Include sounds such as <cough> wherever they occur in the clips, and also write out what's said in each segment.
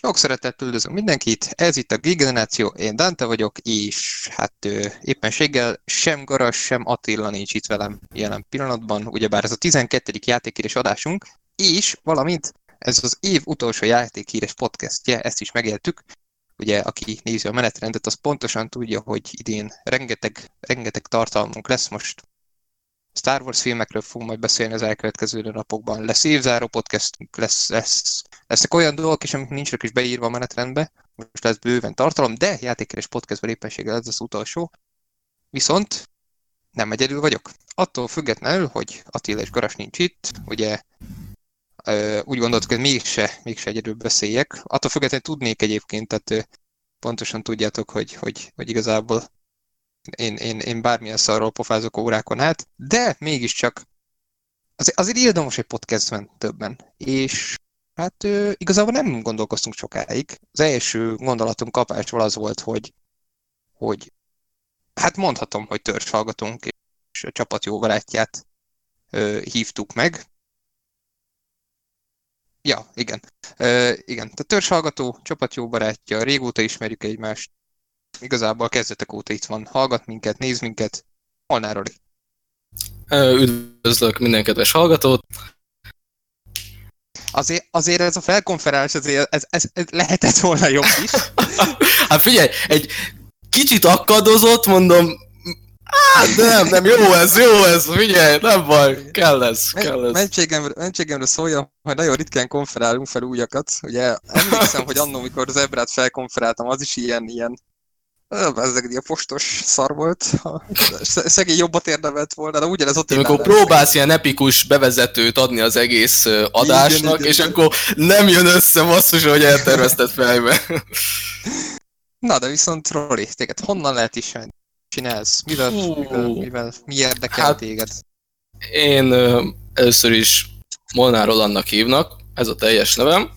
Sok szeretettel üdvözlök mindenkit, ez itt a Gigeneráció, én Dante vagyok, és hát ő, éppenséggel sem Garas, sem Attila nincs itt velem jelen pillanatban, ugyebár ez a 12. játékhíres adásunk, és valamint ez az év utolsó játékhíres podcastje, ezt is megéltük, ugye aki nézi a menetrendet, az pontosan tudja, hogy idén rengeteg, rengeteg tartalmunk lesz, most Star Wars filmekről fogunk majd beszélni az elkövetkező napokban. Lesz évzáró podcastünk, lesz, lesz, lesznek olyan dolgok is, amik nincsek is beírva a menetrendbe, most lesz bőven tartalom, de játékeres podcastben éppenséggel ez az utolsó. Viszont nem egyedül vagyok. Attól függetlenül, hogy Attila és Garas nincs itt, ugye úgy gondoltuk, hogy mégse, mégse egyedül beszéljek. Attól függetlenül tudnék egyébként, tehát pontosan tudjátok, hogy, hogy, hogy igazából én, én, én bármilyen szarról pofázok órákon át, de mégiscsak azért, azért érdemes egy podcastben többen, és hát ö, igazából nem gondolkoztunk sokáig. Az első gondolatunk kapásról az volt, hogy, hogy hát mondhatom, hogy törzs hallgatunk, és a csapat jó barátját ö, hívtuk meg. Ja, igen. Ö, igen, tehát törzs hallgató, csapat jó barátja, régóta ismerjük egymást, igazából a kezdetek óta itt van. Hallgat minket, néz minket. Molnár Roli. Üdvözlök minden kedves hallgatót. Azért, azért ez a felkonferálás, azért ez, ez, ez lehetett volna jobb is. <laughs> hát figyelj, egy kicsit akadozott, mondom, Hát nem, nem, jó ez, jó ez, figyelj, nem baj, kell ez, kell ez. Mentségemre, mentségemre szólja, hogy nagyon ritkán konferálunk fel újakat. Ugye emlékszem, hogy annó, mikor az Ebrát felkonferáltam, az is ilyen, ilyen ez egy a postos szar volt. Szegény jobbat érdemelt volna, de ugyanez ott Amikor próbálsz ilyen epikus bevezetőt adni az egész adásnak, igen, és igen. akkor nem jön össze basszus, hogy eltervezted fejbe. Na, de viszont Rory, téged honnan lehet ismerni? Csinálsz? Mivel, mivel, mivel, mi érdekel hát, téged? Én ö, először is Molnár Rolandnak hívnak, ez a teljes nevem.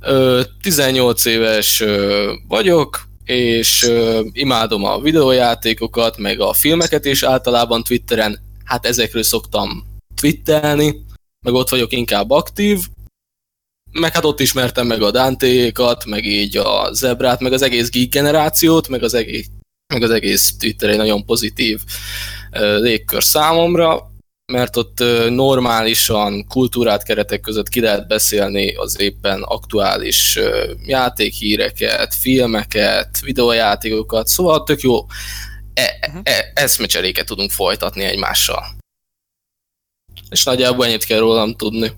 Ö, 18 éves ö, vagyok, és uh, imádom a videójátékokat, meg a filmeket is általában Twitteren, hát ezekről szoktam twittelni, meg ott vagyok inkább aktív, meg hát ott ismertem meg a Dante-kat, meg így a Zebrát, meg az egész geek generációt, meg az egész, meg az egész Twitter egy nagyon pozitív légkör számomra, mert ott normálisan kultúrát keretek között ki lehet beszélni az éppen aktuális játékhíreket, filmeket, videójátékokat, szóval tök jó e- uh-huh. e- eszmecseréket tudunk folytatni egymással. És nagyjából ennyit kell rólam tudni.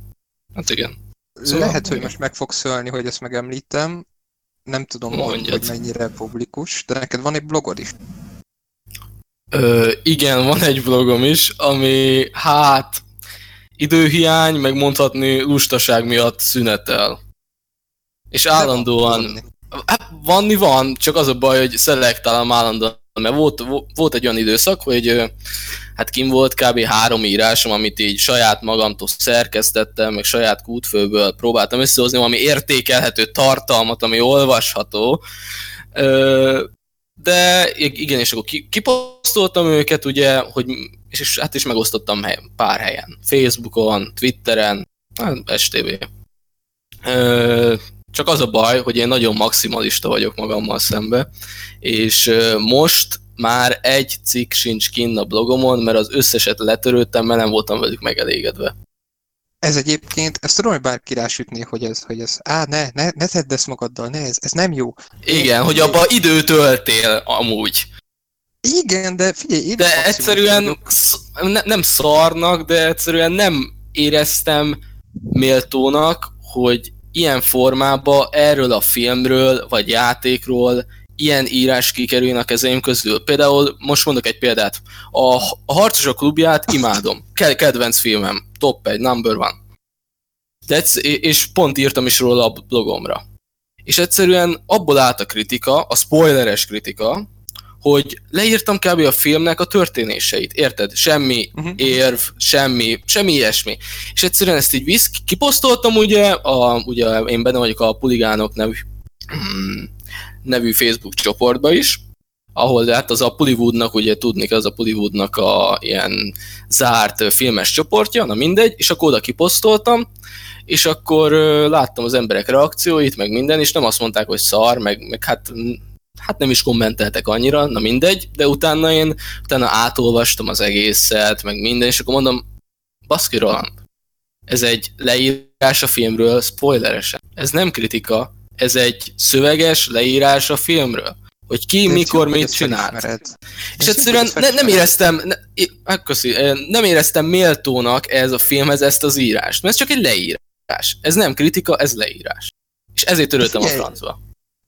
Hát igen. Szóval Lehet, hogy most meg fogsz szólni, hogy ezt megemlítem. Nem tudom, Mondjad. hogy mennyire publikus, de neked van egy blogod is. Ö, igen, van egy blogom is, ami hát időhiány, meg mondhatni lustaság miatt szünetel. És állandóan... Hát vanni van, csak az a baj, hogy szelektálom állandóan, mert volt, volt egy olyan időszak, hogy hát kim volt kb. három írásom, amit így saját magamtól szerkesztettem, meg saját kútfőből próbáltam összehozni valami értékelhető tartalmat, ami olvasható. De igen, és akkor kiposztoltam őket, ugye, hogy, és, és hát is megosztottam hely, pár helyen. Facebookon, Twitteren, hát STV. Csak az a baj, hogy én nagyon maximalista vagyok magammal szembe, és most már egy cikk sincs kinn a blogomon, mert az összeset letörődtem, mert nem voltam velük megelégedve. Ez egyébként, ezt tudom, hogy bárki rásütné, hogy ez, hogy ez, á, ne, ne, ne tedd ezt magaddal, ne, ez, ez nem jó. Igen, hogy abba időt töltél amúgy. Igen, de figyelj, én De egyszerűen sz, ne, nem szarnak, de egyszerűen nem éreztem méltónak, hogy ilyen formába erről a filmről, vagy játékról ilyen írás kikerüljön a kezeim közül. Például, most mondok egy példát, a, a Harcosok klubját imádom. Kedvenc filmem, top egy, number one. De és pont írtam is róla a blogomra. És egyszerűen abból állt a kritika, a spoileres kritika, hogy leírtam kb. a filmnek a történéseit, érted? Semmi uh-huh. érv, semmi, semmi ilyesmi. És egyszerűen ezt így visz, kiposztoltam ugye, a, ugye én benne vagyok a Puligánok nevű, nevű Facebook csoportba is, ahol hát az a Pullywoodnak, ugye tudni az a Pullywoodnak a ilyen zárt filmes csoportja, na mindegy, és akkor oda kiposztoltam, és akkor láttam az emberek reakcióit, meg minden, és nem azt mondták, hogy szar, meg, meg hát hát nem is kommenteltek annyira, na mindegy, de utána én utána átolvastam az egészet, meg minden, és akkor mondom, baszki Roland, ez egy leírás a filmről, spoileresen. Ez nem kritika, ez egy szöveges leírás a filmről. Hogy ki, De mikor, mit csinált. És egyszerűen ne, nem éreztem, ne, hát köszi, nem éreztem méltónak ez a filmhez ezt az írást, mert ez csak egy leírás. Ez nem kritika, ez leírás. És ezért töröltem a francba.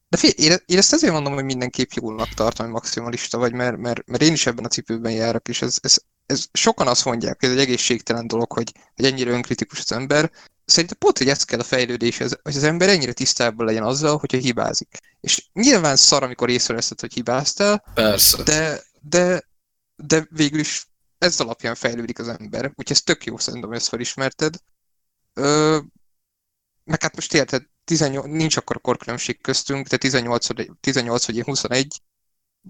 De figyelj, én ezt azért mondom, hogy mindenképp jónak tartom, hogy maximalista vagy, mert, mert, mert én is ebben a cipőben járok, és ez, ez, ez sokan azt mondják, hogy ez egy egészségtelen dolog, hogy, hogy ennyire önkritikus az ember. Szerintem pont, hogy ez kell a fejlődéshez, hogy az ember ennyire tisztában legyen azzal, hogyha hibázik. És nyilván szar, amikor észreveszed, hogy hibáztál, Persze. De, de, de végül is ez alapján fejlődik az ember. Úgyhogy ez tök jó szerintem, hogy ezt felismerted. Ö, meg hát most érted, 18, nincs akkor a korkülönbség köztünk, de 18, 18 vagy 21,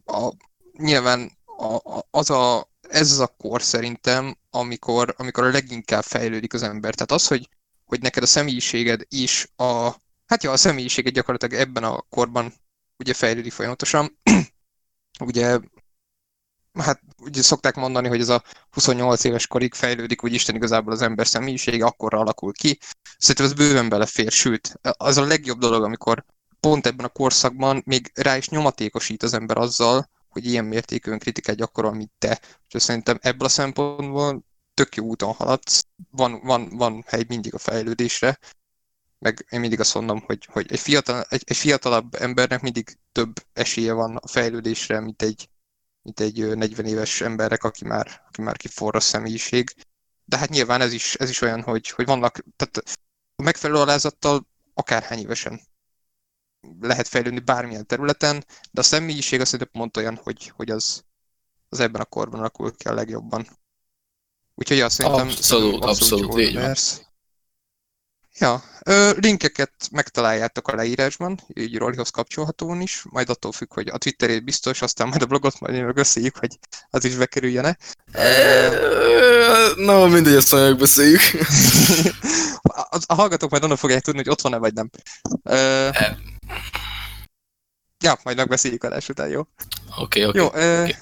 a, nyilván a, a, az a, ez az a kor szerintem, amikor, amikor a leginkább fejlődik az ember. Tehát az, hogy, hogy neked a személyiséged is a, hát ja, a személyiséged gyakorlatilag ebben a korban ugye fejlődik folyamatosan. <clears throat> ugye hát ugye szokták mondani, hogy ez a 28 éves korig fejlődik, úgy Isten igazából az ember személyisége, akkor alakul ki. Szerintem ez bőven belefér, sőt, az a legjobb dolog, amikor pont ebben a korszakban még rá is nyomatékosít az ember azzal, hogy ilyen mértékű kritikát gyakorol, mint te. És szerintem ebből a szempontból tök jó úton haladsz, van, van, van hely mindig a fejlődésre, meg én mindig azt mondom, hogy, hogy egy, fiatal, egy, egy fiatalabb embernek mindig több esélye van a fejlődésre, mint egy mint egy 40 éves emberek, aki már, aki már kiforra személyiség. De hát nyilván ez is, ez is olyan, hogy, hogy vannak, tehát a megfelelő alázattal akárhány évesen lehet fejlődni bármilyen területen, de a személyiség azt pont olyan, hogy, hogy az, az ebben a korban alakul ki a legjobban. Úgyhogy azt szerintem... Abszolút, abszolút, abszolút így van. Ja, ö, linkeket megtaláljátok a leírásban, így Rollihoz kapcsolhatón is, majd attól függ, hogy a Twitterét biztos, aztán majd a blogot majd meg összejük, hogy az is bekerüljene. Na, no, mindegy, azt majd megbeszéljük. <laughs> a, a hallgatók majd onnan fogják tudni, hogy ott van-e vagy nem. Ö, ja, majd megbeszéljük adás után, jó? Oké, okay, oké. Okay, okay.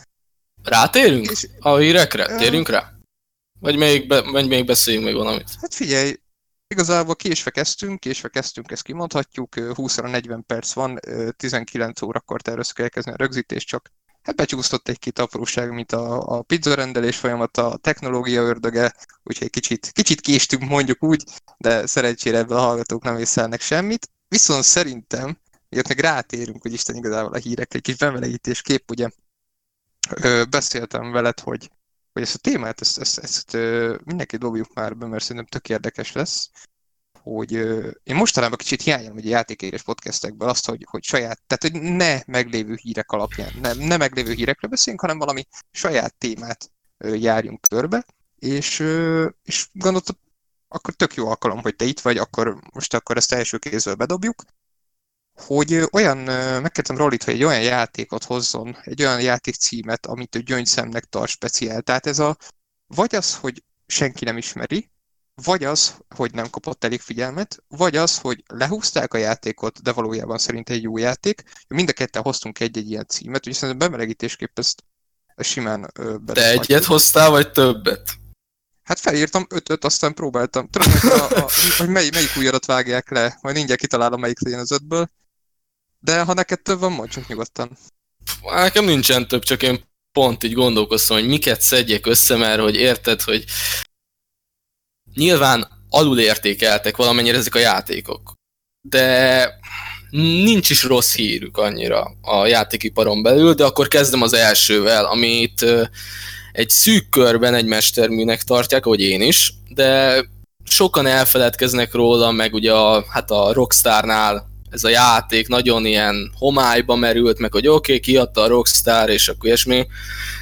Rátérünk a hírekre? Térjünk rá? Vagy még, be, vagy még beszéljünk még valamit? Hát figyelj, Igazából késve kezdtünk, késve kezdtünk, ezt kimondhatjuk, 20-40 perc van, 19 órakor terveztük elkezdeni a rögzítést, csak hát becsúszott egy-két apróság, mint a, a pizza rendelés folyamata, a technológia ördöge, úgyhogy kicsit, kicsit késtünk mondjuk úgy, de szerencsére ebből a hallgatók nem észlelnek semmit. Viszont szerintem, miért meg rátérünk, hogy Isten igazából a hírekre, egy kis bemelegítés kép, ugye beszéltem veled, hogy hogy ezt a témát, ezt, ezt, ezt mindenki dobjuk már be, mert szerintem tök érdekes lesz, hogy én mostanában kicsit hiányolom hogy a játékérés podcastekből azt, hogy, hogy saját, tehát hogy ne meglévő hírek alapján, ne, ne meglévő hírekről beszéljünk, hanem valami saját témát járjunk körbe, és, és gondoltam, akkor tök jó alkalom, hogy te itt vagy, akkor most akkor ezt első kézből bedobjuk, hogy olyan, megkérdezem Rollit, hogy egy olyan játékot hozzon, egy olyan játékcímet, amit ő gyöngyszemnek tart speciál. Tehát ez a, vagy az, hogy senki nem ismeri, vagy az, hogy nem kapott elég figyelmet, vagy az, hogy lehúzták a játékot, de valójában szerint egy jó játék. Mind a ketten hoztunk egy-egy ilyen címet, úgyhogy szerintem bemelegítésképp ezt, simán Te egyet hoztál, vagy többet? Hát felírtam ötöt, aztán próbáltam. Tudom, hogy, a, a, hogy mely, melyik újadat vágják le, majd mindjárt kitalálom, melyik legyen az ötből. De ha neked több van, mondj csak nyugodtan. Nekem nincsen több, csak én pont így gondolkoztam, hogy miket szedjek össze, mert hogy érted, hogy nyilván alulértékeltek valamennyire ezek a játékok. De nincs is rossz hírük annyira a játékiparon belül, de akkor kezdem az elsővel, amit egy szűk körben egy mesterműnek tartják, ahogy én is, de sokan elfeledkeznek róla, meg ugye a, hát a Rockstarnál ez a játék nagyon ilyen homályba merült, meg hogy oké, okay, kiadta a Rockstar, és akkor ilyesmi,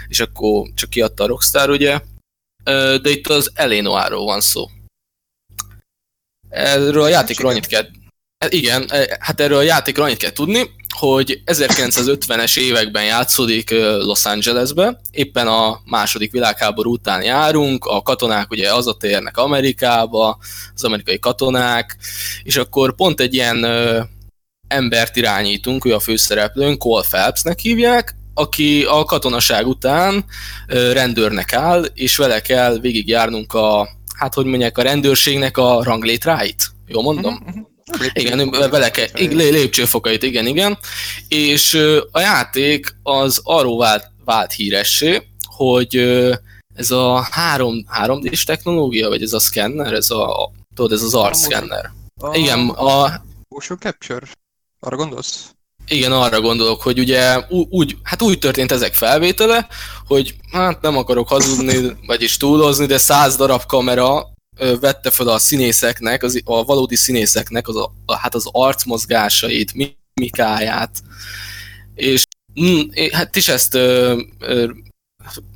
és akkor csak kiadta a Rockstar, ugye. De itt az Elénoáról van szó. Erről a játékról annyit kell... Igen, hát erről a játékról annyit kell tudni, hogy 1950-es években játszódik Los Angelesbe, éppen a második világháború után járunk, a katonák ugye hazatérnek Amerikába, az amerikai katonák, és akkor pont egy ilyen embert irányítunk, ő a főszereplőnk, Cole Phelpsnek hívják, aki a katonaság után rendőrnek áll, és vele kell végigjárnunk a, hát hogy mondják, a rendőrségnek a ranglétráit. Jól mondom? Uh-huh. Igen, vele kell, lépcsőfokait, igen, igen. És a játék az arról vált, vált híressé, hogy ez a 3, 3D-s technológia, vagy ez a scanner, ez a, tudod, ez az art scanner. Igen, a... Motion Capture? Arra gondolsz? Igen, arra gondolok, hogy ugye úgy, hát úgy történt ezek felvétele, hogy hát nem akarok hazudni, <laughs> vagyis túlozni, de száz darab kamera vette fel a színészeknek, az, a valódi színészeknek az, a, hát az arcmozgásait, mimikáját, és mm, hát is ezt ö, ö,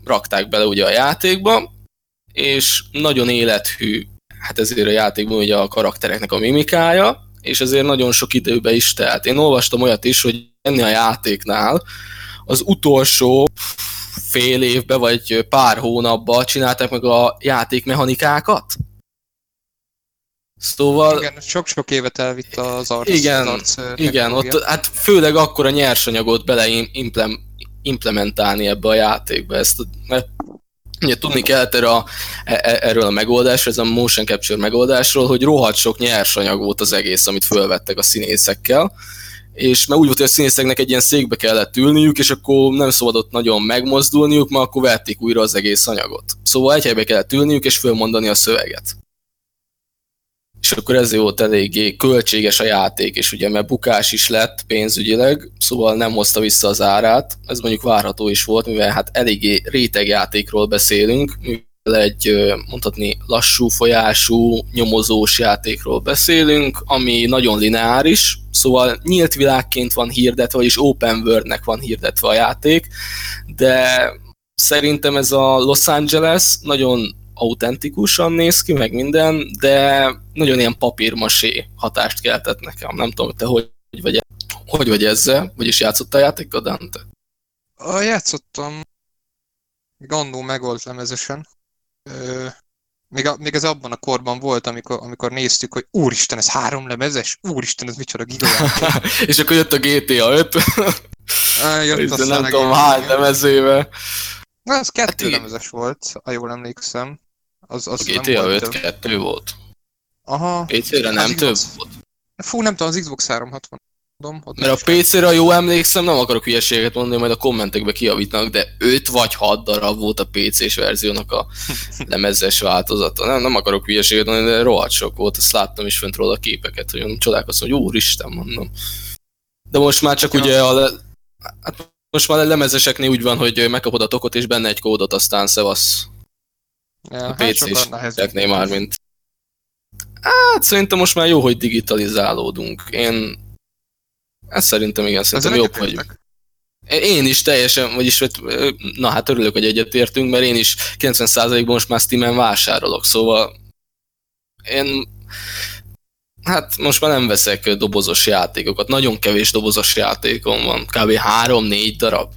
rakták bele ugye a játékba, és nagyon élethű, hát ezért a játékban ugye a karaktereknek a mimikája, és ezért nagyon sok időbe is telt. Én olvastam olyat is, hogy ennél a játéknál az utolsó fél évbe vagy pár hónapban csinálták meg a játékmechanikákat. Szóval... Igen, sok-sok évet elvitt az arc. Igen, az arc igen ott, hát főleg akkor a nyersanyagot bele implem, implementálni ebbe a játékba. Ezt, mert ugye tudni kellett erről a, e, e, erről a megoldásról, ez a motion capture megoldásról, hogy rohadt sok nyersanyag volt az egész, amit fölvettek a színészekkel, és mert úgy volt, hogy a színészeknek egy ilyen székbe kellett ülniük, és akkor nem szabadott nagyon megmozdulniuk, mert akkor vették újra az egész anyagot. Szóval egy helybe kellett ülniük, és fölmondani a szöveget és akkor ez volt eléggé költséges a játék, és ugye mert bukás is lett pénzügyileg, szóval nem hozta vissza az árát, ez mondjuk várható is volt, mivel hát eléggé rétegjátékról beszélünk, mivel egy mondhatni lassú folyású, nyomozós játékról beszélünk, ami nagyon lineáris, szóval nyílt világként van hirdetve, vagyis open worldnek van hirdetve a játék, de szerintem ez a Los Angeles nagyon autentikusan néz ki, meg minden, de nagyon ilyen papírmasé hatást keltett nekem. Nem tudom, te hogy vagy, hogy vagy ezzel, vagyis játszottál játékkal, Dante? A játszottam Gandó megold lemezesen. Ö, még, a, még ez abban a korban volt, amikor, amikor néztük, hogy úristen, ez három lemezes? Úristen, ez micsoda gigajáték. <laughs> És akkor jött a GTA 5. jött a nem tudom hány lemezével. Na, ez kettő hát lemezes volt, ha jól emlékszem. Az, az a GTA 5 2 volt. Aha. PC-re nem több volt. Fú, nem tudom, az Xbox 360 Tudom, Mert a PC-re, jól emlékszem, nem akarok hülyeséget mondani, majd a kommentekbe kiavítanak, de 5 vagy 6 darab volt a PC-s verziónak a <laughs> lemezes változata. Nem, nem akarok hülyeséget mondani, de rohadt sok volt, azt láttam is fönt róla a képeket, hogy csodálkoztam, hogy úristen, mondom. De most már csak ja. ugye a le... hát most már a lemezeseknél úgy van, hogy megkapod a tokot és benne egy kódot, aztán szevasz. Ja, a PC hát is már, mint... Hát szerintem most már jó, hogy digitalizálódunk. Én... Ez szerintem igen, szerintem jobb, hogy... Én is teljesen, vagyis na hát örülök, hogy egyetértünk, mert én is 90%-ban most már Steam-en vásárolok, szóval én hát most már nem veszek dobozos játékokat, nagyon kevés dobozos játékom van, kb. 3-4 darab.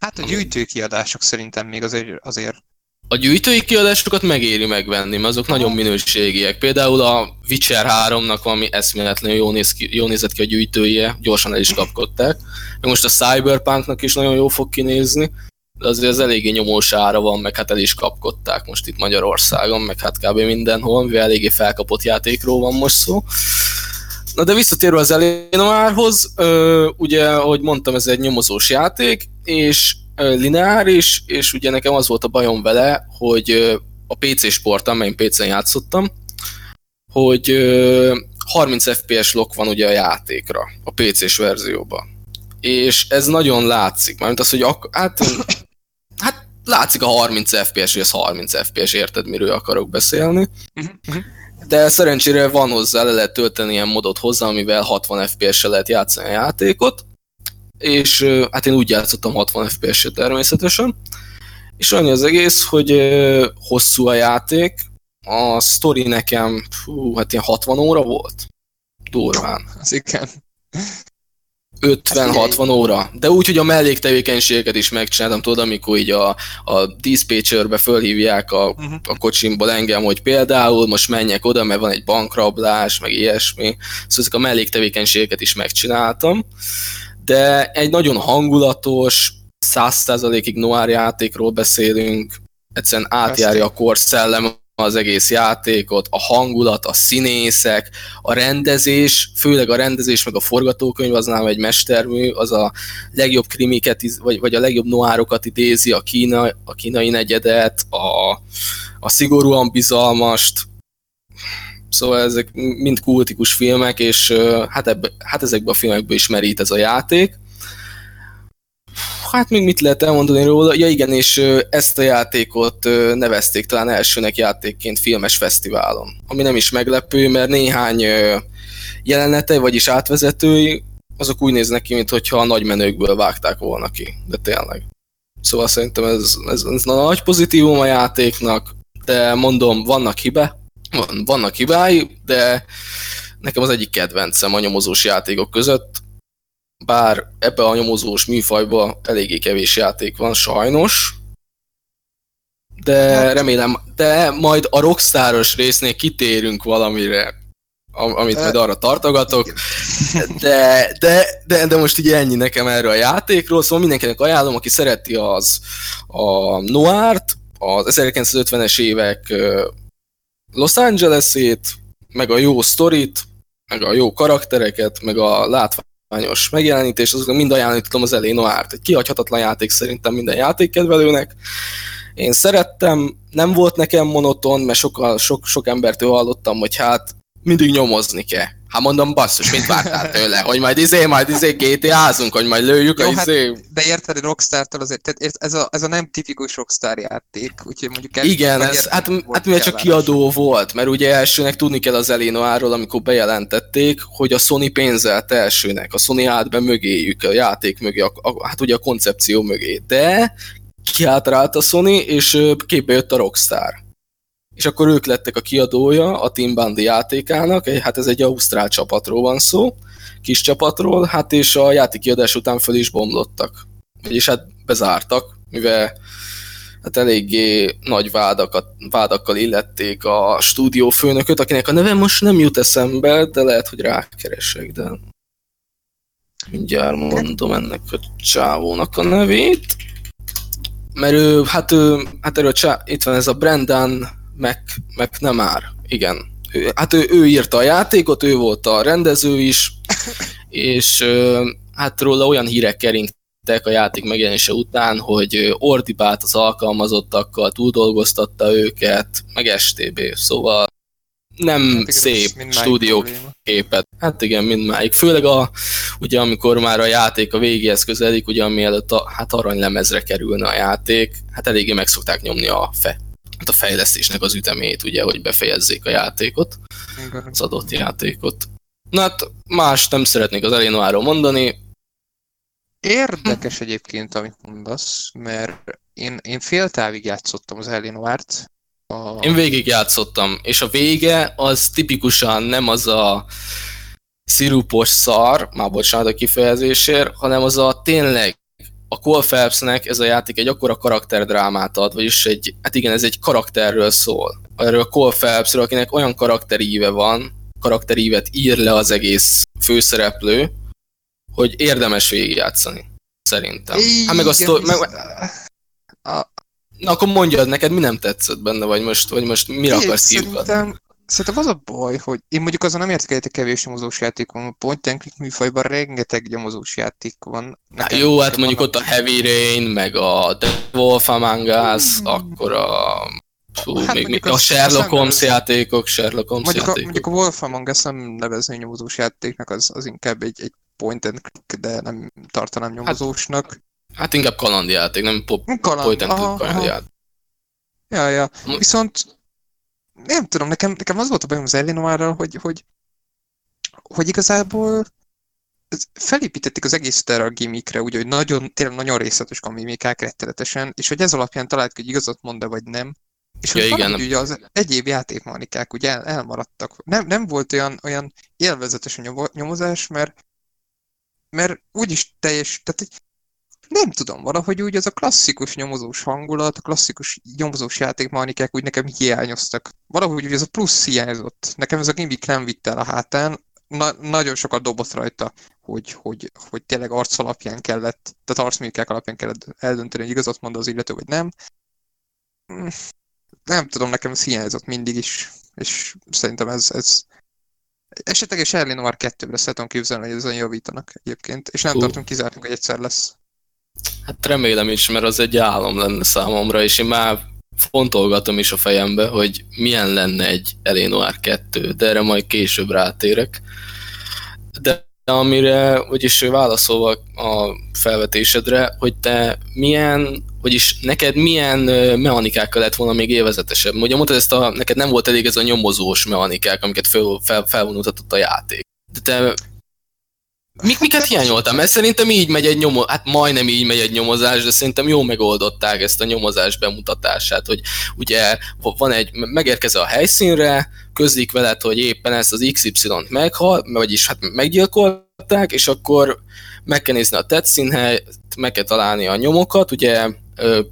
Hát a gyűjtőkiadások szerintem még azért, azért a gyűjtői kiadásokat megéri megvenni, mert azok nagyon minőségiek. Például a Witcher 3-nak valami eszméletlenül jó, néz ki, jó nézett ki a gyűjtője, gyorsan el is kapkodták. Most a Cyberpunknak is nagyon jó fog kinézni, de azért az eléggé nyomós ára van, meg hát el is kapkodták most itt Magyarországon, meg hát kb. mindenhol, mivel eléggé felkapott játékról van most szó. Na de visszatérve az Eleanorhoz, ugye, ahogy mondtam, ez egy nyomozós játék, és lineáris, és ugye nekem az volt a bajom vele, hogy a PC sport, amelyen PC-n játszottam, hogy 30 FPS lock van ugye a játékra, a PC-s verzióban. És ez nagyon látszik, mert az, hogy ak- hát, hát látszik a 30 FPS, hogy ez 30 FPS, érted, miről akarok beszélni. De szerencsére van hozzá, le lehet tölteni ilyen modot hozzá, amivel 60 FPS-sel lehet játszani a játékot, és hát én úgy játszottam 60 FPS-et természetesen, és annyi az egész, hogy hosszú a játék, a story nekem, fú, hát ilyen 60 óra volt, durván. Az igen. 50-60 óra, de úgy, hogy a melléktevékenységeket is megcsináltam, tudod, amikor így a, a dispatcherbe fölhívják a, uh-huh. a kocsimból engem, hogy például most menjek oda, mert van egy bankrablás, meg ilyesmi, szóval ezek a melléktevékenységeket is megcsináltam, de egy nagyon hangulatos, 100%-ig noir játékról beszélünk, egyszerűen átjárja a korszellem az egész játékot, a hangulat, a színészek, a rendezés, főleg a rendezés, meg a forgatókönyv az nálam egy mestermű, az a legjobb krimiket, vagy, vagy a legjobb noárokat idézi, a, kína, a kínai negyedet, a, a szigorúan bizalmast, Szóval ezek mind kultikus filmek, és hát, ebbe, hát ezekben a filmekből is merít ez a játék hát még mit lehet elmondani róla? Ja igen, és ezt a játékot nevezték talán elsőnek játékként filmes fesztiválon. Ami nem is meglepő, mert néhány jelenete, vagyis átvezetői, azok úgy néznek ki, mintha a nagy menőkből vágták volna ki. De tényleg. Szóval szerintem ez, ez, ez nagy pozitívum a játéknak, de mondom, vannak hibe, van, vannak hibái, de nekem az egyik kedvencem a nyomozós játékok között, bár ebbe a nyomozós műfajba eléggé kevés játék van, sajnos, de hát- remélem, de majd a rockstáros résznél kitérünk valamire, amit majd arra tartogatok, de, de, de, de most így ennyi nekem erről a játékról, szóval mindenkinek ajánlom, aki szereti az a Noir-t, az 1950-es évek Los Angeles-ét, meg a jó sztorit, meg a jó karaktereket, meg a látvány hagyományos megjelenítés, azoknak mind ajánlani tudom az Elé Noárt. Egy kihagyhatatlan játék szerintem minden játékkedvelőnek. Én szerettem, nem volt nekem monoton, mert sokkal, sok, sok embertől hallottam, hogy hát mindig nyomozni kell. Hát mondom, basszus, mit vártál tőle? Hogy majd izé, majd izé GTA-zunk, hogy majd lőjük Jó, a hát, izé... De érted, Rockstar-tól azért, tehát ez a, ez a nem tipikus Rockstar játék, úgyhogy mondjuk... Igen, ez, hát, hát mivel csak kiadó volt, mert ugye elsőnek tudni kell az Elinoáról, amikor bejelentették, hogy a Sony pénzelt elsőnek, a Sony állt be mögéjük, a játék mögé, a, a, hát ugye a koncepció mögé, de kiátrált a Sony, és képbe jött a Rockstar és akkor ők lettek a kiadója a Team Bundy játékának, hát ez egy ausztrál csapatról van szó, kis csapatról, hát és a játék kiadás után föl is bomlottak. És hát bezártak, mivel hát eléggé nagy vádakat, vádakkal illették a stúdiófőnököt, akinek a neve most nem jut eszembe, de lehet, hogy rákeresek, de mindjárt mondom ennek a csávónak a nevét. Mert ő, hát ő, hát erről csá, itt van ez a Brendan meg, meg nem már. Igen. Ő, hát ő, ő írta a játékot, ő volt a rendező is, és hát róla olyan hírek keringtek a játék megjelenése után, hogy ordibált az alkalmazottakkal, túldolgoztatta őket, meg STB, szóval nem hát szép stúdió képet. Hát igen, mindmáig. Főleg a, ugye amikor már a játék a végéhez közeledik, ugye mielőtt a, hát aranylemezre kerülne a játék, hát eléggé meg szokták nyomni a fe, hát a fejlesztésnek az ütemét, ugye, hogy befejezzék a játékot, az adott játékot. Na hát más nem szeretnék az Elénoáról mondani. Érdekes egyébként, amit mondasz, mert én, én fél távig játszottam az Elénoárt. A... Én végig játszottam, és a vége az tipikusan nem az a szirupos szar, már bocsánat a kifejezésért, hanem az a tényleg a Cole Phelpsnek ez a játék egy akkora karakterdrámát ad, vagyis egy, hát igen, ez egy karakterről szól. Erről a Cole Phelpsről, akinek olyan karakteríve van, karakterívet ír le az egész főszereplő, hogy érdemes végigjátszani. Szerintem. Hát meg a sztor... Meg... Na akkor mondjad, neked mi nem tetszett benne, vagy most, vagy most mire akarsz kiukadni? Szerintem az a baj, hogy én mondjuk azon nem értek egyet kevés nyomozós a point and click műfajban rengeteg nyomozós játék van. Na jó, hát mondjuk ott a Heavy Rain, meg a The Wolf Among Us, mm. akkor a Fú, hát még, még a Sherlock Holmes játékok, Sherlock Holmes mondjuk játékok. A, mondjuk a Wolf Among Us nem nevezni nyomozós játéknak, az, az inkább egy, egy point and click, de nem tartanám hát- nyomozósnak. Hát, hát inkább kalandjáték, nem pop, Kaland, point and click kalandjáték. Ja, ja. Viszont nem tudom, nekem, nekem az volt a bajom az Elinóárral, hogy, hogy, hogy igazából felépítették az egész erre a gimmickre, úgy, hogy nagyon, tényleg nagyon részletes a mimikák rettenetesen, és hogy ez alapján talált, hogy igazat mond-e vagy nem. És hogy ja, igen. ugye az egyéb játékmanikák ugye el, elmaradtak. Nem, nem volt olyan, olyan élvezetes a nyomozás, mert mert úgyis teljes, tehát nem tudom, valahogy úgy az a klasszikus nyomozós hangulat, a klasszikus nyomozós játékmechanikák úgy nekem hiányoztak. Valahogy úgy ez a plusz hiányzott. Nekem ez a gimmick nem vitt el a hátán, Na, nagyon sokat dobott rajta, hogy, hogy, hogy tényleg arc alapján kellett, tehát arcmimikák alapján kellett eldönteni, hogy igazat mond az illető, vagy nem. Hm, nem tudom, nekem ez hiányzott mindig is, és szerintem ez, ez esetleges Erlin Noir 2-re szeretem képzelni, hogy ezen javítanak egyébként, és nem uh. tartom kizártunk, hogy egyszer lesz. Hát remélem is, mert az egy álom lenne számomra, és én már fontolgatom is a fejembe, hogy milyen lenne egy Elénoár 2, de erre majd később rátérek. De amire, vagyis válaszolva a felvetésedre, hogy te milyen, vagyis neked milyen mechanikákkal lett volna még élvezetesebb? Ugye mondtad ezt a, neked nem volt elég ez a nyomozós mechanikák, amiket fel, fel, felvonultatott a játék. De te Mik, miket hiányoltam? Mert szerintem így megy egy nyomozás, hát majdnem így megy egy nyomozás, de szerintem jó megoldották ezt a nyomozás bemutatását, hogy ugye van egy, megérkezel a helyszínre, közlik veled, hogy éppen ezt az XY-t meghal, vagyis hát meggyilkolták, és akkor meg kell nézni a tett színhelyt, meg kell találni a nyomokat, ugye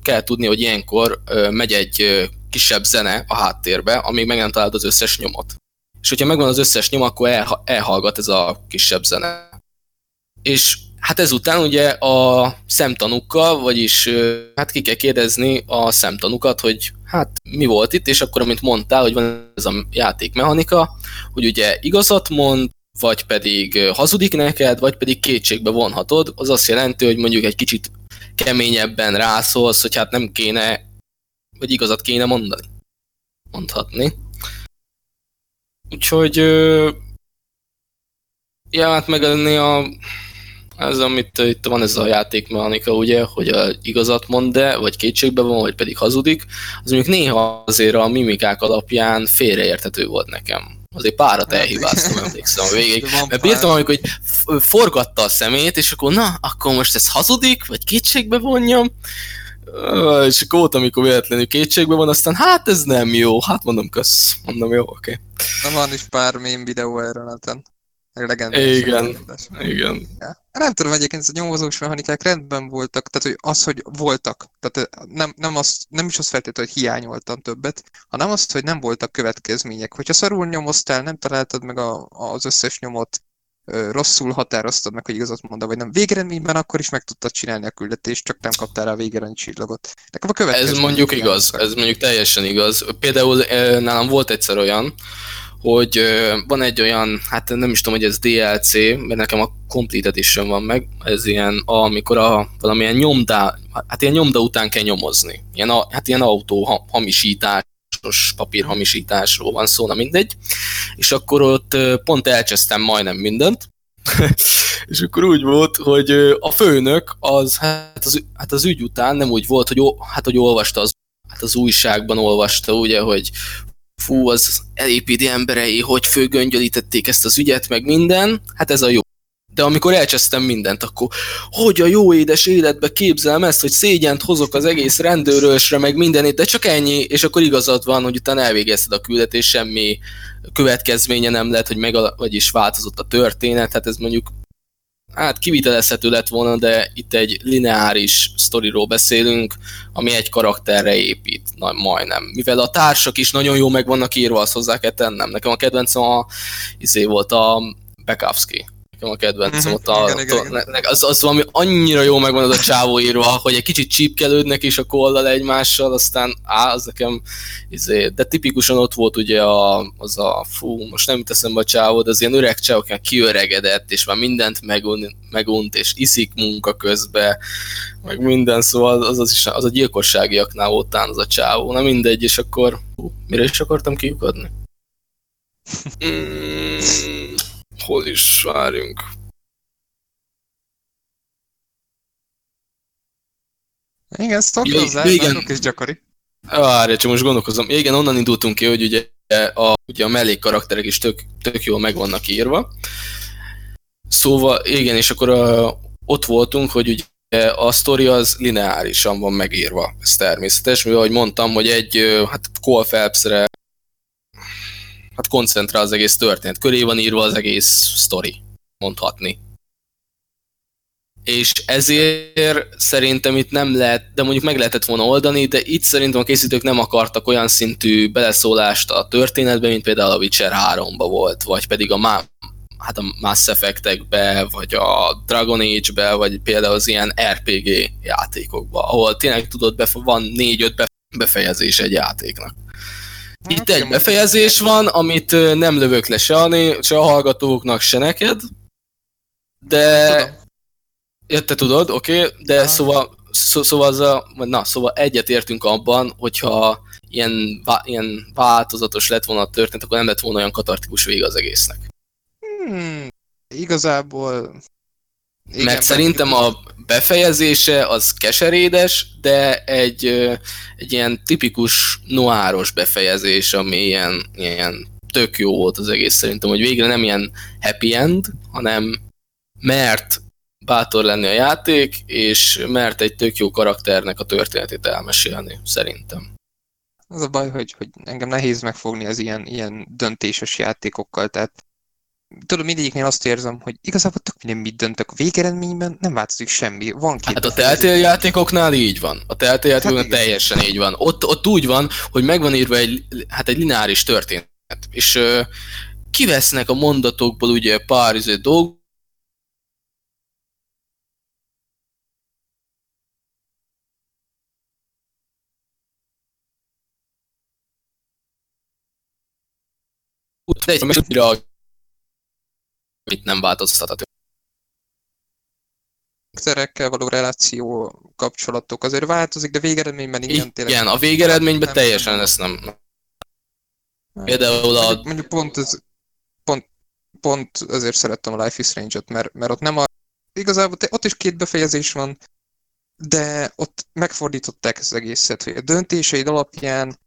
kell tudni, hogy ilyenkor megy egy kisebb zene a háttérbe, amíg meg nem találod az összes nyomot. És hogyha megvan az összes nyom, akkor elhallgat ez a kisebb zene és hát ezután ugye a szemtanúkkal, vagyis hát ki kell kérdezni a szemtanúkat, hogy hát mi volt itt, és akkor, amint mondtál, hogy van ez a játékmechanika, hogy ugye igazat mond, vagy pedig hazudik neked, vagy pedig kétségbe vonhatod, az azt jelenti, hogy mondjuk egy kicsit keményebben rászólsz, hogy hát nem kéne, vagy igazat kéne mondani. Mondhatni. Úgyhogy ja, hát megadni a ez, amit itt van ez a játékmechanika, ugye, hogy a igazat mond de vagy kétségbe van, vagy pedig hazudik, az mondjuk néha azért a mimikák alapján félreérthető volt nekem. Azért párat elhibáztam, emlékszem <laughs> végig. Mert bírtam, amikor hogy forgatta a szemét, és akkor na, akkor most ez hazudik, vagy kétségbe vonjam, és akkor volt, amikor véletlenül kétségbe van, aztán hát ez nem jó, hát mondom kösz, mondom jó, oké. Okay. Na van is pár mém videó erről neten. Igen, igen. Ja. Nem tudom, egyébként a nyomozós mechanikák rendben voltak, tehát hogy az, hogy voltak, tehát nem, nem, azt, nem is azt feltétlenül, hogy hiányoltam többet, hanem azt, hogy nem voltak következmények. Hogyha szarul nyomoztál, nem találtad meg a, az összes nyomot, rosszul határoztad meg, hogy igazat mondta, vagy nem. Végeredményben akkor is meg tudtad csinálni a küldetést, csak nem kaptál rá végeredmény csillagot. Nekem a következő. Ez mondjuk igaz, ez mondjuk teljesen igaz. Például nálam volt egyszer olyan, hogy van egy olyan, hát nem is tudom, hogy ez DLC, mert nekem a Complete Edition van meg, ez ilyen, amikor a, valamilyen nyomda, hát ilyen nyomda után kell nyomozni. Ilyen, hát ilyen autó hamisítás, papírhamisításról van szó, na mindegy. És akkor ott pont elcsesztem majdnem mindent, <laughs> és akkor úgy volt, hogy a főnök az, hát az, hát az ügy után nem úgy volt, hogy, hát, hogy olvasta az hát az újságban olvasta, ugye, hogy fú, az elépíti emberei, hogy főgöngyölítették ezt az ügyet, meg minden, hát ez a jó. De amikor elcsesztem mindent, akkor hogy a jó édes életbe képzelem ezt, hogy szégyent hozok az egész rendőrösre, meg mindenét, de csak ennyi, és akkor igazad van, hogy utána elvégezted a küldetés, semmi következménye nem lett, hogy meg, vagyis változott a történet, hát ez mondjuk hát kivitelezhető lett volna, de itt egy lineáris sztoriról beszélünk, ami egy karakterre épít, na, majdnem. Mivel a társak is nagyon jó meg vannak írva, azt hozzá kell tennem. Nekem a kedvencem a, izé volt a Bekowski nekem a kedvencem. Ott a, igen, igen, igen. Az, az valami annyira jó megvan az a csávó írva, hogy egy kicsit csípkelődnek is a kollal egymással, aztán á, az nekem, izé, de tipikusan ott volt ugye a, az a, fú, most nem teszem a csávó, de az ilyen öreg csávó, kiöregedett, és már mindent megunt, megunt és iszik munka közben, meg minden, szóval az, az, is, az a gyilkosságiaknál volt az a csávó, na mindegy, és akkor hú, mire is akartam kiukadni? Mm, hol is várjunk. Igen, stalkerozzál, igen. is gyakori. Várj, csak most gondolkozom. Igen, onnan indultunk ki, hogy ugye a, ugye a mellék karakterek is tök, tök jól meg vannak írva. Szóval, igen, és akkor a, ott voltunk, hogy ugye a sztori az lineárisan van megírva, ez természetes, mivel ahogy mondtam, hogy egy hát Cole Phelpsre hát koncentrál az egész történet. Köré van írva az egész sztori, mondhatni. és ezért szerintem itt nem lehet, de mondjuk meg lehetett volna oldani, de itt szerintem a készítők nem akartak olyan szintű beleszólást a történetbe, mint például a Witcher 3-ba volt, vagy pedig a, má, hát a Mass Effect-ekbe, vagy a Dragon Age-be, vagy például az ilyen RPG játékokba, ahol tényleg tudod, befe- van 4-5 befejezés egy játéknak. Itt hát, egy befejezés van, amit nem lövök le se a, se a hallgatóknak, se neked, de Ja, te tudod, oké, okay, de ah. szóval, szó, szóval, az a, na, szóval egyet értünk abban, hogyha ilyen, vá, ilyen változatos lett volna a történet, akkor nem lett volna olyan katartikus vége az egésznek. Hmm, igazából... Igen, Mert szerintem a befejezése az keserédes, de egy, egy ilyen tipikus noáros befejezés, ami ilyen, ilyen tök jó volt az egész szerintem, hogy végre nem ilyen happy end, hanem mert bátor lenni a játék, és mert egy tök jó karakternek a történetét elmesélni, szerintem. Az a baj, hogy, hogy engem nehéz megfogni az ilyen, ilyen döntéses játékokkal, tehát tudom, mindegyiknél azt érzem, hogy igazából tök minden mit döntök. A végeredményben nem változik semmi. Van két hát a Telltale játékoknál így van. A Telltale hát játékoknál hát teljesen így van. Ott, ott úgy van, hogy megvan írva egy, hát egy lineáris történet. És uh, kivesznek a mondatokból ugye pár izé dolg, de egy mit nem változtathat. karakterekkel való reláció kapcsolatok azért változik, de végeredményben igen tényleg. Igen, a végeredményben nem, teljesen nem. ezt nem. Például a... Mondjuk pont, ez, pont, pont azért szerettem a Life is Strange-ot, mert, mert ott nem a... Igazából ott is két befejezés van, de ott megfordították az egészet, hogy a döntéseid alapján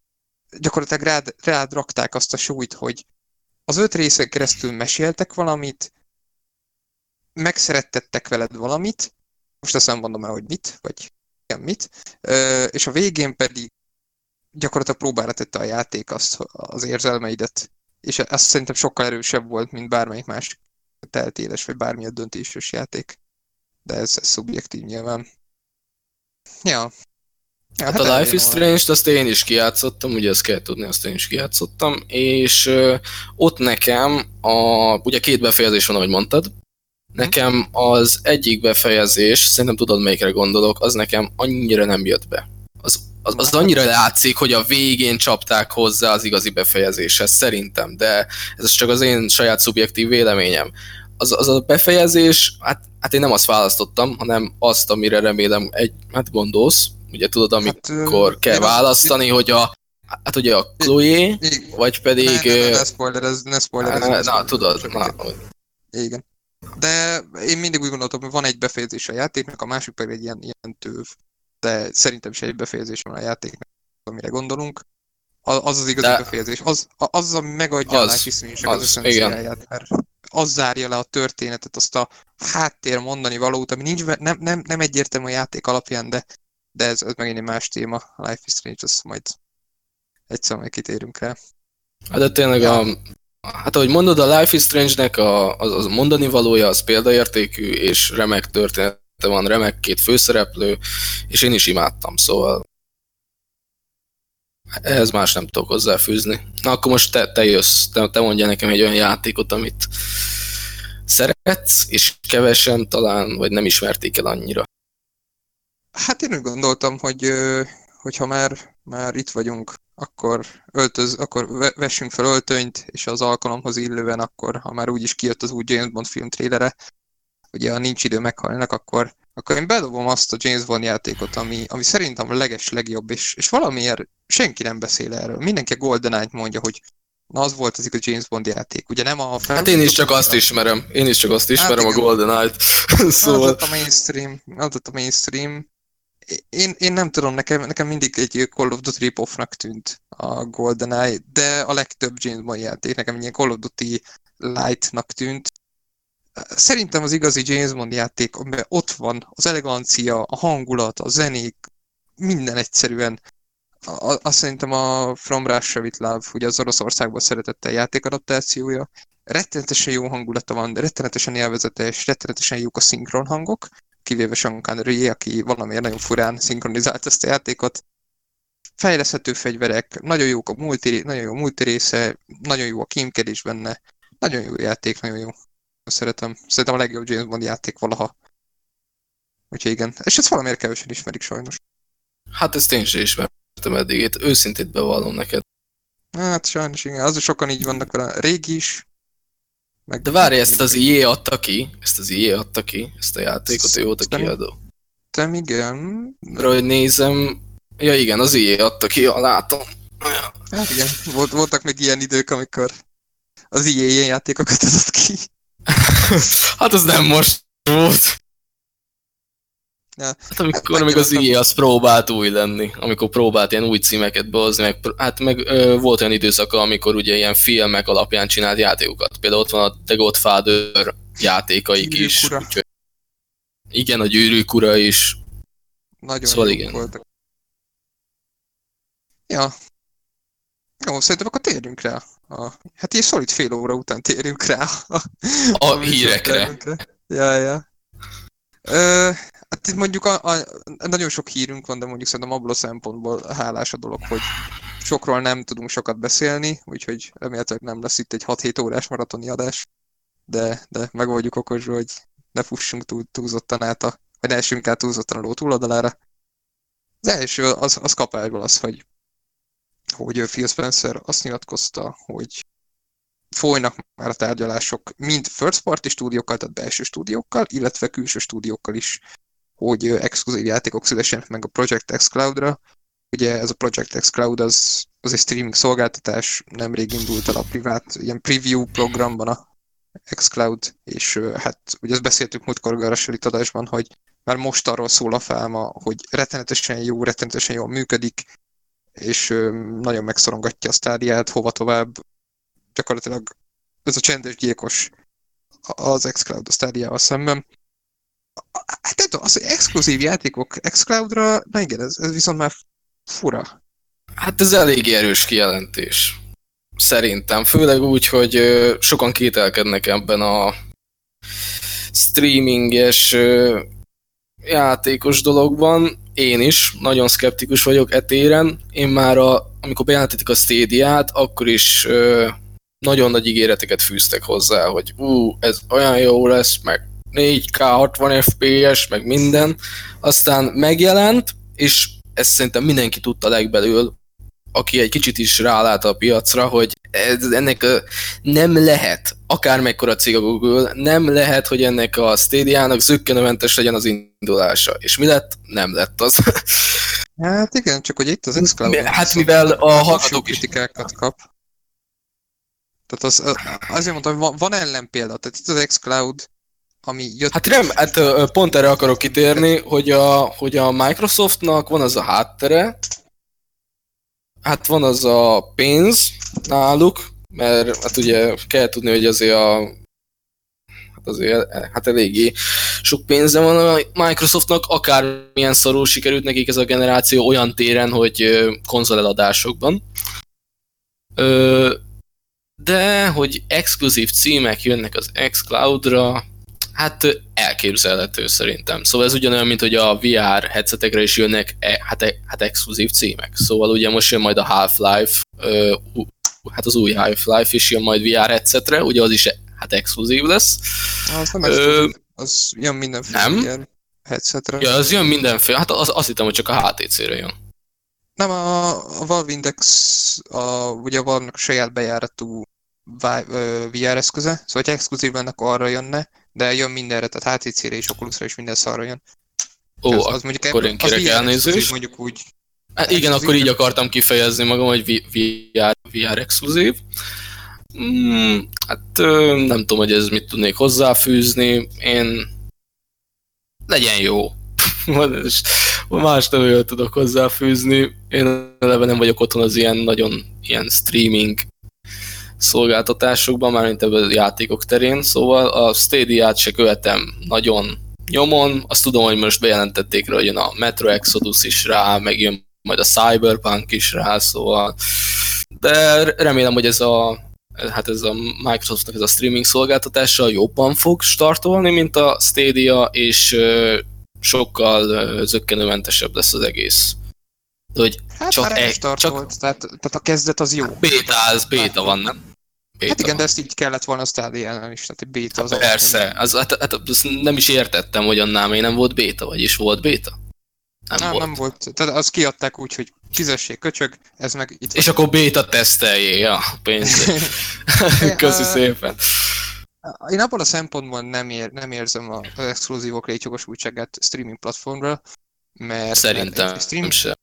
gyakorlatilag rád, rád rakták azt a súlyt, hogy az öt részen keresztül meséltek valamit, megszerettettek veled valamit, most azt nem mondom el, hogy mit, vagy igen, mit, és a végén pedig gyakorlatilag próbára tette a játék azt, az érzelmeidet, és ez szerintem sokkal erősebb volt, mint bármelyik más teltéles, vagy bármilyen döntéses játék. De ez, ez szubjektív nyilván. Ja, hát, hát a Life is Strange-t azt én is kijátszottam, ugye ezt kell tudni, azt én is kijátszottam, és ott nekem, a, ugye két befejezés van, ahogy mondtad, nekem az egyik befejezés, szerintem tudod melyikre gondolok, az nekem annyira nem jött be. Az, az, az annyira látszik, hogy a végén csapták hozzá az igazi befejezéshez, szerintem, de ez csak az én saját szubjektív véleményem. Az, az a befejezés, hát, hát én nem azt választottam, hanem azt, amire remélem egy, hát gondolsz, Ugye tudod, amikor hát, kell választani, hogy a Hát ugye a Chloe, vagy pedig... Ne, ne, ne, ne spoilerez, ne spoilerez. Na, na, tudod, na. Igen. De én mindig úgy gondoltam, hogy van egy befejezés a játéknak, a másik pedig egy ilyen, ilyen tőv. De szerintem is egy befejezés van a játéknak, amire gondolunk. Az az igazi De... befejezés. Az, az, ami megadja az, a is az, az mert az zárja le a történetet, azt a háttér mondani valót, ami nincs, nem, nem, nem egyértelmű a játék alapján, de de ez, ez megint egy más téma, a Life is Strange, azt majd egyszer majd kitérünk rá. Hát de tényleg ja. a, hát ahogy mondod, a Life is Strange-nek a, az, az mondani valója, az példaértékű, és remek története van, remek két főszereplő, és én is imádtam, szóval ehhez más nem tudok hozzáfűzni. Na akkor most te, te jössz, te, te mondja nekem egy olyan játékot, amit szeretsz, és kevesen talán, vagy nem ismerték el annyira. Hát én úgy gondoltam, hogy hogyha már, már itt vagyunk, akkor, öltöz, akkor vessünk fel öltönyt, és az alkalomhoz illően akkor, ha már úgyis kijött az új James Bond film trélere, ugye ha nincs idő meghalnak, akkor, akkor én bedobom azt a James Bond játékot, ami, ami szerintem a leges legjobb, és, és valamiért senki nem beszél erről. Mindenki a GoldenEye-t mondja, hogy na az volt az igaz James Bond játék. Ugye nem a Hát én is csak azt ismerem. Én is csak azt ismerem hát, a GoldenEye-t. <laughs> szóval... Az a mainstream, az a mainstream, én, én nem tudom, nekem, nekem mindig egy Call of Duty rip-offnak tűnt a GoldenEye, de a legtöbb James Bond játék nekem ilyen Call of Duty light-nak tűnt. Szerintem az igazi James Bond játék, amiben ott van az elegancia, a hangulat, a zenék, minden egyszerűen. Azt szerintem a From Russia with Love, ugye az Oroszországban szeretette a játékadaptációja, rettenetesen jó hangulata van, rettenetesen élvezetes, rettenetesen jók a szinkron hangok, kivéve Sean Connery, aki valamiért nagyon furán szinkronizált ezt a játékot. Fejleszthető fegyverek, nagyon jók a multi, nagyon jó a multi része, nagyon jó a kémkedés benne, nagyon jó játék, nagyon jó. Szeretem. Szerintem a legjobb James Bond játék valaha. Úgyhogy igen. És ezt valamiért kevesen ismerik sajnos. Hát ezt én sem ismertem eddig, itt őszintét bevallom neked. Hát sajnos igen, az sokan így vannak vele. Régi is. Meg De várj, ezt az IE adta ki, ezt az IE adta ki, ezt a játékot, ő volt a kiadó. Nem igen. Hogy nézem, ja igen, az IE adta ki, ja, látom. Hát igen, Volt, voltak még ilyen idők, amikor az IE ilyen játékokat adott ki. <laughs> hát az nem most volt. Ja. Hát amikor hát, még az IE az próbált új lenni, amikor próbált ilyen új címeket behozni, meg, hát meg ö, volt olyan időszaka, amikor ugye ilyen filmek alapján csinált játékokat. Például ott van a The Godfather játékaik is. Úgyhogy, igen, a gyűrűk ura is. Nagyon szóval igen. voltak. Ja. Jó, szerintem akkor térjünk rá. A, hát ilyen szolid fél óra után térjünk rá. A, a, a hírekre. Ja, ja. Ö, Hát mondjuk a, a, nagyon sok hírünk van, de mondjuk szerintem abból a szempontból hálás a dolog, hogy sokról nem tudunk sokat beszélni, úgyhogy remélhetőleg nem lesz itt egy 6-7 órás maratoni adás, de, de meg vagyunk okosra, hogy ne fussunk túl, túlzottan át a, vagy ne essünk át túlzottan a ló túloldalára. Az első az, az kapásból az, hogy, hogy Phil Spencer azt nyilatkozta, hogy folynak már a tárgyalások mind first party stúdiókkal, tehát belső stúdiókkal, illetve külső stúdiókkal is hogy exkluzív játékok szülessenek meg a Project X Cloud-ra. Ugye ez a Project X Cloud az, az egy streaming szolgáltatás, nemrég indult el a privát ilyen preview programban a xCloud, és hát ugye ezt beszéltük múltkor a adásban, hogy már most arról szól a fáma, hogy rettenetesen jó, rettenetesen jól működik, és nagyon megszorongatja a stádiát, hova tovább. Gyakorlatilag ez a csendes gyilkos az xCloud a stádiával szemben. Hát nem tudom, az, hogy exkluzív játékok xCloud-ra, na igen, ez, ez viszont már fura. Hát ez elég erős kijelentés. Szerintem. Főleg úgy, hogy sokan kételkednek ebben a streaminges játékos dologban. Én is nagyon szkeptikus vagyok etéren. Én már, a, amikor bejelentetik a Stadia-t, akkor is nagyon nagy ígéreteket fűztek hozzá, hogy ú, ez olyan jó lesz, meg 4K 60 FPS, meg minden. Aztán megjelent, és ezt szerintem mindenki tudta legbelül, aki egy kicsit is rálát a piacra, hogy ez, ennek nem lehet, akármekkora cég a Google, nem lehet, hogy ennek a Stadia-nak zöggenőmentes legyen az indulása. És mi lett? Nem lett az. <laughs> Hát igen, csak hogy itt az xCloud... Hát mivel a hallgatók kritikákat kap. Tehát az, azért mondtam, hogy van, van ellenpélda. Tehát itt az xCloud ami jött... Hát nem, hát pont erre akarok kitérni, hogy a, hogy a Microsoftnak van az a háttere, hát van az a pénz náluk, mert hát ugye kell tudni, hogy azért a hát azért hát eléggé sok pénze van a Microsoftnak, akármilyen szarul sikerült nekik ez a generáció olyan téren, hogy konzoleladásokban. De, hogy exkluzív címek jönnek az xCloud-ra, Hát elképzelhető szerintem. Szóval ez ugyanolyan, mint hogy a VR headsetekre is jönnek e, hát, e, hát exkluzív címek. Szóval ugye most jön majd a Half-Life, ö, hát az új Half-Life is jön majd VR headsetre, ugye az is hát exkluzív lesz. Az nem ö, az jön mindenféle nem? VR headsetre. Ja, az jön mindenféle, hát az, azt hittem, hogy csak a HTC-re jön. Nem, a, a Valve Index, a, ugye a Valve-nak saját bejáratú VR eszköze, szóval ha exkluzív akkor arra jönne, de jön mindenre, tehát HTC-re és Oculusra is minden szarra jön. Ó, az, az mondjuk akkor én kérek elnézést. Mondjuk úgy. Hát igen, akkor így akartam kifejezni magam, hogy VR, VR exkluzív. Mm, hát nem tudom, hogy ez mit tudnék hozzáfűzni. Én legyen jó. <laughs> Más nem tudok hozzáfűzni. Én eleve nem vagyok otthon az ilyen nagyon ilyen streaming szolgáltatásokban, mármint ebben a játékok terén, szóval a Stadia-t se követem nagyon nyomon, azt tudom, hogy most bejelentették rá, hogy jön a Metro Exodus is rá, meg jön majd a Cyberpunk is rá, szóval. De remélem, hogy ez a hát ez a Microsoftnak ez a streaming szolgáltatása jobban fog startolni, mint a Stadia, és sokkal zöggenőmentesebb lesz az egész. De hogy hát csak, már egy, csak... Volt, tehát, tehát a kezdet az jó. Béta, az béta van, nem? Béta hát igen, de ezt így kellett volna a Stadia-nál is, tehát béta az hát Persze, az, hát, hát, azt nem is értettem, hogy annál még nem volt béta, vagyis volt béta? Nem, nem volt. Nem volt. Tehát azt kiadták úgy, hogy fizessék köcsög, ez meg itt És van. akkor béta teszteljé, ja, pénz. <laughs> <laughs> Köszi szépen. Én abból a szempontból nem, ér, nem érzem az exkluzívok létjogosultságát streaming platformra, mert... Szerintem mert stream, sem.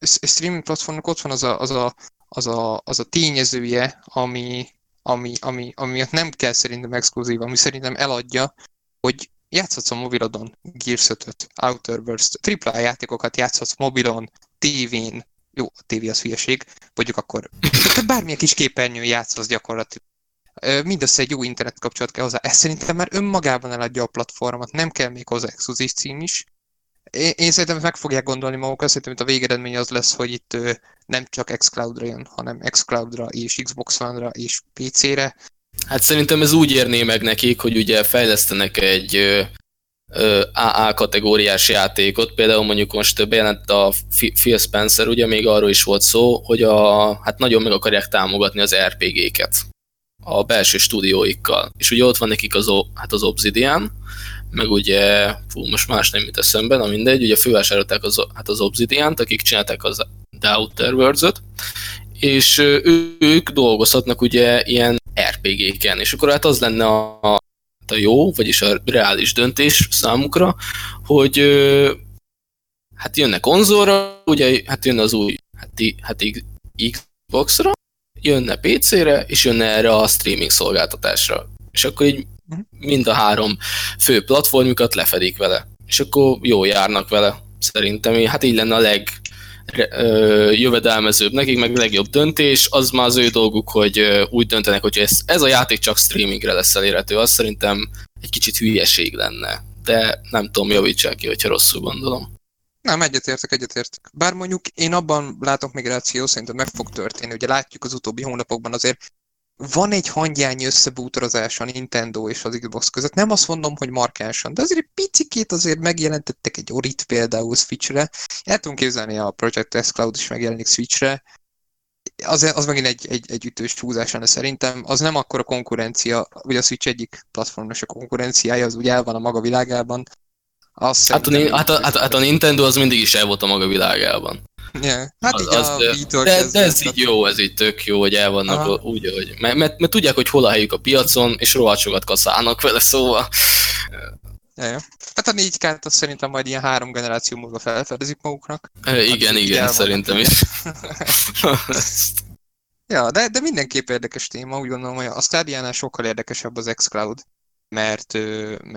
Streaming platformnak ott van az a, az a, az a, az a tényezője, ami, ami, ami, ami miatt nem kell szerintem exkluzív, ami szerintem eladja, hogy játszhatsz a mobilodon Gears 5 Outer Burst, AAA játékokat játszhatsz mobilon, tévén, jó, a tévé az hülyeség, mondjuk akkor te bármilyen kis képernyőn játszhatsz gyakorlatilag. Mindössze egy jó internet kapcsolat kell hozzá. Ez szerintem már önmagában eladja a platformot, nem kell még hozzá exkluzív cím is. Én, én szerintem meg fogják gondolni magukat, szerintem itt a végeredmény az lesz, hogy itt nem csak xCloud-ra jön, hanem xCloud-ra és Xbox One-ra és PC-re, Hát szerintem ez úgy érné meg nekik, hogy ugye fejlesztenek egy AA kategóriás játékot, például mondjuk most bejelent a Phil Spencer, ugye még arról is volt szó, hogy a, hát nagyon meg akarják támogatni az RPG-ket a belső stúdióikkal. És ugye ott van nekik az, hát az Obsidian, meg ugye, fú, most más nem jut eszembe, na mindegy, ugye fővásárolták az, hát az Obsidian-t, akik csinálták az The Outer Worlds-ot, és ők dolgozhatnak ugye ilyen RPG-ken, és akkor hát az lenne a, a jó, vagyis a reális döntés számukra, hogy hát jönne konzolra, ugye hát jönne az új hát, hát Xbox-ra, jönne PC-re, és jönne erre a streaming szolgáltatásra. És akkor így. Mind a három fő platformjukat lefedik vele. És akkor jó járnak vele, szerintem. Hát így lenne a leg, jövedelmezőbb nekik, meg legjobb döntés, az már az ő dolguk, hogy úgy döntenek, hogy ez, ez a játék csak streamingre lesz elérhető, az szerintem egy kicsit hülyeség lenne. De nem tudom, javítsák ki, hogyha rosszul gondolom. Nem, egyetértek, egyetértek. Bár mondjuk én abban látok migráció, szerintem meg fog történni. Ugye látjuk az utóbbi hónapokban azért van egy hangyányi összebútorozás a Nintendo és az Xbox között. Nem azt mondom, hogy markánsan, de azért egy picikét azért megjelentettek egy Orit például Switchre. El tudom képzelni, a Project S Cloud is megjelenik Switchre. Az, az megint egy, egy, egy ütős húzás lenne szerintem. Az nem akkor a konkurencia, ugye a Switch egyik platformos a konkurenciája, az úgy el van a maga világában. Azt hát, a, hát, a, hát, hát a Nintendo az mindig is el volt a maga világában. Yeah. Hát az, így az, a de, de ez így jó, ez így tök jó, hogy el vannak Aha. úgy, hogy, mert, mert, mert, tudják, hogy hol a helyük a piacon, és rohadt sokat kaszálnak vele, szóval. Ja. Hát a 4 k azt szerintem majd ilyen három generáció múlva felfedezik maguknak. E, igen, hát, igen, szerintem is. <laughs> ja, de, de mindenképp érdekes téma, úgy gondolom, hogy a Stadia-nál sokkal érdekesebb az xCloud mert,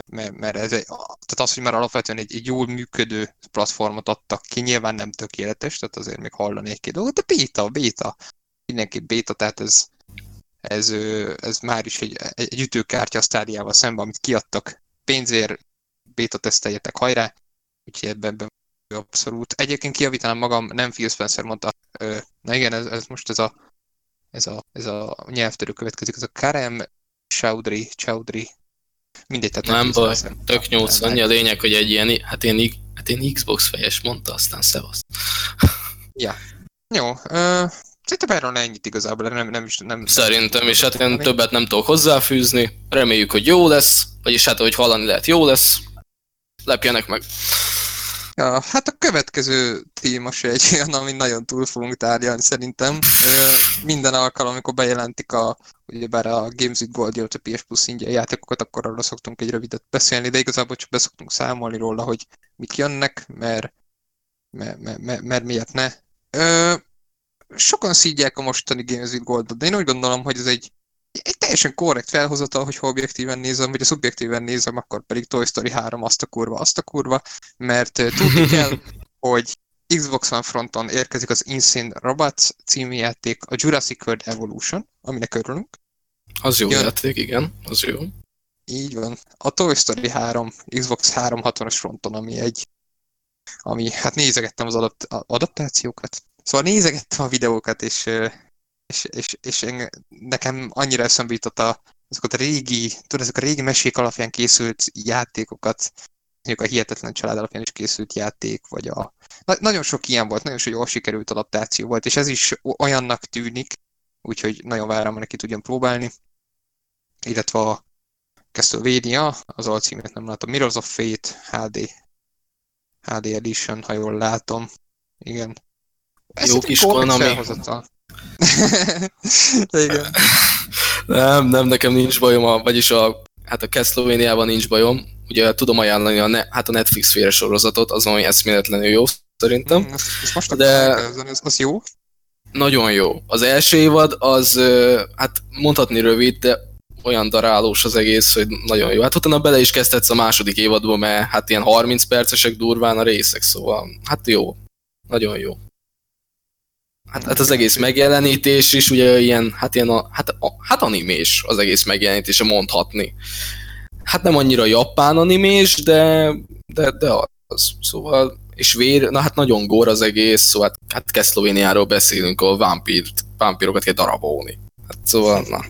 mert, mert ez egy, tehát az, hogy már alapvetően egy, egy jól működő platformot adtak ki, nyilván nem tökéletes, tehát azért még hallani egy-két dolgot, de béta, béta, mindenképp béta, tehát ez, ez, ez már is egy, egy ütőkártya a stádiával szemben, amit kiadtak pénzért, béta teszteljetek, hajrá, úgyhogy ebben, ebben abszolút. Egyébként kiavítanám magam, nem Phil Spencer mondta, na igen, ez, ez most ez a, ez a, ez a nyelvtörő következik, ez a Karem Chaudhry, Chaudhry Mindegy, tehát nem baj, tök 80 a lényeg, hogy egy ilyen, hát én, hát én Xbox fejes mondta, aztán szevasz. ja. Jó, uh, Szerintem erről ennyit igazából, nem, nem is... Nem, Szerintem is, hát én többet nem tudok hozzáfűzni. Reméljük, hogy jó lesz, vagyis hát, hogy hallani lehet, jó lesz. Lepjenek meg. Ja, hát a következő téma se egy <laughs> olyan, ami nagyon túl fogunk tárgyalni szerintem. Minden alkalom, amikor bejelentik a, ugyebár a Games with Gold, illetve PS Plus ingyen játékokat, akkor arra szoktunk egy rövidet beszélni, de igazából csak beszoktunk számolni róla, hogy mik jönnek, mert, mert, mert, mert, mert miért ne. Ö, sokan szídják a mostani Games with Gold-ot, de én úgy gondolom, hogy ez egy egy teljesen korrekt felhozatal, hogy objektíven nézem, vagy a szubjektíven nézem, akkor pedig Toy Story 3 azt a kurva, azt a kurva, mert tudni kell, <laughs> hogy Xbox One fronton érkezik az Insane Robots című játék, a Jurassic World Evolution, aminek örülünk. Az jó Jön. játék, igen, az jó. Így van. A Toy Story 3, Xbox 360-as fronton, ami egy ami, hát nézegettem az adapt, adaptációkat, szóval nézegettem a videókat, és és, és, és én, nekem annyira eszembe azokat a régi, tudod, ezek a régi mesék alapján készült játékokat, mondjuk a Hihetetlen Család alapján is készült játék, vagy a... Na, nagyon sok ilyen volt, nagyon sok jól sikerült adaptáció volt, és ez is olyannak tűnik, úgyhogy nagyon várom, hogy ki tudjam próbálni. Illetve a Castlevania, az alcímet nem látom, Mirrors of Fate HD, HD Edition, ha jól látom. Igen. Ez Jó kis Konami. <laughs> Igen. Nem, nem, nekem nincs bajom, a, vagyis a, hát a Castlevania-ban nincs bajom. Ugye tudom ajánlani a, ne, hát a Netflix féle sorozatot, azon eszméletlenül jó szerintem. Mm, ezt, ezt most de az, az jó? Nagyon jó. Az első évad az, hát mondhatni rövid, de olyan darálós az egész, hogy nagyon jó. Hát utána bele is kezdhetsz a második évadba, mert hát ilyen 30 percesek durván a részek, szóval hát jó. Nagyon jó. Hát, hát az egész megjelenítés is ugye ilyen, hát ilyen, a, hát, a, hát animés az egész megjelenítése mondhatni. Hát nem annyira japán animés, de, de, de az. Szóval, és vér, na hát nagyon gór az egész, szóval hát, hát Castlevania-ról beszélünk, ahol vámpírt, vámpírokat kell darabolni. Hát szóval, na.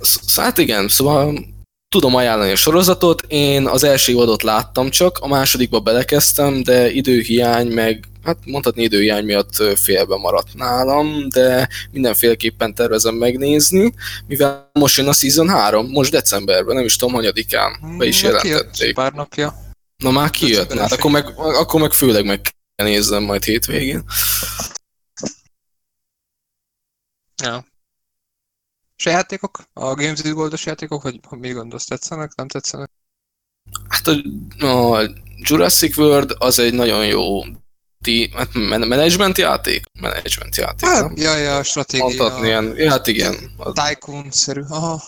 Szóval, hát igen, szóval tudom ajánlani a sorozatot, én az első évadot láttam csak, a másodikba belekezdtem, de időhiány meg hát mondhatni időjány miatt félbe maradt nálam, de mindenféleképpen tervezem megnézni, mivel most jön a Season 3, most decemberben, nem is tudom, hanyadikán, be is jelentették. pár napja. Na már kijött, hát akkor meg, akkor meg főleg meg kell nézzem majd hétvégén. Ja. A játékok? A Games with Gold-os játékok, hogy, hogy mi gondolsz, tetszenek, nem tetszenek? Hát a, a Jurassic World az egy nagyon jó ti, hát management játék? Management játék, hát, nem? Ja, ja, stratégia. Mondhatni ilyen, hát igen. Tycoon-szerű, aha.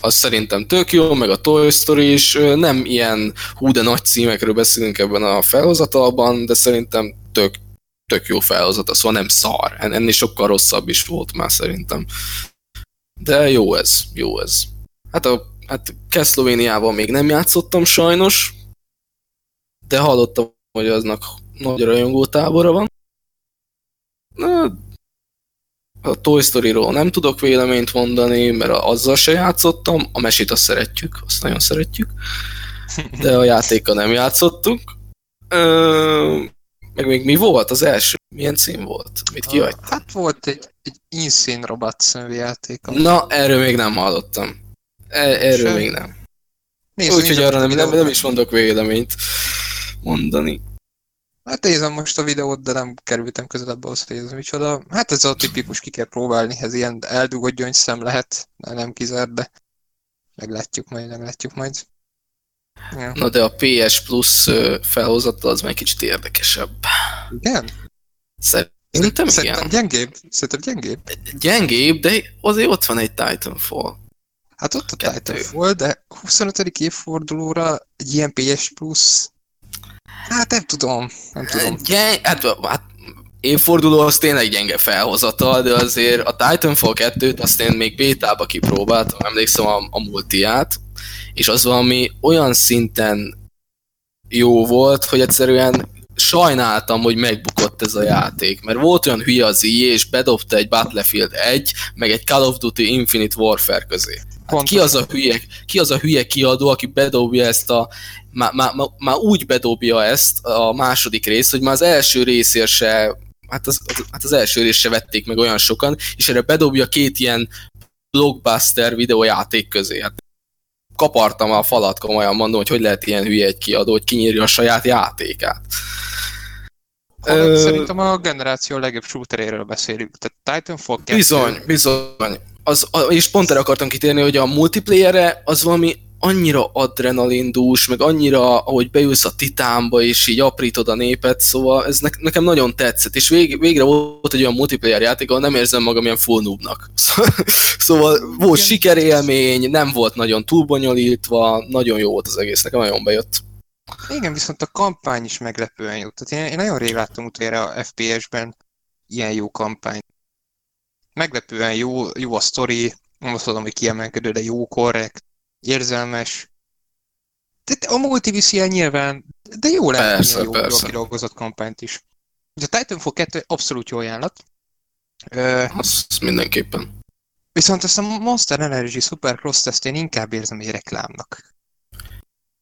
Az szerintem tök jó, meg a Toy Story is, nem ilyen hú de nagy címekről beszélünk ebben a felhozatalban, de szerintem tök, tök jó felhozata, szóval nem szar. Ennél sokkal rosszabb is volt már szerintem. De jó ez, jó ez. Hát a hát Castlevania-val még nem játszottam sajnos, de hallottam, hogy aznak nagy rajongó tábora van. Na, a Toy Story-ról nem tudok véleményt mondani, mert azzal se játszottam, a mesét azt szeretjük, azt nagyon szeretjük, de a játéka nem játszottunk. Ö, meg még mi volt az első? Milyen cím volt? Mit kihagytam? Hát volt egy, egy Insane Robot című játék. Na, erről még nem hallottam. E, erről Sem. még nem. Úgyhogy arra nem, nem, nem is mondok véleményt mondani. Hát nézem most a videót, de nem kerültem közelebb ahhoz, hogy ez micsoda. Hát ez a tipikus, ki kell próbálni, ez ilyen eldugott gyöngyszem lehet, nem kizárt, de meglátjuk majd, meglátjuk majd. Ja. Na de a PS Plus felhozata az meg kicsit érdekesebb. Igen? Szerintem, Szerintem igen. gyengébb. Szerintem gyengébb. Gyengébb, de azért ott van egy Titanfall. Hát ott a Kettő. Titanfall, de 25. évfordulóra egy ilyen PS Plus Hát nem tudom, nem tudom. Gyeng, hát, hát évforduló az tényleg gyenge felhozatal, de azért a Titanfall 2-t azt én még bétába kipróbáltam, emlékszem a, a multiát, és az valami olyan szinten jó volt, hogy egyszerűen sajnáltam, hogy megbukott ez a játék, mert volt olyan hülye az IE, és bedobta egy Battlefield 1, meg egy Call of Duty Infinite Warfare közé. Hát ki, az a hülye, ki az a hülye kiadó, aki bedobja ezt a már, már, már úgy bedobja ezt a második rész, hogy már az első részért se, hát az, az, hát az első részt se vették meg olyan sokan, és erre bedobja két ilyen blockbuster videójáték közé. Hát kapartam a falat komolyan, mondom, hogy hogy lehet ilyen hülye egy kiadó, hogy kinyírja a saját játékát. Ö... Szerintem a generáció legjobb shooteréről beszélünk. Tehát Titanfall 2... Bizony, bizony. Az, és pont erre akartam kitérni, hogy a multiplayerre az valami annyira adrenalindús, meg annyira, ahogy beülsz a titánba, és így aprítod a népet, szóval ez ne, nekem nagyon tetszett, és vég, végre volt egy olyan multiplayer játék, ahol nem érzem magam ilyen full noobnak. <laughs> szóval volt Igen. sikerélmény, nem volt nagyon túlbonyolítva, nagyon jó volt az egész, nekem nagyon bejött. Igen, viszont a kampány is meglepően jó. Tehát én, én nagyon rég láttam utoljára a FPS-ben ilyen jó kampány. Meglepően jó, jó a sztori, nem azt mondom, hogy kiemelkedő, de jó, korrekt érzelmes. De a multi viszi el nyilván, de jó lehet, jó, jó kidolgozott kampányt is. A Titanfall 2 abszolút jó ajánlat. Az mindenképpen. Viszont ezt a Monster Energy Supercross teszt én inkább érzem egy reklámnak.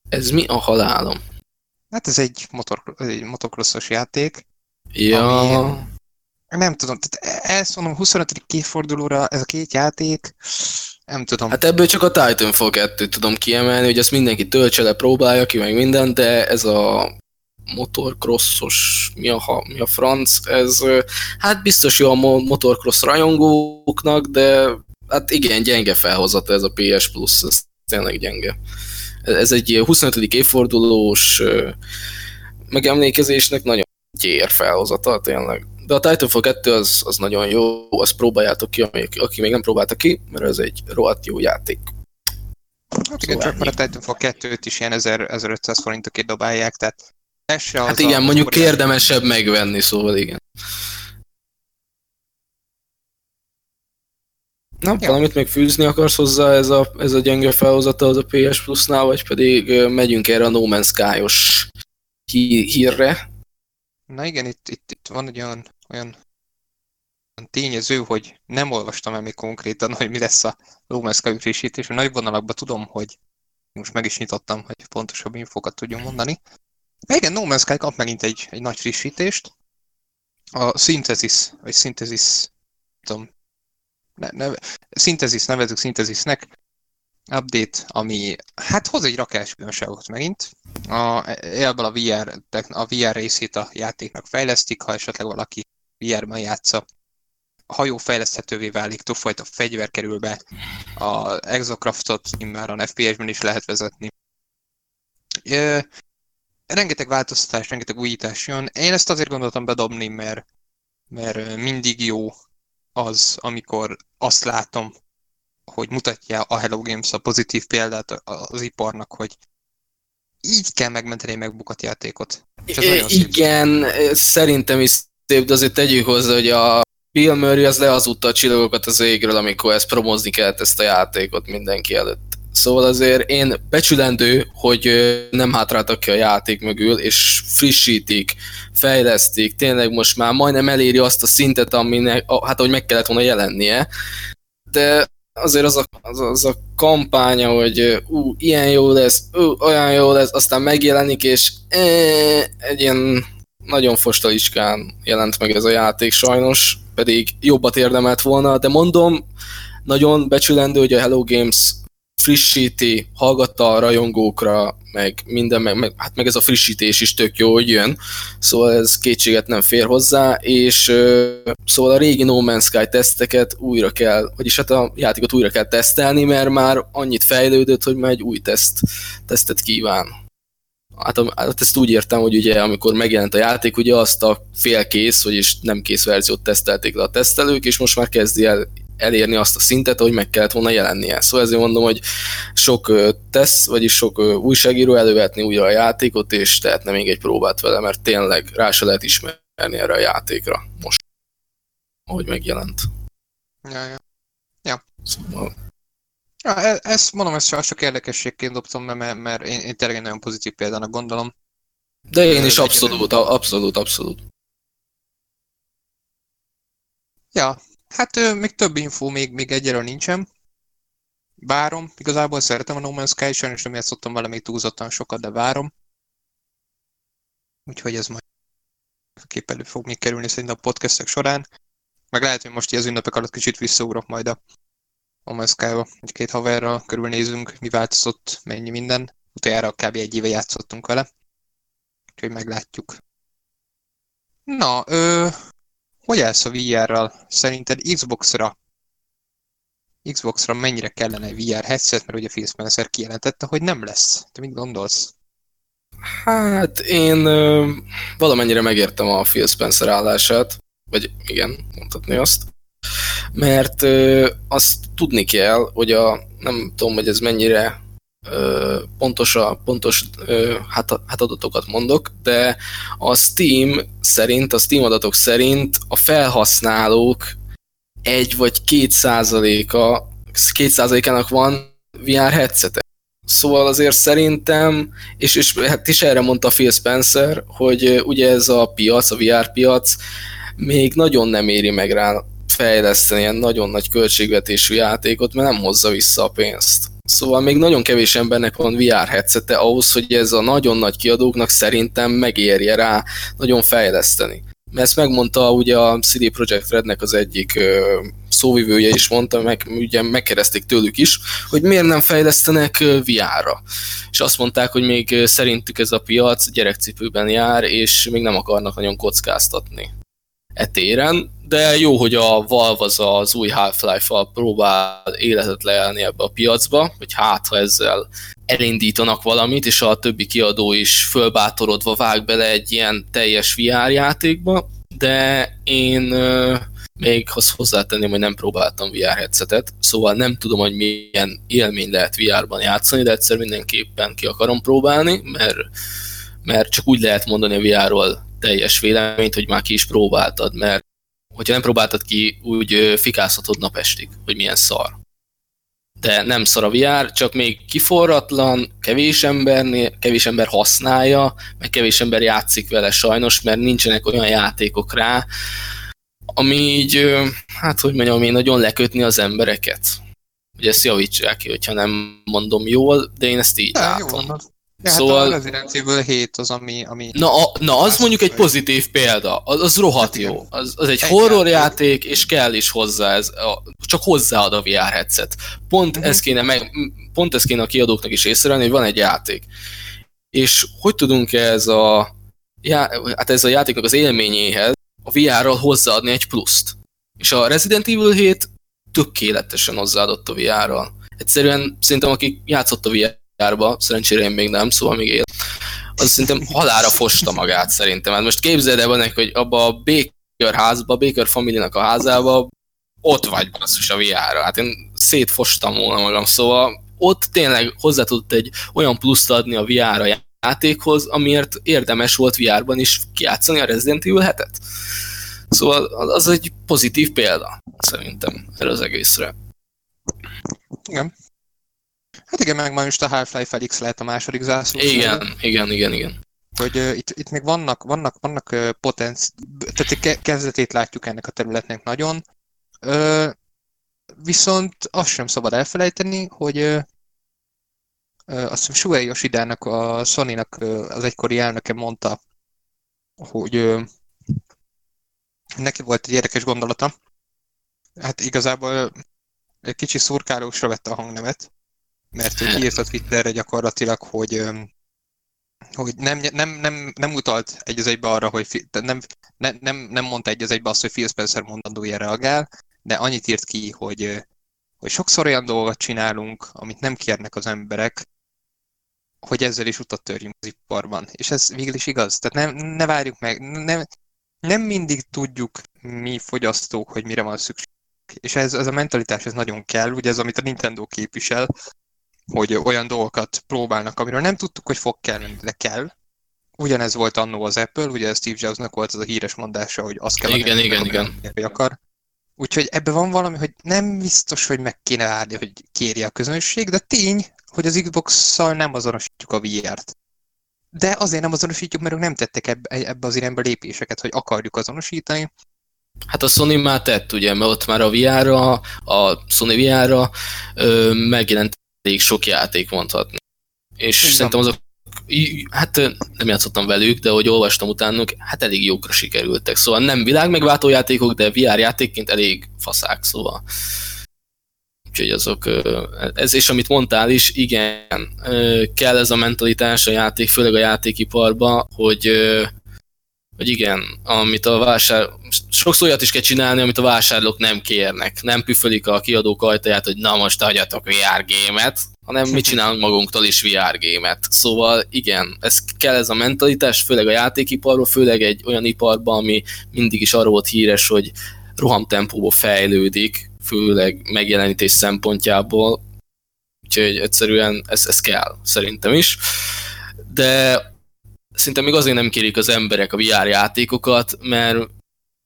Ez mi a halálom? Hát ez egy, motor, egy motocrossos játék. Ja, Ami- Nem tudom, tehát ezt mondom, 25. évfordulóra ez a két játék, nem tudom. hát ebből csak a Titanfall 2 tudom kiemelni, hogy ezt mindenki töltse le, próbálja ki, meg minden, de ez a motorcrossos, mi a, ha- mi a franc, ez hát biztos jó a mo- motorcross rajongóknak, de hát igen, gyenge felhozata ez a PS Plus, ez tényleg gyenge. Ez egy ilyen 25. évfordulós megemlékezésnek nagyon gyér felhozata, tényleg. De a Titanfall 2 az, az nagyon jó, azt próbáljátok ki, aki, aki még nem próbálta ki, mert ez egy rohadt jó játék. hát igen, szóval csak már a Titanfall 2-t is ilyen 1000, 1500 forintokért dobálják, tehát ez se az Hát igen, a, mondjuk óriási- érdemesebb megvenni, szóval igen. Na, Ja. valamit még fűzni akarsz hozzá ez a, ez a gyenge felhozata az a PS Plus-nál, vagy pedig megyünk erre a No Man's Sky-os hí- hírre? Na igen, itt, itt, itt van egy olyan, olyan, tényező, hogy nem olvastam el még konkrétan, hogy mi lesz a Sky frissítés. Nagy vonalakban tudom, hogy most meg is nyitottam, hogy pontosabb infokat tudjon mondani. De igen, No Man's Sky kap megint egy, egy nagy frissítést. A Synthesis, vagy Synthesis, tudom, ne, neve, Synthesis, nevezzük Synthesisnek, update, ami hát hoz egy rakásbiztonságot megint. A, ebből a VR, a VR részét a játéknak fejlesztik, ha esetleg valaki VR-ban játsza. A hajó fejleszthetővé válik, többfajta fegyver kerül be, a Exocraftot immáron FPS-ben is lehet vezetni. Ö, rengeteg változtatás, rengeteg újítás jön. Én ezt azért gondoltam bedobni, mert, mert mindig jó az, amikor azt látom, hogy mutatja a Hello Games a pozitív példát az iparnak, hogy így kell megmenteni egy megbukott játékot. És ez nagyon szép. Igen, szerintem is de azért tegyük hozzá, hogy a Bill Murray az lehazudta a csillagokat az égről, amikor ezt promozni kellett ezt a játékot mindenki előtt. Szóval azért én becsülendő, hogy nem hátráltak ki a játék mögül, és frissítik, fejlesztik, tényleg most már majdnem eléri azt a szintet, aminek, hát ahogy meg kellett volna jelennie, de azért az a, az, az a kampánya, hogy ú, ilyen jó lesz, ú, olyan jó lesz, aztán megjelenik, és e, egy ilyen nagyon fostalicskán jelent meg ez a játék sajnos, pedig jobbat érdemelt volna, de mondom, nagyon becsülendő, hogy a Hello Games frissíti, hallgatta a rajongókra, meg minden, meg, meg, hát meg ez a frissítés is tök jó, hogy jön, szóval ez kétséget nem fér hozzá, és ö, szóval a régi No Man's Sky teszteket újra kell, vagyis hát a játékot újra kell tesztelni, mert már annyit fejlődött, hogy már egy új teszt, tesztet kíván. Hát, hát ezt úgy értem, hogy ugye amikor megjelent a játék, ugye azt a félkész, vagyis nem kész verziót tesztelték le a tesztelők, és most már kezdi el elérni azt a szintet, hogy meg kellett volna jelennie. Szóval ezért mondom, hogy sok ö, teszt, vagyis sok újságíró elővetni újra a játékot, és tehetne még egy próbát vele, mert tényleg rá se lehet ismerni erre a játékra most, ahogy megjelent. Ja, ja. Szóval, Ja, e- ezt mondom, ezt csak érdekességként dobtam mert, mert én, én tényleg nagyon pozitív példának gondolom. de én is abszolút, abszolút, abszolút. Ja, hát még több infó még, még egyelőre nincsen. Várom, igazából szeretem a No Man's Sky, sajnos nem játszottam vele még túlzottan sokat, de várom. Úgyhogy ez majd kép elő fog még kerülni szerintem a podcastek során. Meg lehet, hogy most így az ünnepek alatt kicsit visszaugrok majd a Sky-ba, egy-két haverral körülnézünk, mi változott, mennyi minden. Utoljára kb. egy éve játszottunk vele. Úgyhogy meglátjuk. Na, ö, hogy állsz a VR-ral? Szerinted Xbox-ra Xbox-ra mennyire kellene VR headset, mert ugye Phil Spencer kijelentette, hogy nem lesz. Te mit gondolsz? Hát én ö, valamennyire megértem a Phil Spencer állását, vagy igen, mondhatni azt, mert ö, azt tudni kell, hogy a, nem tudom, hogy ez mennyire ö, pontos, a, pontos ö, hát, hát adatokat mondok, de a Steam szerint, a Steam adatok szerint a felhasználók egy vagy két százaléka, két százalékának van VR headsete. Szóval azért szerintem, és, és hát is erre mondta Phil Spencer, hogy ugye ez a piac, a VR piac még nagyon nem éri meg rá fejleszteni ilyen nagyon nagy költségvetésű játékot, mert nem hozza vissza a pénzt. Szóval még nagyon kevés embernek van VR headsete ahhoz, hogy ez a nagyon nagy kiadóknak szerintem megérje rá nagyon fejleszteni. Mert ezt megmondta ugye a CD Projekt Rednek az egyik ö, szóvivője is mondta, meg ugye megkereszték tőlük is, hogy miért nem fejlesztenek VR-ra. És azt mondták, hogy még szerintük ez a piac gyerekcipőben jár, és még nem akarnak nagyon kockáztatni e téren, de jó, hogy a Valve az az új Half-Life-val próbál életet leelni ebbe a piacba, hogy hát, ha ezzel elindítanak valamit, és a többi kiadó is fölbátorodva vág bele egy ilyen teljes VR játékba, de én még azt hozzátenném, hogy nem próbáltam VR headsetet, szóval nem tudom, hogy milyen élmény lehet VR-ban játszani, de egyszer mindenképpen ki akarom próbálni, mert, mert csak úgy lehet mondani a VR-ról teljes véleményt, hogy már ki is próbáltad, mert hogyha nem próbáltad ki, úgy fikázhatod napestig, hogy milyen szar. De nem szar a VR, csak még kiforratlan, kevés, embernél, kevés ember használja, meg kevés ember játszik vele sajnos, mert nincsenek olyan játékok rá, ami így, hát hogy mondjam, ami nagyon lekötni az embereket. Ugye ezt javítsák ki, hogyha nem mondom jól, de én ezt így de, látom. Jó, Ja, szóval... Hát a Resident Evil 7 az, ami... ami na, a, na, az mondjuk egy pozitív példa. Az, az rohadt jó. Az, az egy, egy horror játék, és kell is hozzá ez. A, csak hozzáad a VR headset. Pont, uh-huh. ez kéne meg, pont ez kéne a kiadóknak is észrevenni, hogy van egy játék. És hogy tudunk ez a, já, hát ez a játéknak az élményéhez a VR-ral hozzáadni egy pluszt? És a Resident Evil 7 tökéletesen hozzáadott a VR-ral. Egyszerűen szerintem, aki játszott a VR járba, szerencsére én még nem, szóval még él. Az szerintem halára fosta magát szerintem. Hát most képzeld el ennek, hogy abba a Baker házba, Baker familinak a házába ott vagy basszus a VR-ra. Hát én szétfostam volna magam, szóval ott tényleg hozzá tudott egy olyan pluszt adni a VR-ra játékhoz, amiért érdemes volt VR-ban is kiátszani a Resident Evil 7-et. Szóval az egy pozitív példa, szerintem, erre az egészre. Igen. Hát igen, meg most a Half-Life Felix lehet a második zászló. Igen, igen, igen, igen. Hogy uh, itt, itt még vannak, vannak, vannak uh, potenci... Tehát ke- kezdetét látjuk ennek a területnek nagyon. Uh, viszont azt sem szabad elfelejteni, hogy uh, azt hiszem Shuei Yoshidának, a uh, az egykori elnöke mondta, hogy uh, neki volt egy érdekes gondolata. Hát igazából egy kicsi szurkálósra vette a hangnemet, mert ő kiírt a Twitterre gyakorlatilag, hogy hogy nem, nem, nem, nem utalt egy az egybe arra, hogy nem, nem, nem, nem mondta egy az egybe azt, hogy Phil Spencer mondandója reagál, de annyit írt ki, hogy, hogy sokszor olyan dolgot csinálunk, amit nem kérnek az emberek, hogy ezzel is utat törjünk az iparban. És ez végül is igaz. Tehát nem, ne várjuk meg, nem, nem mindig tudjuk mi fogyasztók, hogy mire van szükség. És ez, ez a mentalitás ez nagyon kell, ugye ez, amit a Nintendo képvisel, hogy olyan dolgokat próbálnak, amiről nem tudtuk, hogy fog kelleni, de kell. Ugyanez volt annó az Apple, ugye Steve Jobsnak volt az a híres mondása, hogy azt kell igen, igen, igen. akar. Úgyhogy ebben van valami, hogy nem biztos, hogy meg kéne várni, hogy kérje a közönség, de tény, hogy az Xbox-szal nem azonosítjuk a VR-t. De azért nem azonosítjuk, mert ők nem tettek ebbe, ebbe az irányba lépéseket, hogy akarjuk azonosítani. Hát a Sony már tett, ugye, mert ott már a VR-ra, a Sony VR-ra megjelent elég sok játék mondhatni. És Igen. szerintem azok, hát nem játszottam velük, de hogy olvastam utánuk, hát elég jókra sikerültek. Szóval nem világ megváltó játékok, de VR játékként elég faszák, szóval. Úgyhogy azok, ez és amit mondtál is, igen, kell ez a mentalitás a játék, főleg a játékiparba, hogy hogy igen, amit a vásár... Sokszor olyat is kell csinálni, amit a vásárlók nem kérnek. Nem püfölik a kiadók ajtaját, hogy na most adjatok VR gémet, hanem mi csinálunk magunktól is VR gémet. Szóval igen, ez kell ez a mentalitás, főleg a játékiparban, főleg egy olyan iparban, ami mindig is arról volt híres, hogy rohamtempóban fejlődik, főleg megjelenítés szempontjából. Úgyhogy egyszerűen ez, ez kell, szerintem is. De szinte még azért nem kérik az emberek a VR játékokat, mert,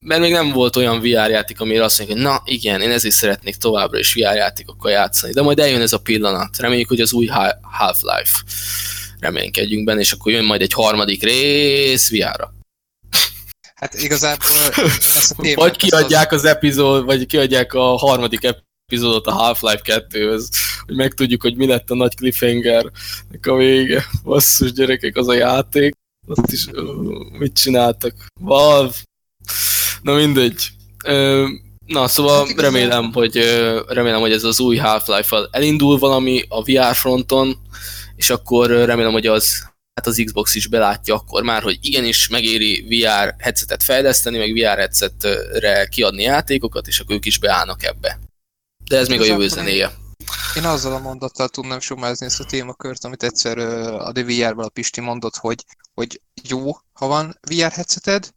mert még nem volt olyan VR játék, amire azt mondják, hogy na igen, én ezért szeretnék továbbra is VR játékokkal játszani. De majd eljön ez a pillanat. Reméljük, hogy az új Half-Life. Reménykedjünk benne, és akkor jön majd egy harmadik rész VR-ra. Hát igazából... vagy kiadják az epizód, vagy kiadják a harmadik epizódot a Half-Life 2-höz, hogy megtudjuk, hogy mi lett a nagy cliffhangernek a vége. Basszus gyerekek, az a játék. Ott is mit csináltak? Valve. Na mindegy. Na, szóval hát remélem, hogy, remélem, hogy ez az új Half-Life-val elindul valami a VR fronton, és akkor remélem, hogy az hát az Xbox is belátja akkor már, hogy igenis megéri VR headsetet fejleszteni, meg VR headsetre kiadni játékokat, és akkor ők is beállnak ebbe. De ez még a jövő zenéje. Én azzal a mondattal tudnám sumázni ezt a témakört, amit egyszer a DVR-vel a Pisti mondott, hogy, hogy jó, ha van VR headseted,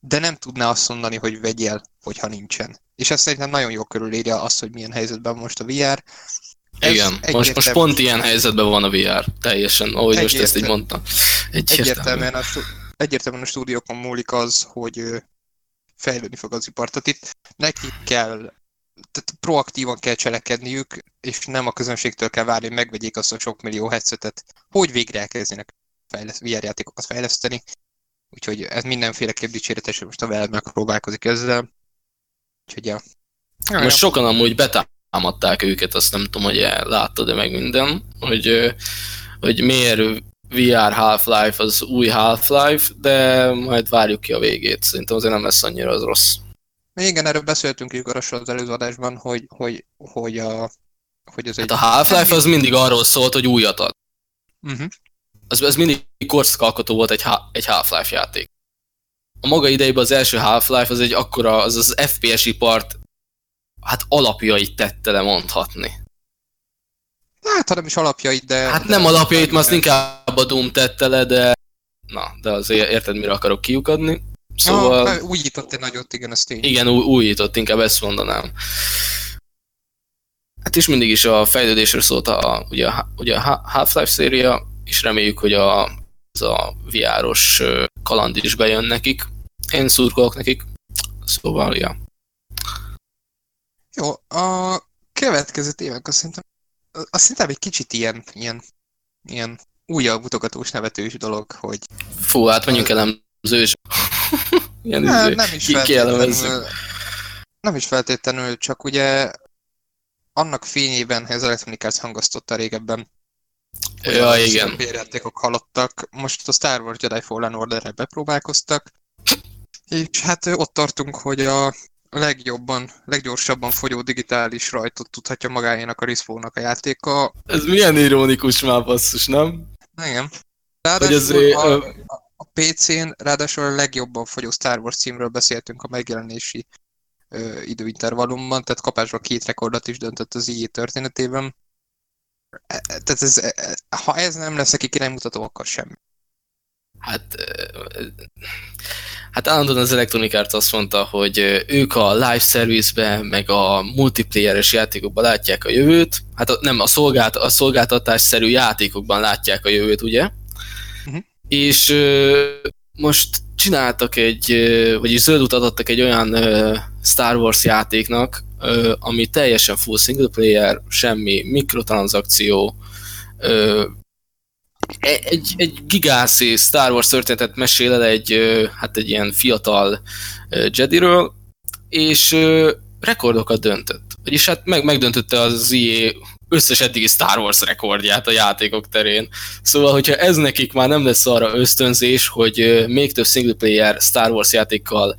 de nem tudná azt mondani, hogy vegyél, hogyha nincsen. És ezt szerintem nagyon jól körülírja azt, hogy milyen helyzetben most a VR. Ez Igen, most, most pont ilyen helyzetben van a VR, teljesen, ahogy most ezt így mondtam. Egyértelműen a, egyértelműen a stúdiókon múlik az, hogy fejlődni fog az ipar. Tehát itt nekik kell tehát proaktívan kell cselekedniük, és nem a közönségtől kell várni, hogy megvegyék azt a sok millió headsetet, hogy végre elkezdjenek fejleszt, VR játékokat fejleszteni. Úgyhogy ez mindenféleképp dicséretes, hogy most a Valve megpróbálkozik ezzel. Úgyhogy ja. ja most ja. sokan amúgy betámadták őket, azt nem tudom, hogy láttad de meg minden, hogy, hogy miért VR Half-Life az új Half-Life, de majd várjuk ki a végét. Szerintem azért nem lesz annyira az rossz. Igen, erről beszéltünk Igarossal az előző adásban, hogy, hogy, hogy, a, hogy ez hát egy... a Half-Life az mindig arról szólt, hogy újat ad. Uh-huh. Az, az mindig korszakalkotó volt egy, egy Half-Life játék. A maga idejében az első Half-Life az egy akkora, az az FPS ipart hát alapjait tette le mondhatni. Hát, ha nem is alapjait, de... Hát nem alapjait, mert azt inkább a Doom tette le, de... Na, de azért érted, mire akarok kiukadni. Szóval... Ah, újított egy nagyot, igen, ez tény. Igen, újított, inkább ezt mondanám. Hát is mindig is a fejlődésről szólt a, ugye, a, ugye a Half-Life széria, és reméljük, hogy a, az a VR-os kaland is bejön nekik. Én szurkolok nekik, szóval, ja. Jó, a következő évek azt szerintem, azt szerintem egy kicsit ilyen, ilyen, ilyen újabb mutogatós nevetős dolog, hogy... Fú, hát menjünk el ős. Ilyen nem, izé, nem is feltétlenül, nem is feltétlenül, csak ugye annak fényében az Electronic Arts hangoztotta régebben, ja, igen. játékok halottak. Most a Star Wars Jedi Fallen Order-re bepróbálkoztak, és hát ott tartunk, hogy a legjobban, leggyorsabban fogyó digitális rajtot tudhatja magáénak a respawn a játéka. Ez milyen ironikus már basszus, nem? Igen. Ráadásul a, a, a PC-n, ráadásul a legjobban fogyó Star Wars címről beszéltünk a megjelenési ö, időintervallumban, tehát kapásban két rekordot is döntött az IE történetében. E, e, tehát ez, e, ha ez nem lesz neki kiremutató, akkor semmi. Hát, hát állandóan az Electronic Arts azt mondta, hogy ők a live service-be, meg a multiplayeres játékokban látják a jövőt. Hát nem, a, szolgált, a szolgáltatásszerű játékokban látják a jövőt, ugye? És most csináltak egy, vagyis zöld utat adtak egy olyan Star Wars játéknak, ami teljesen full single player, semmi mikrotranszakció, e, egy, egy gigászi Star Wars történetet mesél el egy, hát egy ilyen fiatal Jediről, és rekordokat döntött. Vagyis hát meg, megdöntötte az EA összes eddigi Star Wars rekordját a játékok terén. Szóval, hogyha ez nekik már nem lesz arra ösztönzés, hogy még több single player Star Wars játékkal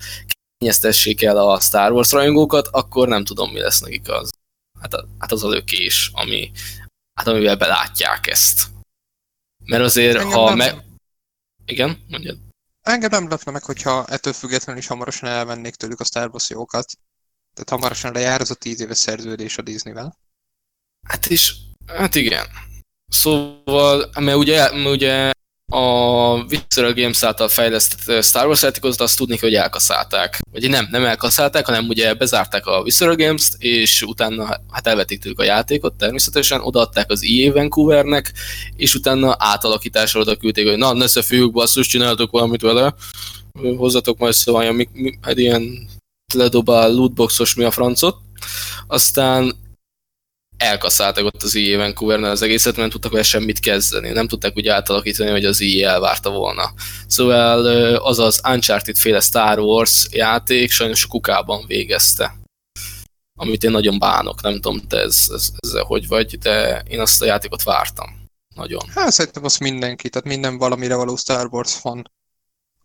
kényeztessék el a Star Wars rajongókat, akkor nem tudom, mi lesz nekik az. Hát, a, hát az a lökés, ami, hát amivel belátják ezt. Mert azért, Engem ha... Me... Igen, mondjad. Engem nem lepne meg, hogyha ettől függetlenül is hamarosan elvennék tőlük a Star Wars jókat. Tehát hamarosan lejár az a tíz éves szerződés a Disney-vel. Hát is, hát igen. Szóval, mert ugye, mert ugye a Visceral Games által fejlesztett Star Wars játékot, azt tudni, hogy elkaszálták. Vagy nem, nem elkaszálták, hanem ugye bezárták a Visceral Games-t, és utána hát elvették tőlük a játékot természetesen, odaadták az EA Vancouvernek, és utána átalakításra oda küldték, hogy na, ne fiúk, basszus, csináltok valamit vele, hozzatok majd szóval, mi, mi, hát ilyen ledobál lootboxos mi a francot. Aztán elkasszáltak ott az EA Vancouvernél az egészet, mert nem tudtak vele semmit kezdeni. Nem tudták úgy átalakítani, hogy az EA elvárta volna. Szóval az az Uncharted féle Star Wars játék sajnos kukában végezte. amit én nagyon bánok, nem tudom, te ez, ez, ezzel hogy vagy, de én azt a játékot vártam. Nagyon. Hát szerintem az mindenki, tehát minden valamire való Star Wars fan.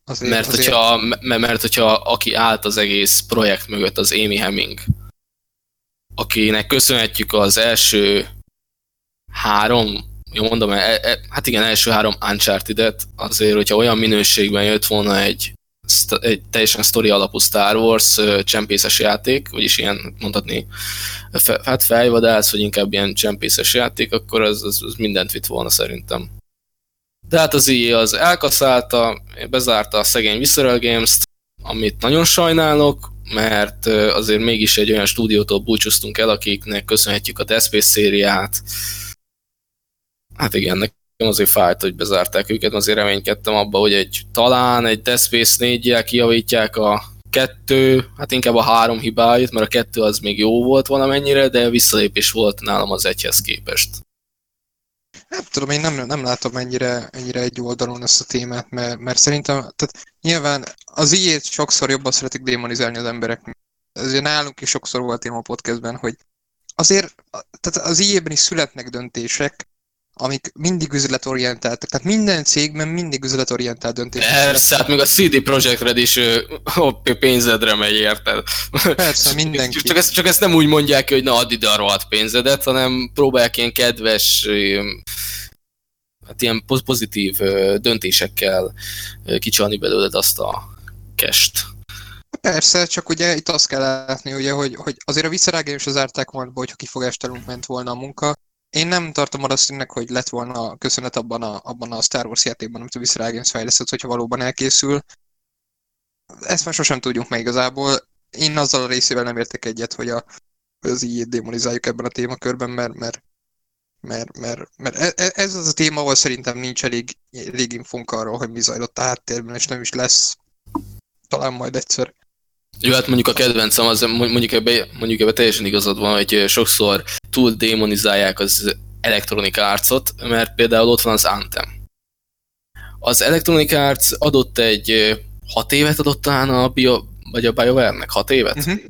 Azért, mert, azért... Hogyha, mert, mert hogyha aki állt az egész projekt mögött, az Amy Hemming, akinek köszönhetjük az első három, jó mondom, e, e, hát igen, első három Uncharted-et, azért, hogyha olyan minőségben jött volna egy, egy teljesen sztori alapú Star Wars csempészes játék, vagyis ilyen mondhatni, fe, hát fejvadász, vagy inkább ilyen csempészes játék, akkor az, az, az mindent vitt volna szerintem. De hát az EA az elkaszálta, bezárta a szegény Visceral Games-t, amit nagyon sajnálok, mert azért mégis egy olyan stúdiótól búcsúztunk el, akiknek köszönhetjük a Death Space szériát. Hát igen, nekem azért fájt, hogy bezárták őket, azért reménykedtem abba, hogy egy talán egy Death Space 4 kijavítják a kettő, hát inkább a három hibáit, mert a kettő az még jó volt valamennyire, de visszalépés volt nálam az egyhez képest. Nem tudom, én nem, nem látom ennyire, ennyire egy oldalon ezt a témát, mert, mert szerintem, tehát nyilván az ilyet sokszor jobban szeretik démonizálni az emberek. Ezért nálunk is sokszor volt téma a podcastben, hogy azért tehát az ilyében is születnek döntések, amik mindig üzletorientáltak. Tehát minden cégben mindig üzletorientált döntés. Persze, hát még a CD Projekt Red is <laughs> hopp, pénzedre megy, érted? Persze, <laughs> mindenki. Csak ezt, csak ezt nem úgy mondják, hogy na add ide a rohadt pénzedet, hanem próbálják ilyen kedves, hát ilyen pozitív döntésekkel kicsalni belőled azt a kest. Persze, csak ugye itt azt kell látni, ugye, hogy, hogy azért a visszarágén is az árták volna, hogyha kifogástálunk ment volna a munka, én nem tartom valószínűleg, hogy lett volna köszönet abban a, abban a Star Wars játékban, amit a Visceral Games fejlesztett, hogyha valóban elkészül. Ezt már sosem tudjuk meg igazából. Én azzal a részével nem értek egyet, hogy, a, hogy az így démonizáljuk ebben a témakörben, mert, mert, mert, mert, mert e, e, ez az a téma, ahol szerintem nincs elég, elég infónk arról, hogy mi zajlott a háttérben, és nem is lesz. Talán majd egyszer. Jó, hát mondjuk a kedvencem az, mondjuk ebbe, mondjuk ebbe teljesen igazad van, hogy sokszor túl démonizálják az Electronic Arts-ot, mert például ott van az Anthem. Az Electronic Arts adott egy hat évet adott talán a Bio, vagy a BioWare-nek? Hat évet? Uh-huh.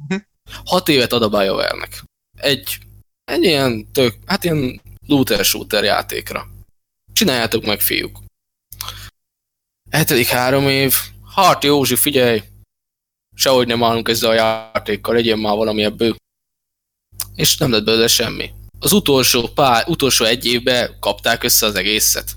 Hat évet ad a BioWare-nek. Egy, egy ilyen tök, hát ilyen looter-shooter játékra. Csináljátok meg, fiúk. Eltelik három év. Hart Józsi, figyelj! Sehogy nem állunk ezzel a játékkal, legyen már valami ebből. És nem lett belőle semmi. Az utolsó, pár, utolsó egy évben kapták össze az egészet.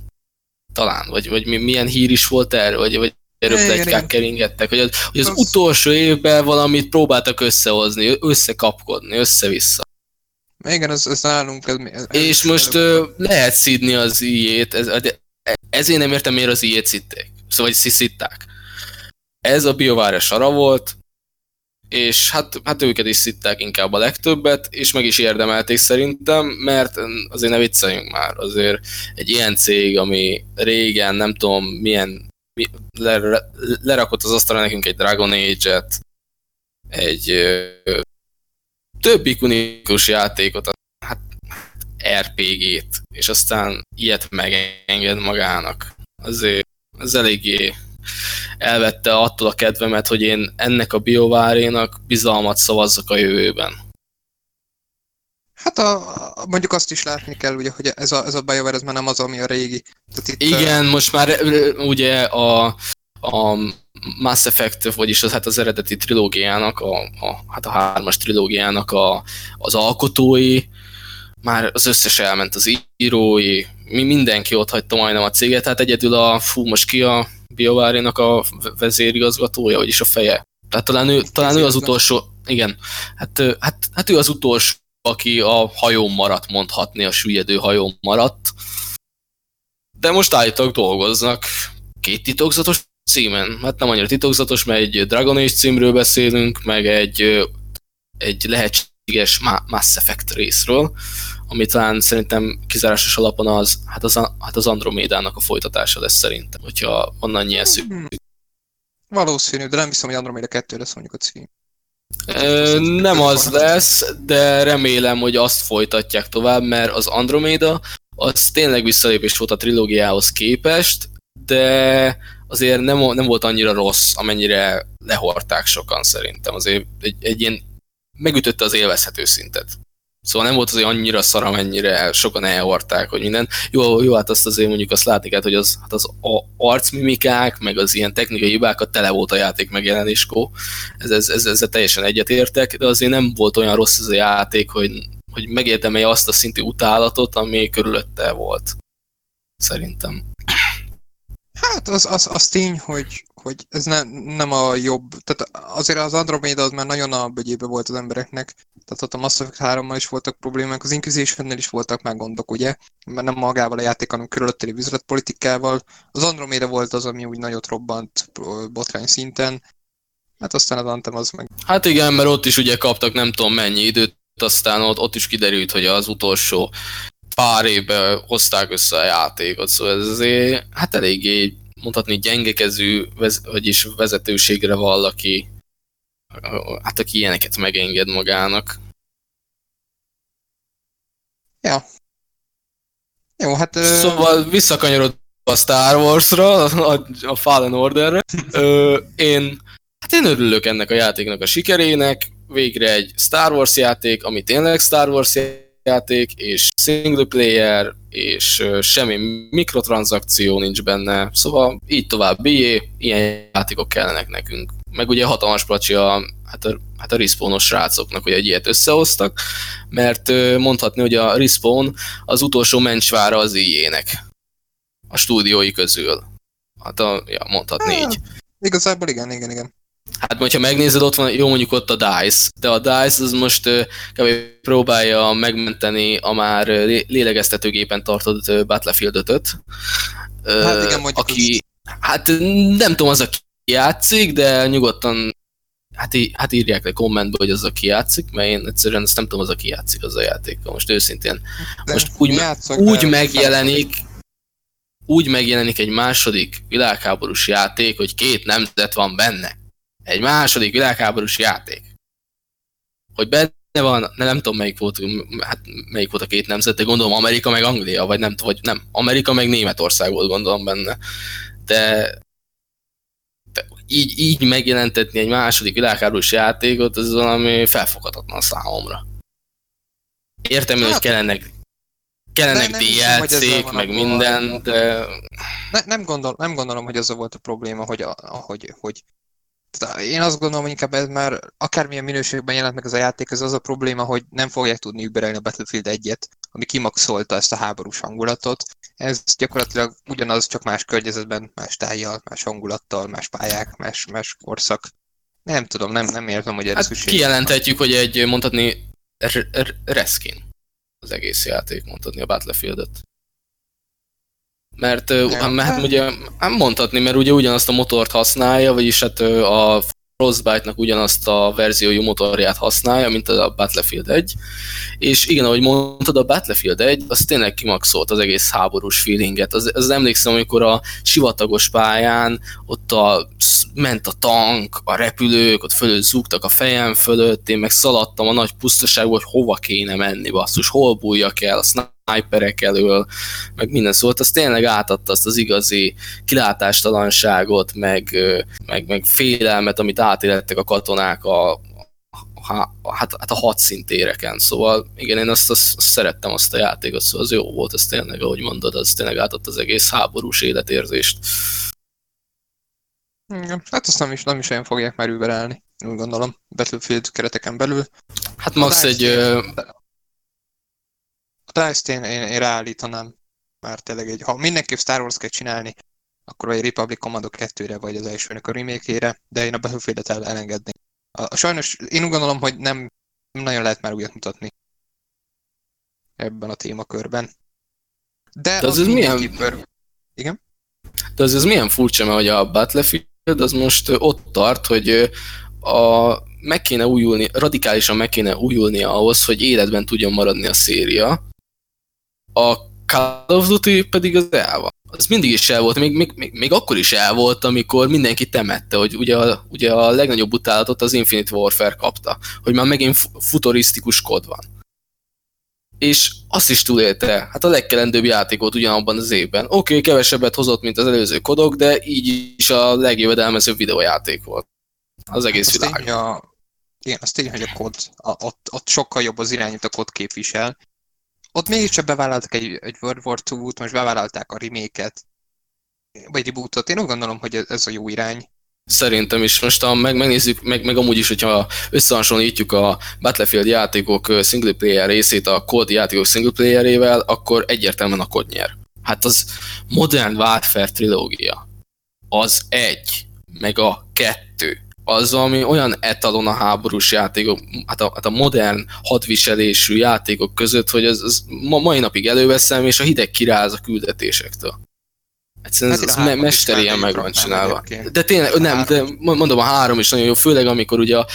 Talán, vagy, vagy milyen hír is volt erről, vagy, vagy erről plegykák keringettek, hogy az, hogy az, az utolsó évben valamit próbáltak összehozni, összekapkodni, össze-vissza. Igen, ez, ez nálunk. Ez, ez és most ö, lehet szídni az ijét, ez, ezért nem értem, miért az ijét szitték. Szóval, hogy szitták ez a BioWare sara volt, és hát, hát őket is szitták inkább a legtöbbet, és meg is érdemelték szerintem, mert azért ne vicceljünk már, azért egy ilyen cég, ami régen nem tudom milyen, mi, le, lerakott az asztalra nekünk egy Dragon Age-et, egy ö, több ikonikus játékot, hát RPG-t, és aztán ilyet megenged magának. Azért ez eléggé elvette attól a kedvemet, hogy én ennek a biovárénak bizalmat szavazzak a jövőben. Hát a, mondjuk azt is látni kell, ugye, hogy ez a, ez a BioWare ez már nem az, ami a régi. Tehát itt, Igen, most már ugye a, a Mass Effect, vagyis az, hát az eredeti trilógiának, a, a, hát a hármas trilógiának a, az alkotói, már az összes elment az írói, mi mindenki ott hagyta majdnem a céget, tehát egyedül a, fú, most ki a BioWare-nak a vezérigazgatója, vagyis a feje. Tehát talán ő, talán ő az utolsó, igen, hát, hát, hát ő az utolsó, aki a hajón maradt, mondhatni, a süllyedő hajón maradt. De most állítólag dolgoznak két titokzatos címen. Hát nem annyira titokzatos, mert egy Dragon Age címről beszélünk, meg egy, egy lehetséges Mass Effect részről ami talán szerintem kizárásos alapon az, hát az, hát az Andromédának a folytatása lesz szerintem, hogyha onnan nyersz. Hmm. Valószínű, de nem hiszem, hogy Andromeda 2 lesz mondjuk a cím. Ö, nem az lesz, de remélem, hogy azt folytatják tovább, mert az Andromeda az tényleg visszalépés volt a trilógiához képest, de azért nem, nem volt annyira rossz, amennyire lehorták sokan szerintem. Azért egy, egy ilyen megütötte az élvezhető szintet. Szóval nem volt azért annyira szar, amennyire sokan elhordták, hogy minden. Jó, jó, hát azt azért mondjuk azt látni kell, hogy az, hát az a arcmimikák, meg az ilyen technikai hibákat tele volt a játék megjelenéskó. Ez, ez, ez, ezzel teljesen egyetértek, de azért nem volt olyan rossz ez a játék, hogy, hogy megérdemelje azt a szintű utálatot, ami körülötte volt. Szerintem. Hát az, az, az tény, hogy, hogy ez ne, nem a jobb, tehát azért az Andromeda az már nagyon a bögyébe volt az embereknek, tehát ott a Mass Effect 3 is voltak problémák, az inquisition is voltak már gondok, ugye, mert nem magával a játék, hanem körülötteli politikával. Az Andromeda volt az, ami úgy nagyot robbant botrány szinten, hát aztán az Anthem az meg... Hát igen, mert ott is ugye kaptak nem tudom mennyi időt, aztán ott, ott is kiderült, hogy az utolsó pár évben hozták össze a játékot, szóval ez azért, hát eléggé mondhatni gyengekező, vez, vagyis vezetőségre valaki, hát aki ilyeneket megenged magának. Ja. Jó, hát... Szóval visszakanyarod a Star Wars-ra, a, a Fallen Order-re. Ö, én, hát én örülök ennek a játéknak a sikerének, végre egy Star Wars játék, ami tényleg Star Wars játék, és single player, és semmi mikrotranszakció nincs benne, szóval így tovább, BA, ilyen játékok kellenek nekünk. Meg ugye hatalmas placsi a, hát a, hát a respawnos srácoknak, hogy egy ilyet összehoztak, mert mondhatni, hogy a respawn az utolsó mencsvára az ijének a stúdiói közül. Hát a, ja, mondhatni így. Igazából igen, igen, igen. Hát, hogyha megnézed, ott van, jó mondjuk ott a DICE, de a DICE az most kb. próbálja megmenteni a már lélegeztetőgépen tartott Battlefield 5 Hát igen, aki, hát nem tudom, az a játszik, de nyugodtan hát, í- hát írják le kommentbe, hogy az a játszik, mert én egyszerűen ezt nem tudom, az a játszik az a játékkal. Most őszintén. De most úgy, játszok, úgy megjelenik, úgy megjelenik egy második világháborús játék, hogy két nemzet van benne egy második világháborús játék. Hogy benne van, nem tudom melyik volt, hát melyik volt a két nemzet, de gondolom Amerika meg Anglia, vagy nem, vagy nem, Amerika meg Németország volt gondolom benne. De, de így, így megjelentetni egy második világháborús játékot, ez valami felfoghatatlan számomra. Értem, hát, hogy kellenek kellenek DLC-k, meg minden, de... Ne, nem, gondol, nem gondolom, hogy az volt a probléma, hogy, a, hogy, hogy én azt gondolom, hogy inkább ez már akármilyen minőségben jelent meg ez a játék, ez az a probléma, hogy nem fogják tudni überelni a Battlefield 1-et, ami kimaxolta ezt a háborús hangulatot. Ez gyakorlatilag ugyanaz, csak más környezetben, más tájjal, más hangulattal, más pályák, más, más korszak. Nem tudom, nem, nem értem, hogy erre hát szükség Kijelenthetjük, hogy egy, mondhatni, reskin az egész játék, mondhatni a Battlefield-et. Mert nem. <laughs> hát ugye hát mondhatni, mert ugye ugyanazt a motort használja, vagyis hát a Frostbite-nak ugyanazt a verziójú motorját használja, mint a Battlefield 1, és igen, ahogy mondtad, a Battlefield 1, az tényleg kimaxolt az egész háborús feelinget. Az, az emlékszem, amikor a sivatagos pályán ott a, ment a tank, a repülők, ott fölött zúgtak a fejem fölött, én meg szaladtam a nagy pusztaságba, hogy hova kéne menni, basszus, hol bújjak el, a sniperek elől, meg minden szólt, az tényleg átadta azt az igazi kilátástalanságot, meg, meg, meg félelmet, amit átélettek a katonák a, a, hát, hát a hadszintéreken, szóval igen, én azt, azt, azt szerettem azt a játékot, szóval az jó volt, ez tényleg, ahogy mondod, az tényleg átadta az egész háborús életérzést. Igen, hát azt nem is, nem is olyan fogják már überelni, úgy gondolom, Battlefield kereteken belül. Hát max egy... A dice én, én, én ráállítanám, már tényleg egy, ha mindenképp Star Wars kell csinálni, akkor egy Republic Commando 2-re, vagy az elsőnek a remake de én a Battlefield-et el, elengedném. A, a, sajnos én úgy gondolom, hogy nem, nem nagyon lehet már újat mutatni ebben a témakörben. De, De az, az milyen... Pör... Igen? De az, az milyen furcsa, mert hogy a Battlefield az most ott tart, hogy a, meg kéne újulni, radikálisan meg kéne újulni ahhoz, hogy életben tudjon maradni a széria, a Call of Duty pedig az el van. Az mindig is el volt, még, még, még, még akkor is el volt, amikor mindenki temette, hogy ugye a, ugye a legnagyobb utálatot az Infinite Warfare kapta, hogy már megint futurisztikus kod van. És azt is túlélte, hát a legkelendőbb játék volt ugyanabban az évben. Oké, okay, kevesebbet hozott, mint az előző kodok, de így is a legjövedelmezőbb videójáték volt. Az egész világ. A, Igen, az tény, hogy a kod, a, ott, ott sokkal jobb az irány, mint a kod képvisel. Ott mégiscsak bevállaltak egy, egy World War II-t, most bevállalták a remake-et, vagy rebootot. Én úgy gondolom, hogy ez a jó irány. Szerintem is. Most ha meg, megnézzük, meg, meg amúgy is, hogyha összehasonlítjuk a Battlefield játékok single player részét a COD játékok single playerével, akkor egyértelműen a COD nyer. Hát az Modern Warfare trilógia, az egy, meg a kettő, az ami olyan etalon a háborús játékok, hát a, hát a modern hadviselésű játékok között, hogy ez, ez ma, mai napig előveszem, és a hideg kiráz a küldetésektől. Egyszerűen hát ez, ez me mesterien meg van csinálva. De tényleg, nem, de mondom, a három is nagyon jó, főleg amikor ugye a,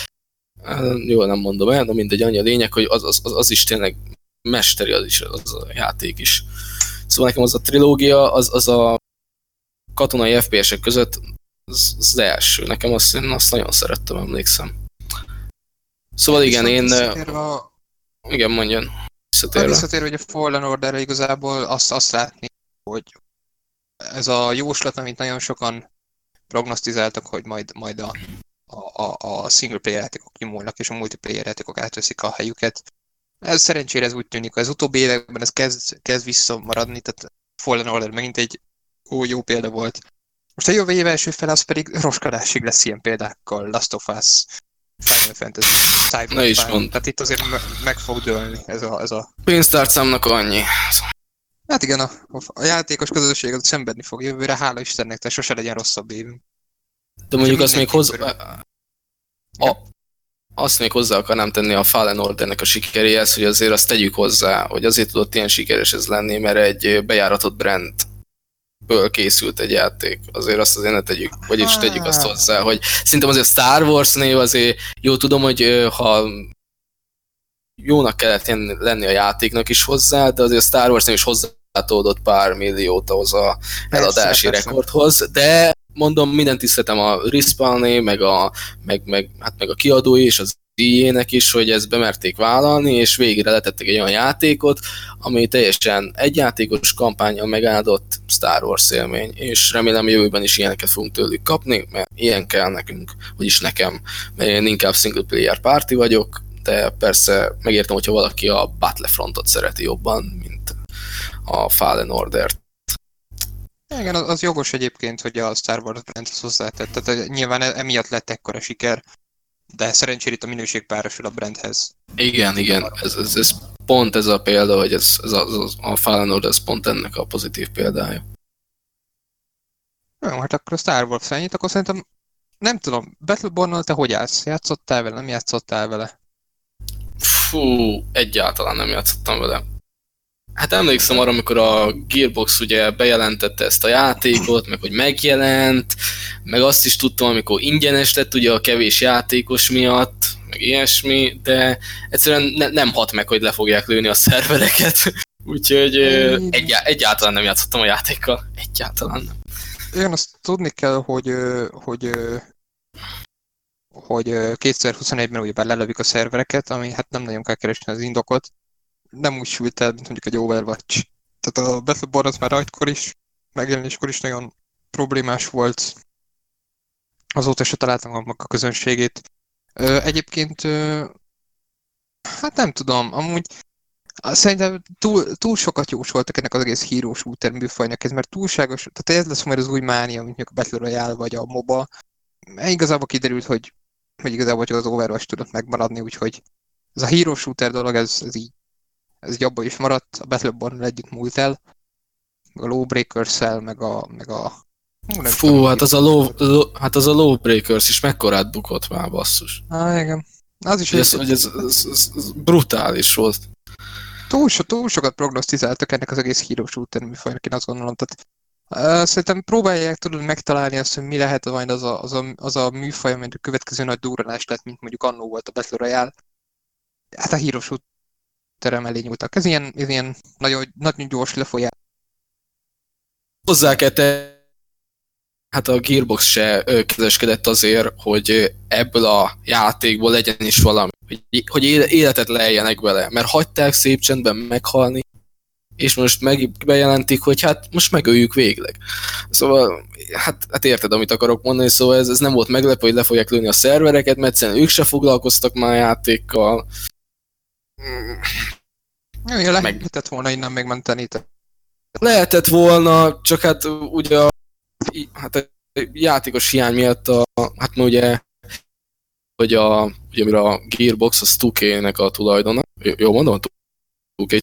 jó, nem mondom el, de mindegy, annyi a lényeg, hogy az, az, az, az is tényleg mesteri az is, az a játék is. Szóval nekem az a trilógia, az, az a katonai FPS-ek között az, az első. Nekem azt, én azt nagyon szerettem, emlékszem. Szóval igen, én... A... Igen, mondjon. Visszatérve. Visszatérve, hogy a Fallen order igazából azt, azt látni, hogy ez a jóslat, amit nagyon sokan prognosztizáltak, hogy majd, majd a, a, a, single player játékok nyomulnak, és a multiplayer játékok átveszik a helyüket. Ez szerencsére ez úgy tűnik, hogy az utóbbi években ez kezd, kezd visszamaradni, tehát Fallen Order megint egy ó, jó példa volt. Most a jövő év első fel az pedig roskadásig lesz ilyen példákkal, Last of Us, Final Fantasy, Cyberpunk. Ne is mond. Tehát itt azért me meg fog dőlni ez a... Ez a... Pénztárcámnak annyi. Hát igen, a, a játékos közösség az szenvedni fog jövőre, hála Istennek, tehát sose legyen rosszabb évünk. De mondjuk azt még hozzá... A, azt még hozzá akarnám tenni a Fallen Ordernek a sikeréhez, hogy azért azt tegyük hozzá, hogy azért tudott ilyen sikeres ez lenni, mert egy bejáratott brand ből készült egy játék. Azért azt azért ne tegyük, vagyis tegyük azt hozzá, hogy szerintem azért Star Wars név azért, jó tudom, hogy ha jónak kellett lenni a játéknak is hozzá, de azért a Star Wars név is hozzátódott pár milliót ahhoz a eladási persze, rekordhoz, de mondom, minden tiszteltem a respawn meg a, meg, meg, hát meg a kiadói és az díjének is, hogy ezt bemerték vállalni, és végre letettek egy olyan játékot, ami teljesen egyjátékos kampányal megáldott Star Wars élmény, és remélem jövőben is ilyeneket fogunk tőlük kapni, mert ilyen kell nekünk, vagyis nekem, mert én inkább single player party vagyok, de persze megértem, hogyha valaki a Battlefrontot szereti jobban, mint a Fallen Order-t. Igen, az, az jogos egyébként, hogy a Star Wars brandhez hozzátett. Tehát nyilván e- emiatt lett ekkora siker, de szerencsére itt a minőség párosul a brandhez. Igen, igen, ez, ez, ez pont ez a példa, hogy ez, ez a, a Fallen Order, ez pont ennek a pozitív példája. Jó, hát akkor a Star Wars ennyit, akkor szerintem nem tudom, battleborn te hogy állsz? Játszottál vele, nem játszottál vele? Fú, egyáltalán nem játszottam vele. Hát emlékszem arra, amikor a Gearbox ugye bejelentette ezt a játékot, meg hogy megjelent, meg azt is tudtam, amikor ingyenes lett ugye a kevés játékos miatt, meg ilyesmi, de egyszerűen ne, nem hat meg, hogy le fogják lőni a szervereket. <laughs> Úgyhogy egy, egyáltalán nem játszottam a játékkal. Egyáltalán nem. Én azt tudni kell, hogy, hogy hogy 2021-ben ugyebár lelövik a szervereket, ami hát nem nagyon kell keresni az indokot, nem úgy sült el, mint mondjuk egy Overwatch. Tehát a Battleborn az már rajtkor is, megjelenéskor is nagyon problémás volt. Azóta se találtam annak a közönségét. Egyébként, hát nem tudom, amúgy Szerintem túl, túl sokat jósoltak ennek az egész híró shooter műfajnak, ez mert túlságos, tehát ez lesz majd az új mánia, mint a Battle Royale vagy a MOBA. Igazából kiderült, hogy, hogy igazából csak az Overwatch tudott megmaradni, úgyhogy ez a hero shooter dolog, ez, ez így ez így abban is maradt, a Battleborn együtt múlt el, a Lawbreakers-el, meg a, meg a Hú, Fú, tudom, hát az, a low, low, hát az a Lawbreakers is mekkorát bukott már, basszus. Á, igen. Az is ez, ez, ez, ez, ez, brutális volt. Túl, so, túl sokat prognosztizáltak ennek az egész hero shooter műfajnak, én azt gondolom. Tehát, szerintem próbálják tudod megtalálni azt, hogy mi lehet majd az a, az a, az a műfaj, amely a következő nagy durranás lett, mint mondjuk annó volt a Battle Royale. Hát a hero shoot, terem elé nyúltak. Ez ilyen, ez ilyen nagyon, nagyon gyors lefolyás. Hozzá kell te hát a Gearbox se kezeskedett azért, hogy ebből a játékból legyen is valami, hogy, hogy életet lejjenek vele, mert hagyták szép csendben meghalni, és most meg bejelentik, hogy hát most megöljük végleg. Szóval, hát, hát érted, amit akarok mondani, szóval ez, ez nem volt meglepő, hogy le fogják lőni a szervereket, mert egyszerűen ők se foglalkoztak már játékkal. Ja, lehetett meg... volna innen még menteni. Lehetett volna, csak hát ugye a, hát a játékos hiány miatt a, hát ugye hogy a, ugye, amire a Gearbox, az 2K-nek a tulajdona. Jó mondom? 2K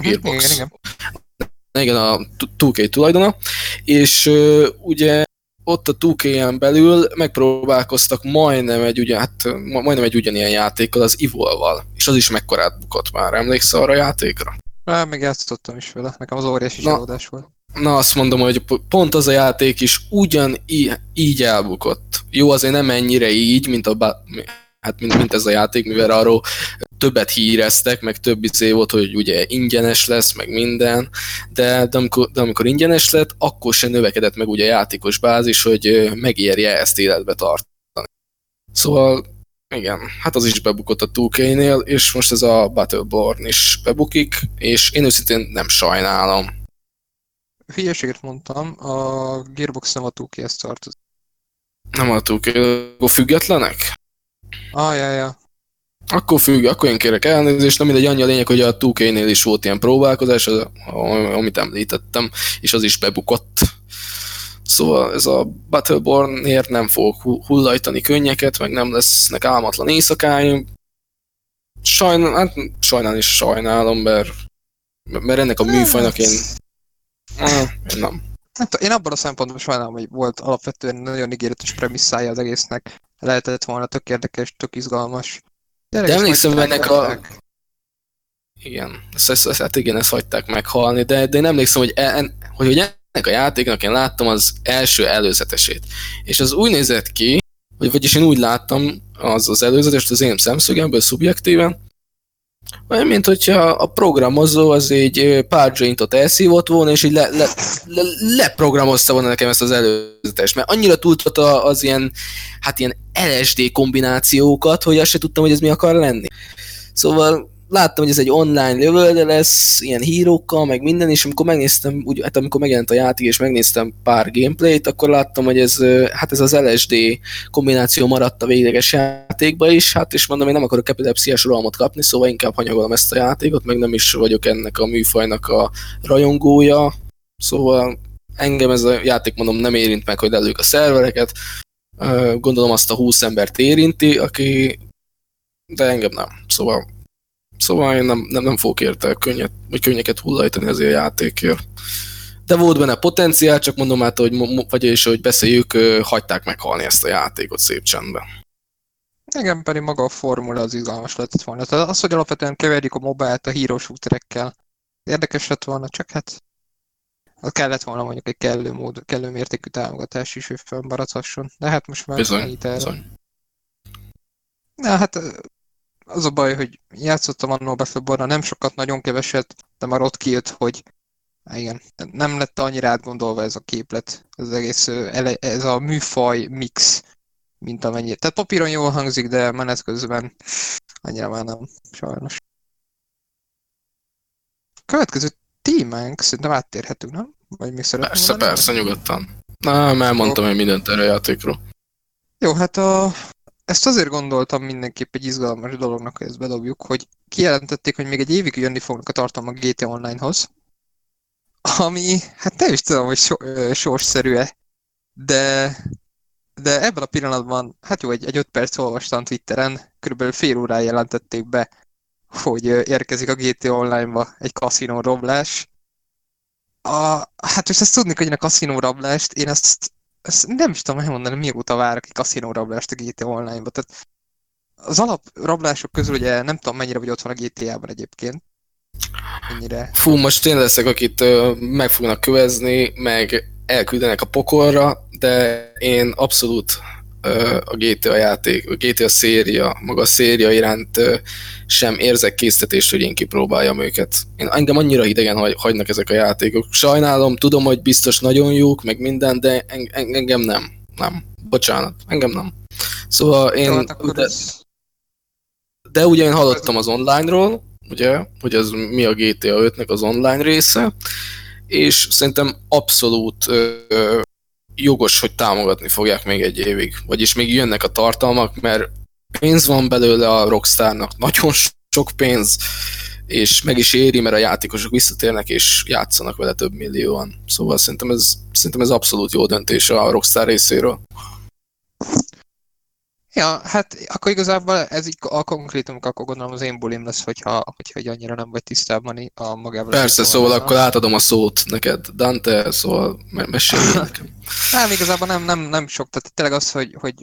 Gearbox. Igen, igen. Igen, a 2K tulajdona, és ugye ott a 2K-en belül megpróbálkoztak majdnem egy, ugye, hát, majdnem egy ugyanilyen játékkal, az Evil-val, és az is mekkorát bukott már, emlékszel arra a játékra? Á, még játszottam is vele, nekem az óriási csalódás volt. Na, azt mondom, hogy pont az a játék is ugyan így elbukott. Jó, azért nem ennyire így, mint a hát mint, mint ez a játék, mivel arról többet híreztek, meg több izé volt, hogy ugye ingyenes lesz, meg minden, de, de, amikor, de amikor ingyenes lett, akkor se növekedett meg ugye a játékos bázis, hogy megérje ezt életbe tartani. Szóval igen, hát az is bebukott a 2K-nél, és most ez a Battleborn is bebukik, és én őszintén nem sajnálom. Hülyeséget mondtam, a Gearbox nem a 2K-hez tartozik. Nem a 2K, akkor függetlenek? Ah, ja, ja. Akkor függ, akkor én kérek elnézést, nem mindegy, annyi a lényeg, hogy a 2K-nél is volt ilyen próbálkozás, az, amit említettem, és az is bebukott. Szóval ez a Battlebornért nem fog hullajtani könnyeket, meg nem lesznek álmatlan éjszakáim. Sajnál, hát sajnálni is sajnálom, mert, mert ennek a műfajnak én... Én nem. Hát én abban a szempontból sajnálom, hogy volt alapvetően nagyon ígéretes premisszája az egésznek. Lehetett volna tök érdekes, tök izgalmas. De, emlékszem, ennek a... Igen, ezt, ezt, ezt, hát igen, ezt hagyták meghalni, de, de én emlékszem, hogy, en, hogy, hogy ennek a játéknak én láttam az első előzetesét. És az úgy nézett ki, vagy vagyis én úgy láttam az az előzetest az én szemszögemből szubjektíven, olyan, mint hogyha a programozó az egy pár jointot elszívott volna, és így le, le, le, leprogramozta volna nekem ezt az előzetes, mert annyira túltott az ilyen, hát ilyen LSD kombinációkat, hogy azt se tudtam, hogy ez mi akar lenni. Szóval láttam, hogy ez egy online lövölde lesz, ilyen hírókkal, meg minden, és amikor megnéztem, úgy, hát amikor megjelent a játék, és megnéztem pár gameplayt, akkor láttam, hogy ez, hát ez az LSD kombináció maradt a végleges játékba is, hát és mondom, én nem akarok epilepsziás rohamot kapni, szóval inkább hanyagolom ezt a játékot, meg nem is vagyok ennek a műfajnak a rajongója, szóval engem ez a játék, mondom, nem érint meg, hogy lelők a szervereket, gondolom azt a 20 embert érinti, aki de engem nem. Szóval Szóval én nem, nem, nem fogok érte könnyet, vagy könnyeket hullajtani azért a játékért. De volt benne potenciál, csak mondom hát, hogy, vagy is, hogy beszéljük, hagyták meghalni ezt a játékot szép csendben. Igen, pedig maga a formula az izgalmas lett volna. Tehát az, hogy alapvetően keverjük a mobilt a hírós úterekkel, érdekes lett volna, csak hát az kellett volna mondjuk egy kellő, mód, kellő mértékű támogatás is, hogy fennmaradhasson. De hát most már bizony, bizony. Na hát az a baj, hogy játszottam annól Battleborn nem sokat, nagyon keveset, de már ott kijött, hogy igen, nem lett annyira átgondolva ez a képlet, ez egész, ez a műfaj mix, mint amennyi. Tehát papíron jól hangzik, de menet közben annyira már nem, sajnos. Következő témánk szerintem áttérhetünk, nem? Vagy még szeretném Persze, mondani? persze, nyugodtan. Nem, elmondtam én mindent erre a játékról. Jó, hát a ezt azért gondoltam mindenképp egy izgalmas dolognak, hogy ezt bedobjuk, hogy kijelentették, hogy még egy évig jönni fognak a tartalmak GT Online-hoz, ami, hát nem is tudom, hogy so, sorsszerű-e, de, de ebben a pillanatban, hát jó, egy, egy öt perc olvastam Twitteren, körülbelül fél órája jelentették be, hogy érkezik a GT Online-ba egy kaszinó roblás. A, hát most ezt tudni, hogy a kaszinó rablást, én ezt ezt nem is tudom megmondani, mióta várok egy kaszinórablást a GTA Online-ba. Tehát az alaprablások közül ugye nem tudom mennyire vagy ott van a GTA-ban egyébként. Ennyire. Fú, most én leszek, akit meg fognak kövezni, meg elküldenek a pokolra, de én abszolút a GTA játék, a GTA széria, maga a széria iránt sem érzek késztetést, hogy én kipróbáljam őket. Én engem annyira idegen hagy, hagynak ezek a játékok. Sajnálom, tudom, hogy biztos nagyon jók, meg minden, de engem nem. Nem. Bocsánat, engem nem. Szóval én... De, de ugye én hallottam az online-ról, ugye, hogy ez mi a GTA 5-nek az online része, és szerintem abszolút ö, jogos, hogy támogatni fogják még egy évig. Vagyis még jönnek a tartalmak, mert pénz van belőle a Rockstarnak, nagyon sok pénz, és meg is éri, mert a játékosok visszatérnek, és játszanak vele több millióan. Szóval szerintem ez, szerintem ez abszolút jó döntés a Rockstar részéről. Ja, hát akkor igazából ez így a konkrétumok, akkor gondolom az én bulim lesz, hogyha, hogyha annyira nem vagy tisztában a magával. Persze, szóval akkor átadom a szót neked, Dante, szóval mesélj <laughs> nekem. Nem, igazából nem, nem, nem sok, tehát tényleg az, hogy, hogy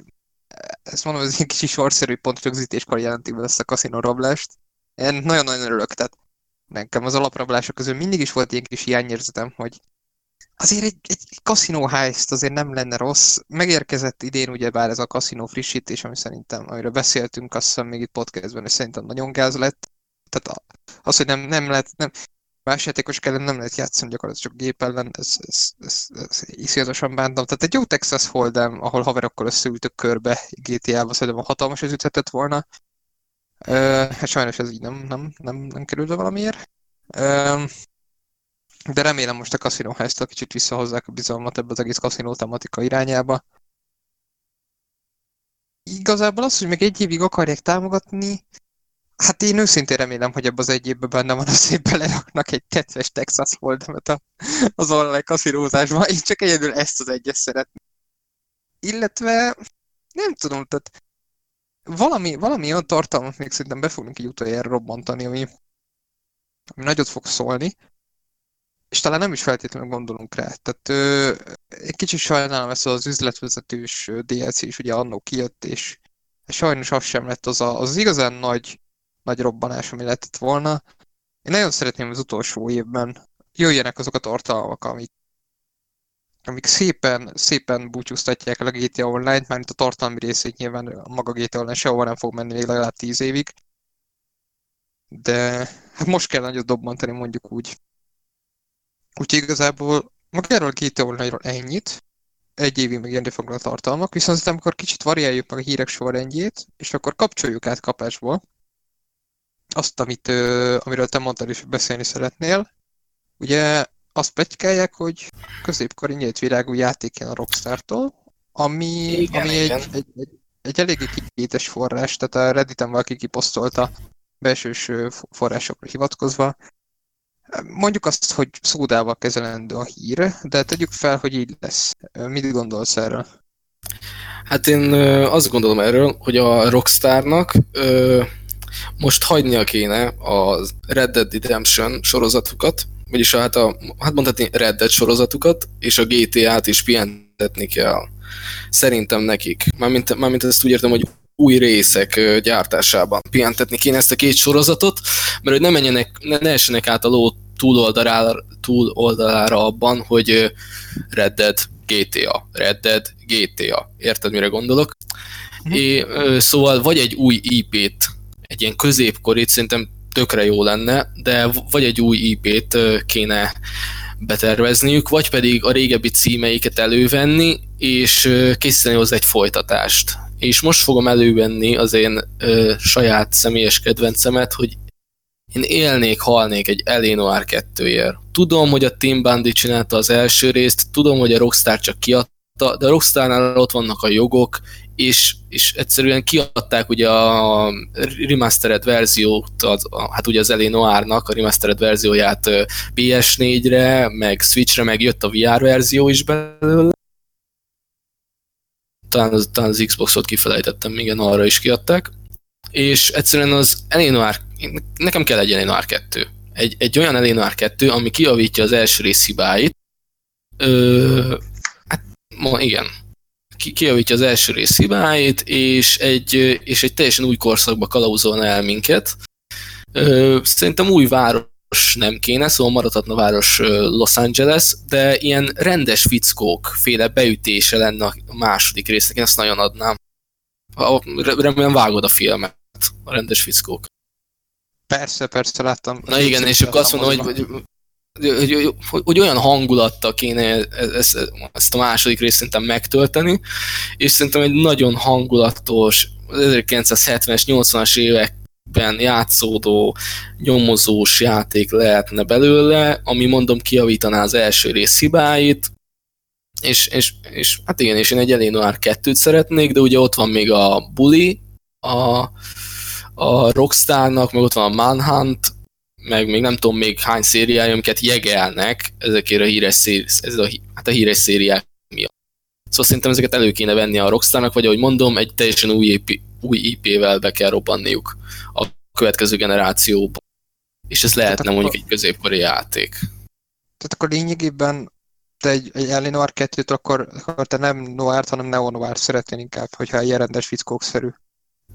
ezt mondom, ez egy kicsi sorszerű pontrögzítéskor jelentik be ezt a kaszinó rablást. Én nagyon-nagyon örülök, tehát nekem az alaprablások közül mindig is volt ilyen kis hiányérzetem, hogy azért egy, egy kaszinó heist azért nem lenne rossz. Megérkezett idén ugyebár ez a kaszinó frissítés, ami szerintem, amiről beszéltünk, azt hiszem még itt podcastben, és szerintem nagyon gáz lett. Tehát az, hogy nem, nem lehet, nem, más játékos ellen nem lehet játszani gyakorlatilag csak gép ellen, ez, ez, ez, ez iszonyatosan bántam. Tehát egy jó Texas Hold'em, ahol haverokkal összeültök körbe GTA-ba, szerintem a hatalmas ez üthetett volna. Uh, hát sajnos ez így nem, nem, nem, nem került valamiért. Uh, de remélem most a Casino heist kicsit visszahozzák a bizalmat ebbe az egész kaszinó tematika irányába. Igazából az, hogy még egy évig akarják támogatni, hát én őszintén remélem, hogy ebbe az egy évben benne van az, hogy beleraknak egy kedves Texas Hold'emet az online kaszinózásba. Én csak egyedül ezt az egyet szeretném. Illetve nem tudom, tehát valami, valami olyan tartalmat még szerintem be fogunk így utoljára robbantani, ami, ami nagyot fog szólni, és talán nem is feltétlenül gondolunk rá. Tehát ö, egy kicsit sajnálom ezt az üzletvezetős DLC is ugye annó kijött, és sajnos az sem lett az a, az igazán nagy, nagy robbanás, ami lehetett volna. Én nagyon szeretném az utolsó évben jöjjenek azok a tartalmak, amik, amik szépen, szépen búcsúztatják el a GTA Online-t, mármint a tartalmi részét nyilván a maga GTA Online sehova nem fog menni még legalább 10 évig. De hát most kell nagyot dobbantani mondjuk úgy. Úgyhogy igazából magáról a GTA online ennyit, egy évig megjelenni fog a tartalmak, viszont aztán amikor kicsit variáljuk meg a hírek sorrendjét, és akkor kapcsoljuk át kapásból azt, amit, amiről te mondtad is beszélni szeretnél. Ugye azt pegykálják, hogy középkori nyílt világú játék a Rockstar-tól, ami, igen, ami igen. Egy, egy, egy, egy eléggé kikétes forrás, tehát a Redditen valaki kiposztolta belsős forrásokra hivatkozva, Mondjuk azt, hogy szódával kezelendő a hír, de tegyük fel, hogy így lesz. Mit gondolsz erről? Hát én azt gondolom erről, hogy a Rockstarnak most hagynia kéne a Red Dead Redemption sorozatukat, vagyis a, hát, a, hát mondhatni Red Dead sorozatukat, és a GTA-t is pihentetni kell. Szerintem nekik. Mármint, mármint ezt úgy értem, hogy új részek gyártásában pihentetni kéne ezt a két sorozatot, mert hogy ne menjenek, ne, ne essenek át a ló túloldalára, túloldalára abban, hogy Red Dead GTA, Red Dead GTA. Érted, mire gondolok? Mm. É, szóval vagy egy új IP-t, egy ilyen középkorét szerintem tökre jó lenne, de vagy egy új IP-t kéne betervezniük, vagy pedig a régebbi címeiket elővenni, és készíteni hozzá egy folytatást. És most fogom elővenni az én ö, saját személyes kedvencemet, hogy én élnék, halnék egy Eleanor 2-ért. Tudom, hogy a Team Bundy csinálta az első részt, tudom, hogy a Rockstar csak kiadta, de a Rockstarnál ott vannak a jogok, és, és egyszerűen kiadták ugye a remastered verziót, az, a, hát ugye az Eleanornak a remastered verzióját PS4-re, meg Switch-re, meg jött a VR verzió is belőle. Talán az, talán az Xbox-ot kifelejtettem, igen, arra is kiadták. És egyszerűen az Eleanor nekem kell egy Eleanor 2. Egy, egy olyan Eleanor 2, ami kiavítja az első rész hibáit. Ö, hát, ma, igen. Ki, kiavítja az első rész hibáit, és egy, és egy teljesen új korszakba kalauzolna el minket. Ö, szerintem új város nem kéne, szóval maradhatna város Los Angeles, de ilyen rendes fickók féle beütése lenne a második résznek, én ezt nagyon adnám. Remélem vágod a filmet, a rendes fickók. Persze, persze, láttam. Na igen, és akkor azt mondom, hogy, hogy, hogy, hogy, hogy olyan hangulattal kéne ezt, ezt a második részt szerintem megtölteni, és szerintem egy nagyon hangulatos, 1970-es, 80-as évek szépen játszódó, nyomozós játék lehetne belőle, ami mondom kiavítaná az első rész hibáit, és, és, és hát igen, és én egy Elénoár 2-t szeretnék, de ugye ott van még a Bully, a, a Rockstarnak, meg ott van a Manhunt, meg még nem tudom még hány szériája, amiket jegelnek ezekért a híres, széri, ez a, hát a híres szériák miatt. Szóval szerintem ezeket elő kéne venni a Rockstarnak, vagy ahogy mondom, egy teljesen új, új IP-vel be kell robbanniuk a következő generációban. És ez lehetne akkor, mondjuk egy középkori játék. Tehát akkor lényegében te egy, egy Ellie Noir 2-t, akkor, akkor te nem Noir-t, hanem Neo Noir szeretnél inkább, hogyha egy rendes fickókszerű.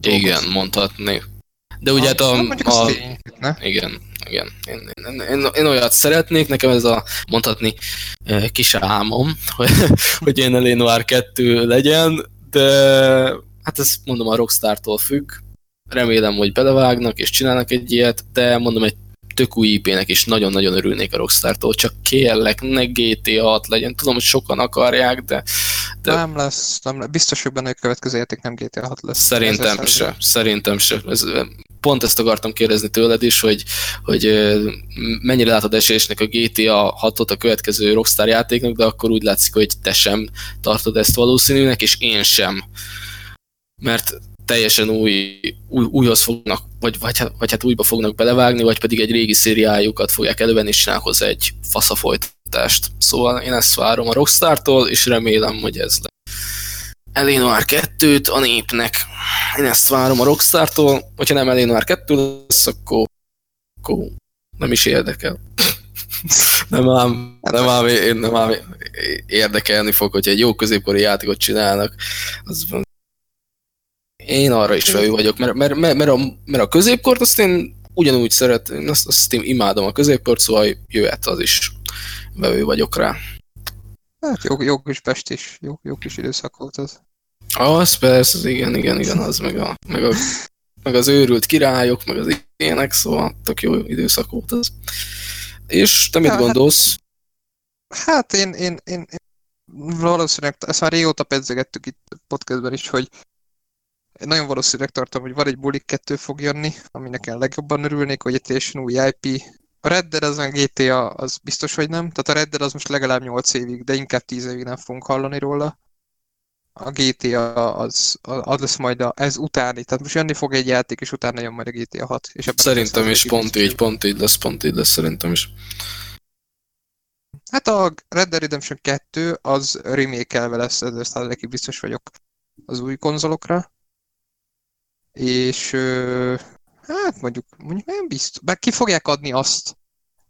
Igen, mondhatni. De ugye hát a... a, a tény, igen, igen. Én, én, én, én, olyat szeretnék, nekem ez a mondhatni kis álmom, <laughs> hogy, hogy én Elé Noir 2 legyen, de hát ezt mondom a Rockstar-tól függ. Remélem, hogy belevágnak és csinálnak egy ilyet, de mondom, egy tök új IP-nek is nagyon-nagyon örülnék a Rockstar-tól, csak kérlek, ne GTA 6 legyen. Tudom, hogy sokan akarják, de... de... Nem lesz, nem lesz. Biztos, hogy benne a következő játék nem GTA 6 lesz. Szerintem se, szerintem se. Ez, pont ezt akartam kérdezni tőled is, hogy, hogy mennyire látod esélyesnek a GTA 6-ot a következő Rockstar játéknak, de akkor úgy látszik, hogy te sem tartod ezt valószínűnek, és én sem. Mert teljesen új, új újhoz fognak, vagy, vagy, hát, vagy hát újba fognak belevágni, vagy pedig egy régi szériájukat fogják elővenni, és csinál hozzá egy faszafolytást. Szóval én ezt várom a Rockstar-tól, és remélem, hogy ez lesz. Elénoir 2-t a népnek. Én ezt várom a Rockstar-tól, hogyha nem Elénoir 2 lesz, akkor, akkor nem is érdekel. <laughs> nem ám, nem ám, én nem ám érdekelni fog, hogyha egy jó középkori játékot csinálnak. Az én arra is vevő vagyok, mert, mert, mert, mert, a, mert a középkort azt én ugyanúgy szeretem, azt, azt én imádom a középkort, szóval jöhet az is vevő vagyok rá. Hát jó, jó kis Pest is, jó, jó kis időszak volt az. Az persze, igen, igen, igen, az meg, a, meg, a, meg az őrült királyok, meg az ilyenek, szóval tök jó időszak volt az. És te mit hát- gondolsz? Hát, hát én, én, én, én valószínűleg, ezt már régóta pedzegettük itt podcastben is, hogy én nagyon valószínűleg tartom, hogy van egy Bully 2 fog jönni, aminek én legjobban örülnék, hogy egy teljesen új IP. A Red Dead az meg GTA, az biztos, hogy nem. Tehát a Red Dead az most legalább 8 évig, de inkább 10 évig nem fogunk hallani róla. A GTA az, az lesz majd a, ez utáni, tehát most jönni fog egy játék, és utána jön majd a GTA 6. És szerintem is pont így, pont így lesz, pont így lesz, szerintem is. Hát a Red Dead Redemption 2 az remake lesz, ez százalékig biztos vagyok az új konzolokra és hát mondjuk, mondjuk nem biztos, mert ki fogják adni azt,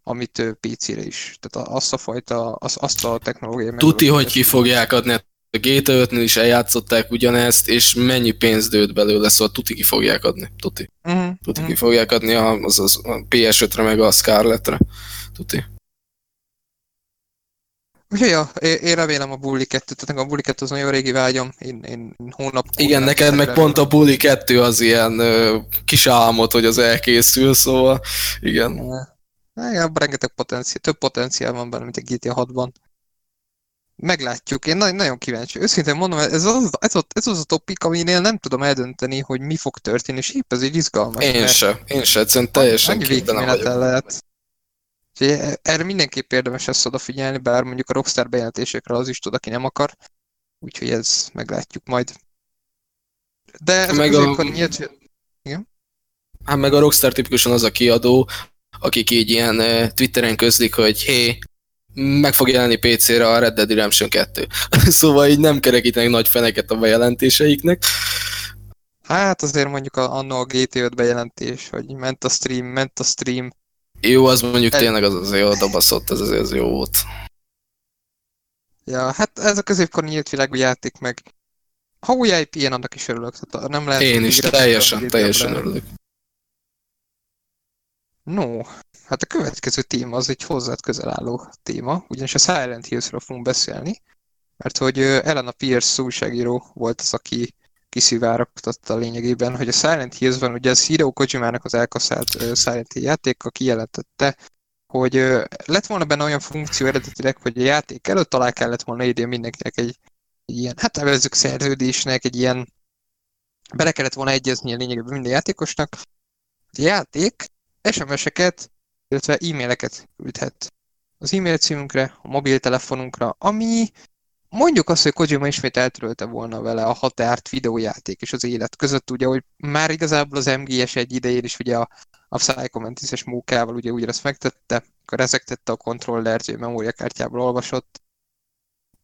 amit PC-re is. Tehát azt a fajta, azt, azt a technológiai Tuti, hogy ki fogják adni, a GTA 5 is eljátszották ugyanezt, és mennyi pénz dőlt belőle, szóval tuti ki fogják adni. Tuti. Uh-huh. Tuti uh-huh. ki fogják adni az, az a PS5-re meg a Scarlett-re. Tuti. Úgyhogy ja, én remélem a Bully 2, tehát a Bully 2 az nagyon régi vágyom, én, én hónap... Igen, neked meg pont a Bully 2 az ilyen ö, kis álmod, hogy az elkészül, szóval igen. Ja, ja rengeteg potenciál, több potenciál van benne, mint a GTA 6-ban. Meglátjuk, én nagyon, nagyon kíváncsi. Őszintén mondom, ez az, ez, az, ez az a topik, aminél nem tudom eldönteni, hogy mi fog történni, és épp ez egy izgalmas. Én se, én se, egyszerűen teljesen képtelen vagyok. lehet. Úgyhogy erre mindenképp érdemes ezt odafigyelni, bár mondjuk a Rockstar bejelentésekre az is tud, aki nem akar. Úgyhogy ez meglátjuk majd. De ez meg a... nyílt... Igen? Hát meg a Rockstar tipikusan az a kiadó, akik így ilyen Twitteren közlik, hogy hé, meg fog jelenni PC-re a Red Dead Redemption 2. <laughs> szóval így nem kerekítenek nagy feneket a bejelentéseiknek. Hát azért mondjuk a, anno a GT5 bejelentés, hogy ment a stream, ment a stream, jó, az mondjuk tényleg az azért oda baszott, ez azért az jó volt. Ja, hát ez a középkor nyílt világú játék meg. Ha új IP ilyen, annak is örülök. Tehát nem lehet, Én is, teljesen, teljesen örülök. No, hát a következő téma az egy hozzád közel álló téma, ugyanis a Silent Hills-ről fogunk beszélni, mert hogy Elena Pierce újságíró volt az, aki kiszivárogtatta lényegében, hogy a Silent Hills van, ugye ez Hideo Kojimának az elkaszált uh, Silent Hill játéka kijelentette, hogy uh, lett volna benne olyan funkció eredetileg, hogy a játék előtt alá kellett volna írni mindenkinek egy, egy ilyen, hát nevezzük szerződésnek, egy ilyen, bele kellett volna a lényegében minden játékosnak, játék SMS-eket, illetve e-maileket küldhet. Az e-mail címünkre, a mobiltelefonunkra, ami mondjuk azt, hogy Kojima ismét eltörölte volna vele a határt videójáték és az élet között, ugye, hogy már igazából az MGS egy idején is ugye a, a Psychomantis-es mókával ugye úgy ezt megtette, akkor ezek tette a kontrollert, hogy memóriakártyából olvasott,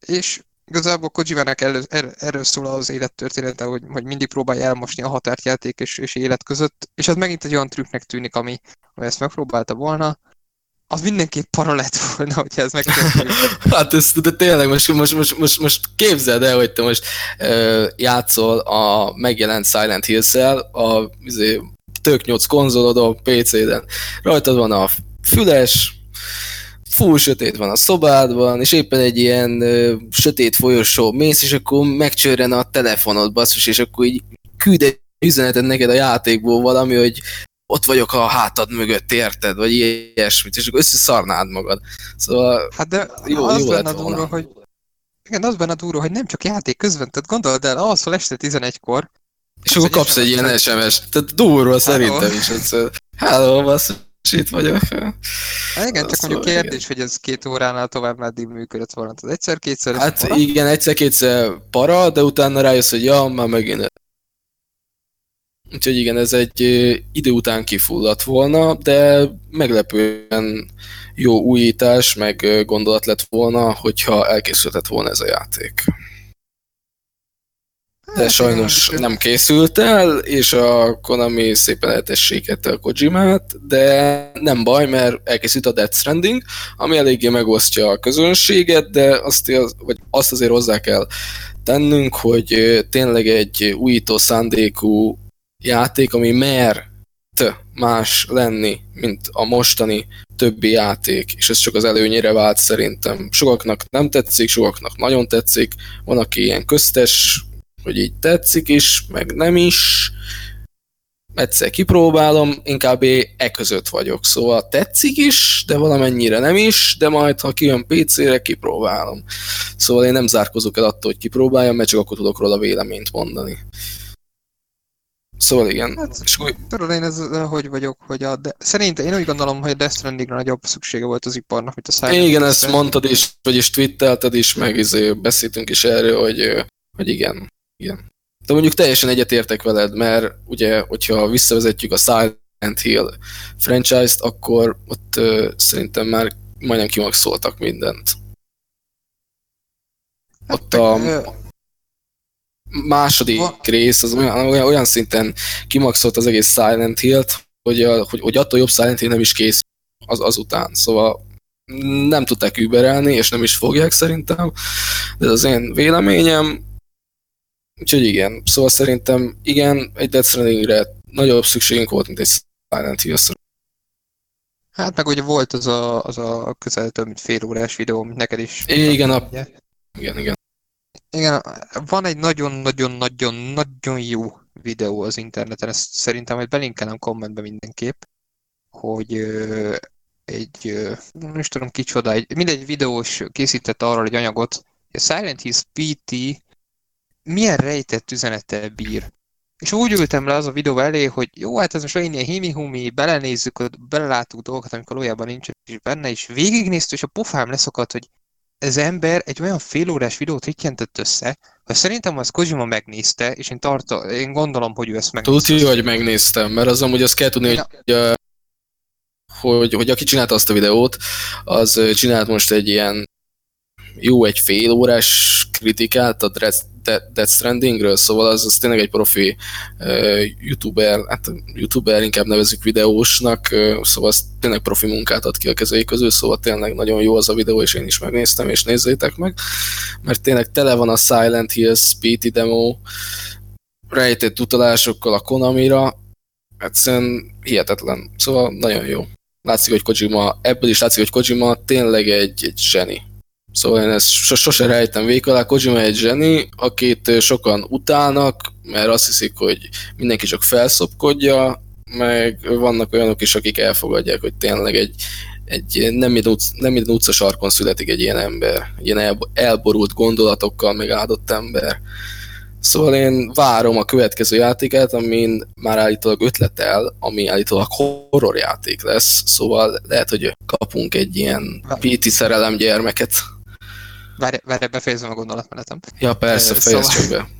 és igazából Kojimának erről, erről szól az élettörténete, hogy, hogy mindig próbálja elmosni a határt játék és, és élet között, és az megint egy olyan trükknek tűnik, ami, ami ezt megpróbálta volna, az mindenképp para lett volna, <laughs> hogyha ez megtörténik. <laughs> hát ez, de tényleg most, most, most, most, most képzeld el, hogy te most uh, játszol a megjelent Silent Hills-el, a izé, tök 8 konzolodon, PC-den. Rajtad van a füles, full sötét van a szobádban, és éppen egy ilyen ö, sötét folyosó mész, és akkor megcsörren a telefonod, basszus, és akkor így küld egy üzenetet neked a játékból valami, hogy ott vagyok a hátad mögött, érted? Vagy ilyesmit, és akkor összeszarnád magad. Szóval hát de jó, az jó benne durva, hogy igen, az benne durva, hogy nem csak játék közben, tehát gondold el, alszol este 11-kor, és akkor kapsz egy ilyen SMS-t, tehát durva szerintem is. Hello, basz, itt vagyok. Hát igen, csak mondjuk kérdés, igen. hogy ez két óránál tovább meddig működött volna. Tehát egyszer-kétszer Hát para? igen, egyszer-kétszer para, de utána rájössz, hogy ja, már megint Úgyhogy igen, ez egy idő után kifulladt volna, de meglepően jó újítás, meg gondolat lett volna, hogyha elkészülhetett volna ez a játék. De hát, sajnos nem készült el, és a Konami szépen eltessékette a Kojimát, de nem baj, mert elkészült a Death Stranding, ami eléggé megosztja a közönséget, de azt, vagy azt azért hozzá kell tennünk, hogy tényleg egy újító szándékú játék, ami mer más lenni, mint a mostani többi játék, és ez csak az előnyére vált szerintem. Sokaknak nem tetszik, sokaknak nagyon tetszik, van, aki ilyen köztes, hogy így tetszik is, meg nem is, egyszer kipróbálom, inkább e között vagyok, szóval tetszik is, de valamennyire nem is, de majd ha kijön PC-re, kipróbálom. Szóval én nem zárkozok el attól, hogy kipróbáljam, mert csak akkor tudok róla véleményt mondani. Szóval igen. Hát, és úgy... Tudod, én ez, hogy vagyok, hogy a... De... Szerintem én úgy gondolom, hogy a Death Stranding nagyobb szüksége volt az iparnak, mint a Silent Igen, ezt Stranding. mondtad is, vagyis twittelted is, meg izé beszéltünk is erről, hogy, hogy igen. igen. De mondjuk teljesen egyetértek veled, mert ugye, hogyha visszavezetjük a Silent Hill franchise-t, akkor ott uh, szerintem már majdnem kimaxoltak mindent. Hát ott a, második ha. rész az olyan, olyan, olyan szinten kimaxolt az egész Silent Hill-t, hogy, hogy, hogy attól jobb Silent Hill nem is kész az, azután. Szóval nem tudták überelni, és nem is fogják szerintem, de ez az én véleményem. Úgyhogy igen, szóval szerintem igen, egy Death Strandingre nagyobb szükségünk volt, mint egy Silent hill -szor. Hát meg ugye volt az a, az a közel több mint fél órás videó, amit neked is. Igen, a... igen, igen. Igen, van egy nagyon-nagyon-nagyon-nagyon jó videó az interneten, ezt szerintem majd belinkelem kommentbe mindenképp, hogy egy, nem is tudom kicsoda, egy, mindegy videós készített arról egy anyagot, hogy a Silent Hills PT milyen rejtett üzenettel bír. És úgy ültem le az a videó elé, hogy jó, hát ez most olyan ilyen himi-humi, belenézzük, belelátunk dolgokat, amikor valójában nincs is benne, és végignéztük, és a pofám leszakadt, hogy ez ember egy olyan félórás videót rikkentett össze, hogy szerintem az Kojima megnézte, és én, tarto, én gondolom, hogy ő ezt megnézte. Tudja, hogy megnéztem, mert az amúgy azt kell tudni, hogy, hogy, hogy aki csinálta azt a videót, az csinált most egy ilyen jó egy fél órás kritikát a Death Strandingről, szóval az, az tényleg egy profi uh, youtuber, hát youtuber inkább nevezük videósnak, uh, szóval az tényleg profi munkát ad ki a kezei közül, szóval tényleg nagyon jó az a videó, és én is megnéztem, és nézzétek meg, mert tényleg tele van a Silent Hills PT demo, rejtett utalásokkal a Konamira, egyszerűen hihetetlen, szóval nagyon jó. Látszik, hogy Kojima, ebből is látszik, hogy Kojima tényleg egy, egy zseni Szóval én ezt sose rejtem végig alá. Kojima egy zseni, akit sokan utálnak, mert azt hiszik, hogy mindenki csak felszopkodja, meg vannak olyanok is, akik elfogadják, hogy tényleg egy, egy nem, minden utca, nem minden utca sarkon születik egy ilyen ember, egy ilyen elborult gondolatokkal megáldott ember. Szóval én várom a következő játékát, amin már állítólag ötletel, ami állítólag horror játék lesz, szóval lehet, hogy kapunk egy ilyen PT szerelem gyermeket. Várj, várj, befejezem a gondolatmenetem. Ja, persze, uh, fejezd szóval... csak be.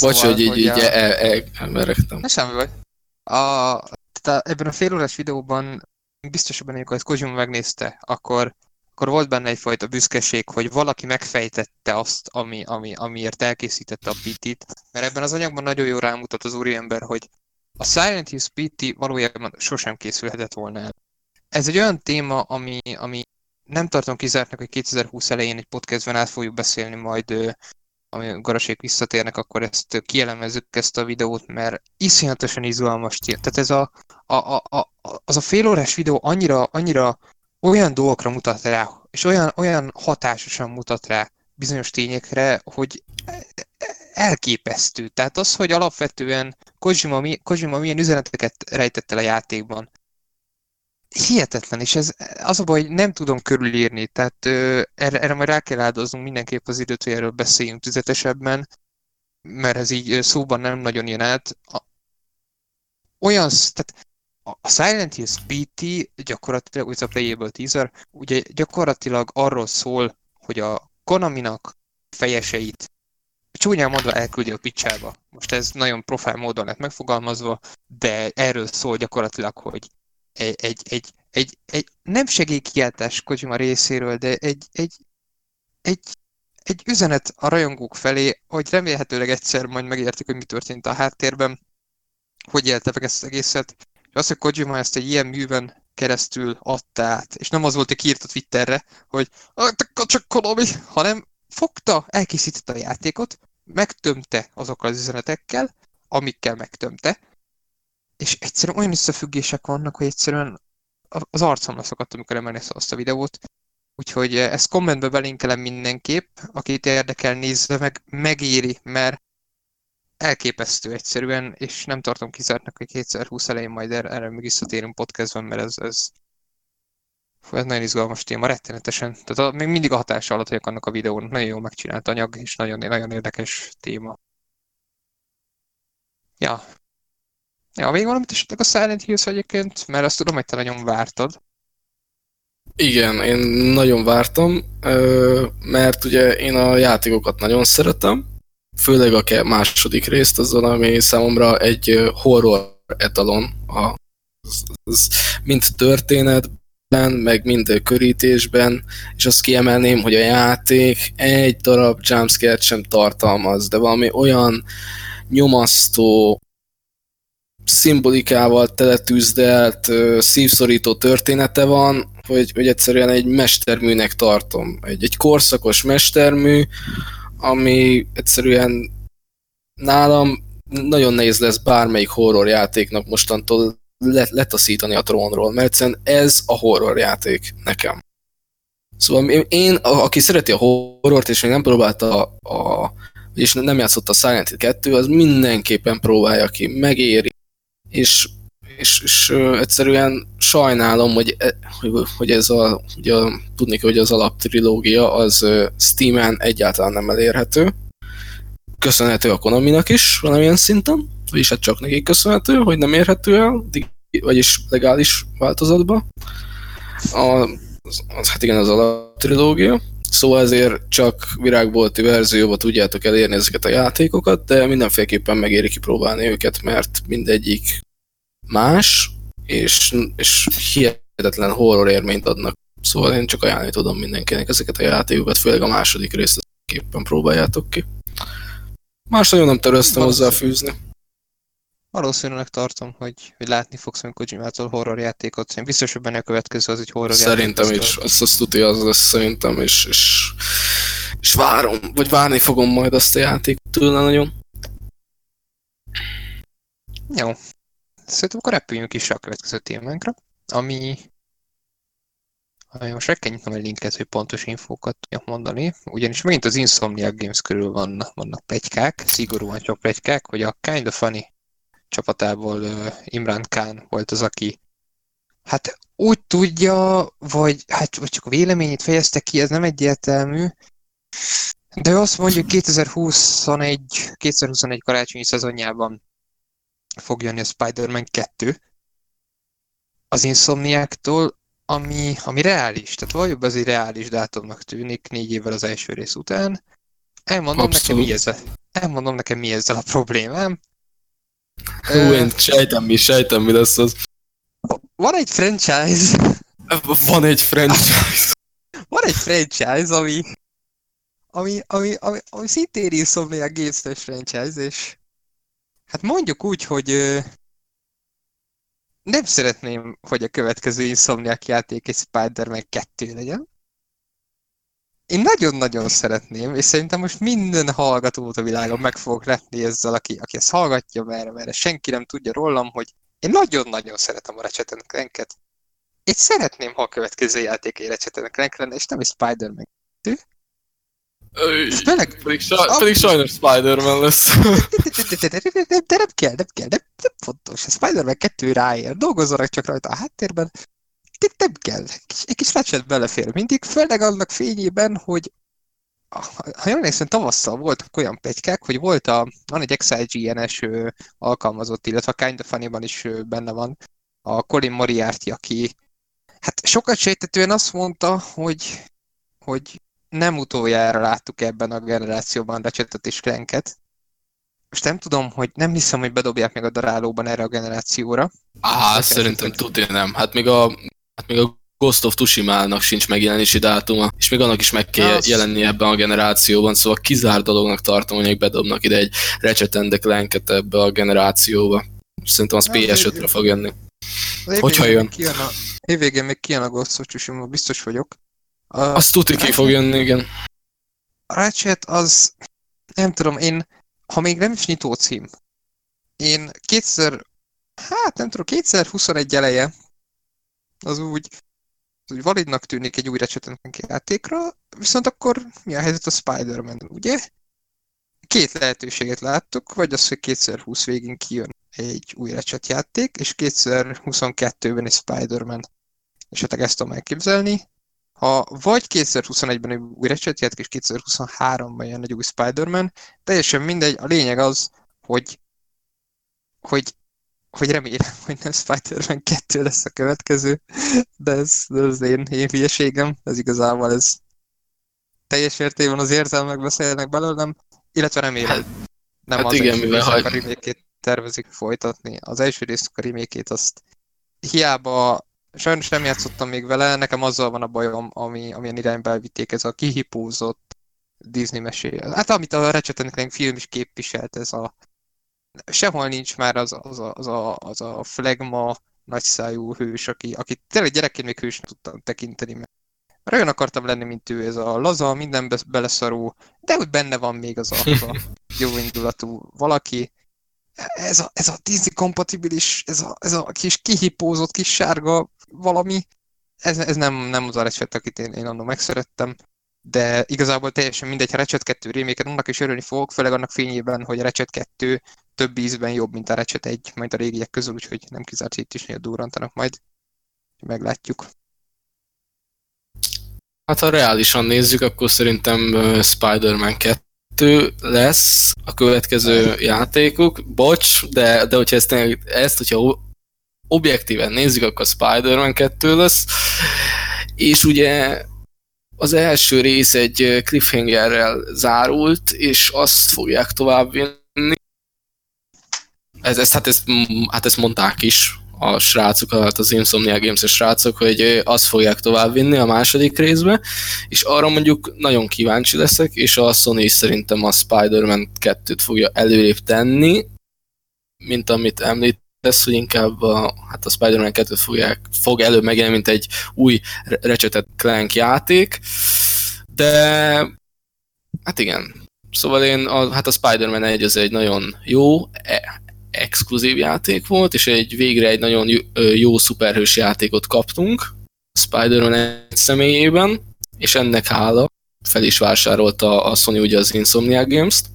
Bocs, szóval, hogy így, így a... el, el, elmerektem. Ne semmi vagy. A, tehát ebben a fél órás videóban biztos benne, hogy ezt Kojima megnézte, akkor akkor volt benne egyfajta büszkeség, hogy valaki megfejtette azt, ami, ami, amiért elkészítette a PT-t, mert ebben az anyagban nagyon jól rámutat az úriember, hogy a Silent Hills PT valójában sosem készülhetett volna el. Ez egy olyan téma, ami, ami nem tartom kizártnak, hogy 2020 elején egy podcastben át fogjuk beszélni majd, ami garasék visszatérnek, akkor ezt kielemezzük ezt a videót, mert iszonyatosan izgalmas. Tehát ez a, a, a, a, az a félórás videó annyira, annyira olyan dolgokra mutat rá, és olyan, olyan hatásosan mutat rá bizonyos tényekre, hogy elképesztő. Tehát az, hogy alapvetően Kojima, Kojima milyen üzeneteket rejtett el a játékban, hihetetlen, és ez az a baj, hogy nem tudom körülírni, tehát ö, erre, erre majd rá kell áldoznunk mindenképp az időt, hogy erről beszéljünk tüzetesebben, mert ez így szóban nem nagyon jön át. A, olyan, tehát a Silent Hills PT gyakorlatilag, ez a Playable Teaser, ugye gyakorlatilag arról szól, hogy a Konaminak fejeseit csúnyán mondva elküldi a picsába. Most ez nagyon profil módon lett megfogalmazva, de erről szól gyakorlatilag, hogy egy, egy, egy, egy, egy nem segélykiáltás Kojima részéről, de egy, egy, egy, egy üzenet a rajongók felé, hogy remélhetőleg egyszer majd megértik, hogy mi történt a háttérben, hogy élte meg ezt az egészet, és az, hogy Kojima ezt egy ilyen műven keresztül adta át, és nem az volt, hogy kiírt a Twitterre, hogy csak Konami, hanem fogta, elkészítette a játékot, megtömte azokkal az üzenetekkel, amikkel megtömte, és egyszerűen olyan összefüggések vannak, hogy egyszerűen az arcomra szakadt, amikor emelni azt a videót. Úgyhogy ezt kommentbe belinkelem mindenképp, akit érdekel, nézze meg, megéri, mert elképesztő egyszerűen, és nem tartom kizártnak, hogy 2020 elején majd erre, erre még visszatérünk podcastban, mert ez, ez, ez nagyon izgalmas téma, rettenetesen. Tehát a, még mindig a hatása alatt vagyok annak a videónak, nagyon jól megcsinált anyag, és nagyon, nagyon érdekes téma. Ja. Ja, még valamit esetleg a Silent Hills egyébként, mert azt tudom, hogy te nagyon vártad. Igen, én nagyon vártam, mert ugye én a játékokat nagyon szeretem, főleg a második részt, az ami számomra egy horror etalon, a, az, az, mind történetben, meg mind körítésben, és azt kiemelném, hogy a játék egy darab jumpscare sem tartalmaz, de valami olyan nyomasztó, szimbolikával teletűzdelt, szívszorító története van, hogy, hogy egyszerűen egy mesterműnek tartom. Egy, egy korszakos mestermű, ami egyszerűen nálam nagyon nehéz lesz bármelyik horror játéknak mostantól letaszítani a trónról, mert egyszerűen ez a horror játék nekem. Szóval én, aki szereti a horrort, és még nem próbálta a, a és nem játszott a Silent Hill 2, az mindenképpen próbálja ki, megéri. És, és, és egyszerűen sajnálom, hogy, e, hogy ez a, ugye, tudni hogy az alaptrilógia az Steam-en egyáltalán nem elérhető. Köszönhető a Konaminak is valamilyen szinten, vagyis hát csak nekik köszönhető, hogy nem érhető el, vagyis legális változatba. A, az, az, hát igen, az alaptrilógia. Szóval ezért csak virágbolti verzióba tudjátok elérni ezeket a játékokat, de mindenféleképpen megéri kipróbálni őket, mert mindegyik más, és, és hihetetlen horror élményt adnak. Szóval én csak ajánlani tudom mindenkinek ezeket a játékokat, főleg a második részt képpen próbáljátok ki. Más nagyon nem terveztem hozzáfűzni. Valószínűleg tartom, hogy, hogy látni fogsz meg Kojimától horror játékot. Én biztos, hogy benne a következő az egy horror Szerintem játék. Szerintem is, azt, azt tudja, az lesz szerintem, és, és, és várom, vagy várni fogom majd azt a játékot tőle nagyon. Jó, Szerintem akkor repüljünk is a következő témánkra, ami most meg kell nyitnom egy linket, hogy pontos infókat tudjak mondani, ugyanis megint az Insomniac Games körül van, vannak plegykák, szigorúan csak plegykák, hogy a Kind of Funny csapatából Imran Khan volt az, aki hát úgy tudja, vagy, hát, vagy csak a véleményét fejezte ki, ez nem egyértelmű, De azt mondja, 2021, 2021 karácsonyi szezonjában fog jönni a Spider-Man 2 az Insomniáktól, ami, ami reális. Tehát valójában az egy reális dátumnak tűnik négy évvel az első rész után. Elmondom Abszolút. nekem, mi ezzel, elmondom nekem, mi ezzel a problémám. Hú, én sejtem mi, sejtem mi lesz az. Van egy franchise. Van egy franchise. Van egy franchise, ami, ami, ami, ami, ami szintén Insomniac games franchise, és hát mondjuk úgy, hogy nem szeretném, hogy a következő Insomniac játék egy Spider-Man 2 legyen. Én nagyon-nagyon szeretném, és szerintem most minden hallgatót a világon meg fogok letni ezzel, aki, aki ezt hallgatja, mert, mert senki nem tudja rólam, hogy én nagyon-nagyon szeretem a Ratchet Clank-et. Én szeretném, ha a következő játék egy Ratchet Clank lenne, és nem egy Spider-Man 2. Tényleg? Pedig, sa- pedig sajnos Spider-Man lesz. de nem kell, nem kell, nem, nem fontos. A Spider-Man 2 ráér, dolgozzanak csak rajta a háttérben. De nem kell. Egy kis Ratchet belefér mindig, főleg annak fényében, hogy ha jól emlékszem, tavasszal voltak olyan pegykák, hogy volt a, van egy XIGN-es alkalmazott, illetve a Kind of Funny-ban is benne van, a Colin Moriarty, aki hát sokat sejtetően azt mondta, hogy, hogy nem utoljára láttuk ebben a generációban Ratchetet és Clanket. Most nem tudom, hogy nem hiszem, hogy bedobják meg a darálóban erre a generációra. Á, szerintem tudja nem. Hát még a, hát még a Ghost of Tsushima-nak sincs megjelenési dátuma, és még annak is meg kell az... jelenni ebben a generációban, szóval kizár dolognak tartom, hogy bedobnak ide egy Ratchet and Clanket ebbe a generációba. Szerintem az PS5-re fog jönni. Hogyha jön. Kijön a, évvégén még kijön a Ghost of Tsushima, biztos vagyok. A, Azt tudni ki fog jönni, igen. A Ratchet az, nem tudom, én, ha még nem is nyitó cím, én kétszer, hát nem tudom, 2021 eleje, az úgy, az úgy validnak tűnik egy új Ratchet játékra, viszont akkor mi a helyzet a Spider-Man, ugye? Két lehetőséget láttuk, vagy az, hogy 2020 végén kijön egy új játék, és 2022-ben egy Spider-Man. Hát ezt tudom elképzelni, ha vagy 2021-ben egy új játék, és 2023-ban jön egy új Spider-Man, teljesen mindegy, a lényeg az, hogy, hogy, hogy remélem, hogy nem Spider-Man 2 lesz a következő, de ez, ez az én, én hülyeségem, ez igazából ez teljes értében az érzelmek beszélnek belőlem, illetve remélem, hát, nem hát az igen, mivel hagy... a remake tervezik folytatni. Az első részük a remake azt hiába Sajnos nem játszottam még vele, nekem azzal van a bajom, ami, amilyen irányba elvitték ez a kihipózott Disney mesél. Hát amit a Ratchet film is képviselt, ez a sehol nincs már az, az, a, az, a, az a flegma nagyszájú hős, aki, aki tényleg gyerekként még hősnek tudtam tekinteni, mert mert olyan akartam lenni, mint ő, ez a laza, minden beleszaró, de hogy benne van még az a, az a <laughs> jó indulatú valaki, ez a, ez a Disney kompatibilis, ez a, ez a kis kihipózott kis sárga valami, ez, ez nem, nem az a Ratchet, akit én, én annól megszerettem, de igazából teljesen mindegy, ha Ratchet 2 reméket, annak is örülni fogok, főleg annak fényében, hogy a Ratchet 2 több ízben jobb, mint a Ratchet 1, majd a régiek közül, úgyhogy nem kizárt, itt is néha durrantanak majd. Meglátjuk. Hát ha reálisan nézzük, akkor szerintem Spider-Man 2 kettő lesz a következő játékuk. Bocs, de, de hogyha ezt, ezt hogyha objektíven nézzük, akkor Spider-Man 2 lesz. És ugye az első rész egy cliffhangerrel zárult, és azt fogják továbbvinni. Ez, ez, hát, ezt, hát ezt mondták is a srácok, hát az Insomnia Games-es srácok, hogy azt fogják továbbvinni a második részbe, és arra mondjuk nagyon kíváncsi leszek, és a Sony szerintem a Spider-Man 2-t fogja előrébb tenni, mint amit említesz, hogy inkább a, hát a Spider-Man 2-t fogják, fog előbb megjelenni, mint egy új Ratchet Clank játék, de hát igen, Szóval én, a, hát a Spider-Man 1 az egy nagyon jó, e, exkluzív játék volt, és egy végre egy nagyon jó szuperhős játékot kaptunk Spider-Man egy személyében, és ennek hála fel is vásárolta a Sony ugye az Insomniac Games-t.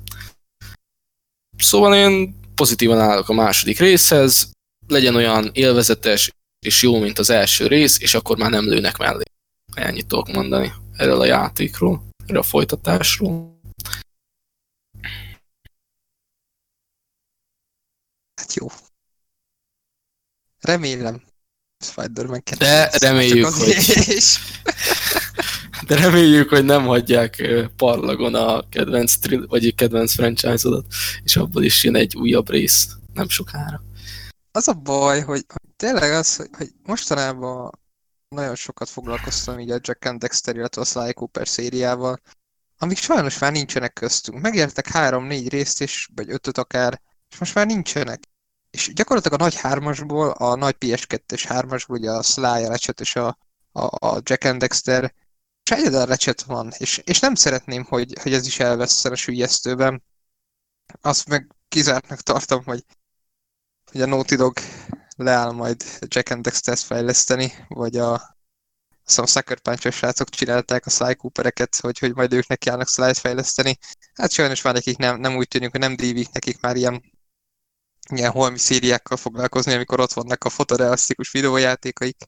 Szóval én pozitívan állok a második részhez, legyen olyan élvezetes és jó, mint az első rész, és akkor már nem lőnek mellé. Ennyit tudok mondani erről a játékról, erről a folytatásról. Hát jó. Remélem. Spider-Man 2. De reméljük, hogy... <laughs> De reméljük, hogy nem hagyják parlagon a kedvenc, vagy kedvenc franchise-odat, és abból is jön egy újabb rész nem sokára. Az a baj, hogy, hogy tényleg az, hogy, hogy mostanában nagyon sokat foglalkoztam így a Jack and Dexter, illetve a Sly Cooper szériával, amik sajnos már nincsenek köztünk. Megértek három-négy részt, és, vagy ötöt akár, és most már nincsenek. És gyakorlatilag a nagy hármasból, a nagy PS2-es hármasból, ugye a Sly, a Ratchet és a, a, a Jack and Dexter, és egyedül Ratchet van, és, és nem szeretném, hogy, hogy ez is elveszten a sülyeztőben. Azt meg kizártnak tartom, hogy, hogy a Naughty Dog leáll majd Jack and Dexter-t fejleszteni, vagy a Szóval Sucker punch srácok csinálták a Sly Coopereket, hogy, hogy majd ők neki állnak Sly-t fejleszteni. Hát sajnos már nekik nem, nem úgy tűnik, hogy nem dívik nekik már ilyen, ilyen holmi szériákkal foglalkozni, amikor ott vannak a fotorealisztikus videójátékaik.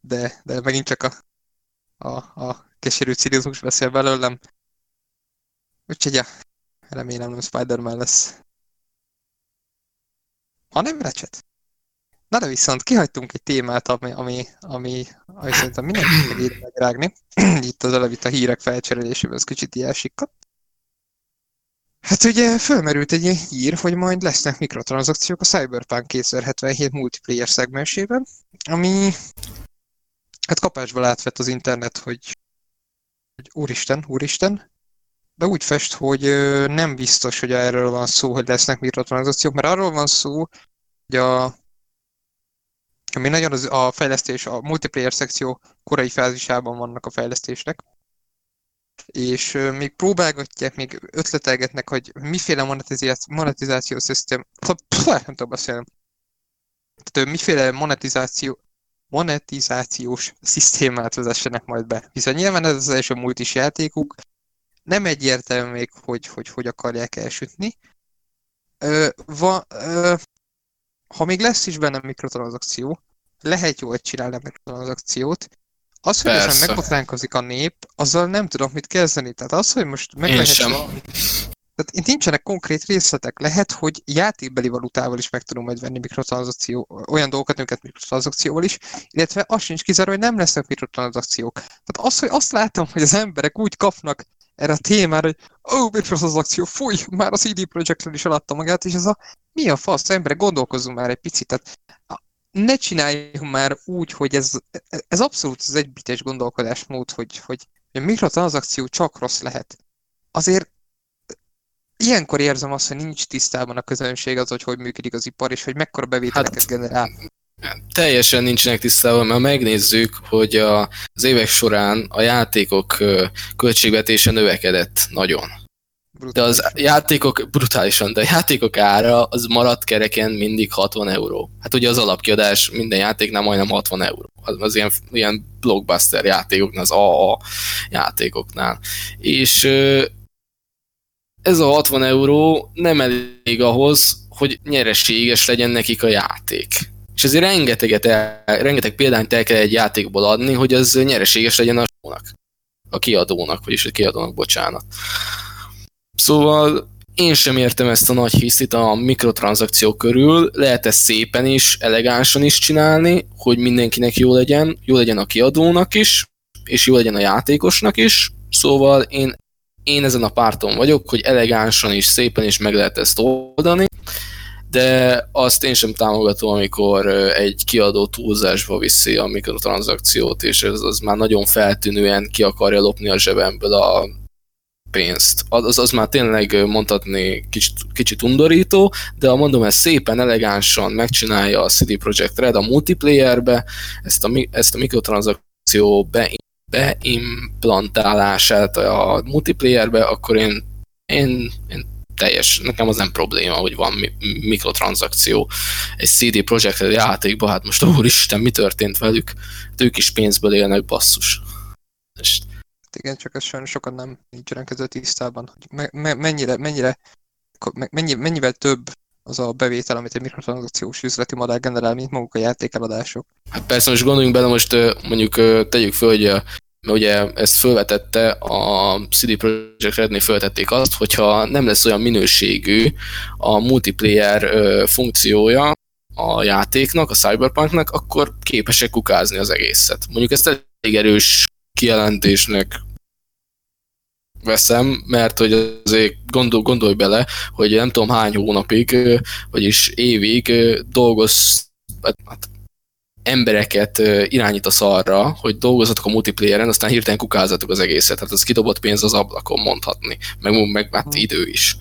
De, de megint csak a, a, a keserű cinizmus beszél belőlem. Úgyhogy ja, remélem nem Spider-Man lesz. nem Ratchet. Na de viszont kihagytunk egy témát, ami, ami, ami, ami szerintem mindenki megéri megrágni. <clears throat> Itt az előbb a hírek felcserélésében ez kicsit jelsikkat. Hát ugye fölmerült egy ilyen hír, hogy majd lesznek mikrotranszakciók a Cyberpunk 2077 multiplayer szegmensében, ami hát kapásból átvett az internet, hogy, hogy úristen, úristen, de úgy fest, hogy nem biztos, hogy erről van szó, hogy lesznek mikrotranszakciók, mert arról van szó, hogy a ami nagyon az, a fejlesztés, a multiplayer szekció korai fázisában vannak a fejlesztésnek, és még próbálgatják, még ötletelgetnek, hogy miféle monetizáció, monetizáció szisztém, nem tudom beszélni, tehát miféle monetizáció, monetizációs szisztémát vezessenek majd be. Hiszen nyilván ez az első multis játékuk, nem egyértelmű még, hogy hogy, hogy akarják elsütni. Ö, va, ö, ha még lesz is benne mikrotranszakció, lehet jól csinálni a mikrotranszakciót, az, hogy ezen megbotránkozik a nép, azzal nem tudok mit kezdeni. Tehát az, hogy most meg lehet sem. Tehát itt nincsenek konkrét részletek. Lehet, hogy játékbeli valutával is meg tudom majd venni mikrotranszakció, olyan dolgokat, amiket mikrotranszakcióval is, illetve az sincs kizáró, hogy nem lesznek mikrotranszakciók. Tehát az, hogy azt látom, hogy az emberek úgy kapnak erre a témára, hogy ó, oh, mikrotranszakció, fúj, már a CD projekt is eladta magát, és ez a mi a fasz, emberek, gondolkozzunk már egy picit. Tehát ne csináljunk már úgy, hogy ez, ez abszolút az egybites gondolkodásmód, hogy, hogy a mikrotranszakció csak rossz lehet. Azért ilyenkor érzem azt, hogy nincs tisztában a közönség az, hogy hogy működik az ipar, és hogy mekkora bevételeket hát, generál. Teljesen nincsenek tisztában, mert megnézzük, hogy a, az évek során a játékok költségvetése növekedett nagyon. De az játékok, brutálisan, de a játékok ára az maradt kereken mindig 60 euró. Hát ugye az alapkiadás minden játéknál majdnem 60 euró. Az, az ilyen, ilyen blockbuster játékoknál, az AA játékoknál. És ez a 60 euró nem elég ahhoz, hogy nyereséges legyen nekik a játék. És ezért rengeteget el, rengeteg példányt el kell egy játékból adni, hogy az nyereséges legyen a a kiadónak, vagyis a kiadónak, bocsánat. Szóval én sem értem ezt a nagy hisztit a mikrotranszakció körül, lehet ezt szépen is, elegánsan is csinálni, hogy mindenkinek jó legyen, jó legyen a kiadónak is, és jó legyen a játékosnak is, szóval én, én ezen a párton vagyok, hogy elegánsan is, szépen is meg lehet ezt oldani, de azt én sem támogatom, amikor egy kiadó túlzásba viszi a mikrotranszakciót, és ez az már nagyon feltűnően ki akarja lopni a zsebemből a pénzt. Az, az már tényleg mondhatni kicsit, kicsit undorító, de mondom, ez szépen, elegánsan megcsinálja a CD Projekt Red a multiplayerbe, ezt a, ezt a mikrotranszakció be, beimplantálását a multiplayerbe, akkor én, én, én teljes, nekem az nem probléma, hogy van mikrotranszakció egy CD Projekt Red játékban, hát most úristen, mi történt velük? Hát ők is pénzből élnek, basszus. És igen, csak ez sajnos sokan nem nincsenek ezzel tisztában, hogy me- me- mennyire, mennyire, mennyi, mennyivel több az a bevétel, amit egy mikrotranszakciós üzleti modell generál, mint maguk a játékeladások. Hát persze, most gondoljunk bele, most mondjuk tegyük föl, hogy mert ugye ezt felvetette a CD Projekt Rednél feltették azt, hogyha nem lesz olyan minőségű a multiplayer funkciója a játéknak, a Cyberpunknak, akkor képesek kukázni az egészet. Mondjuk ezt elég erős kijelentésnek veszem, mert hogy azért gondol, gondolj bele, hogy nem tudom hány hónapig, vagyis évig dolgoz, hát embereket irányítasz arra, hogy dolgozatok a multiplayeren, aztán hirtelen kukázatok az egészet. Hát az kidobott pénz az ablakon mondhatni, meg, meg hát idő is.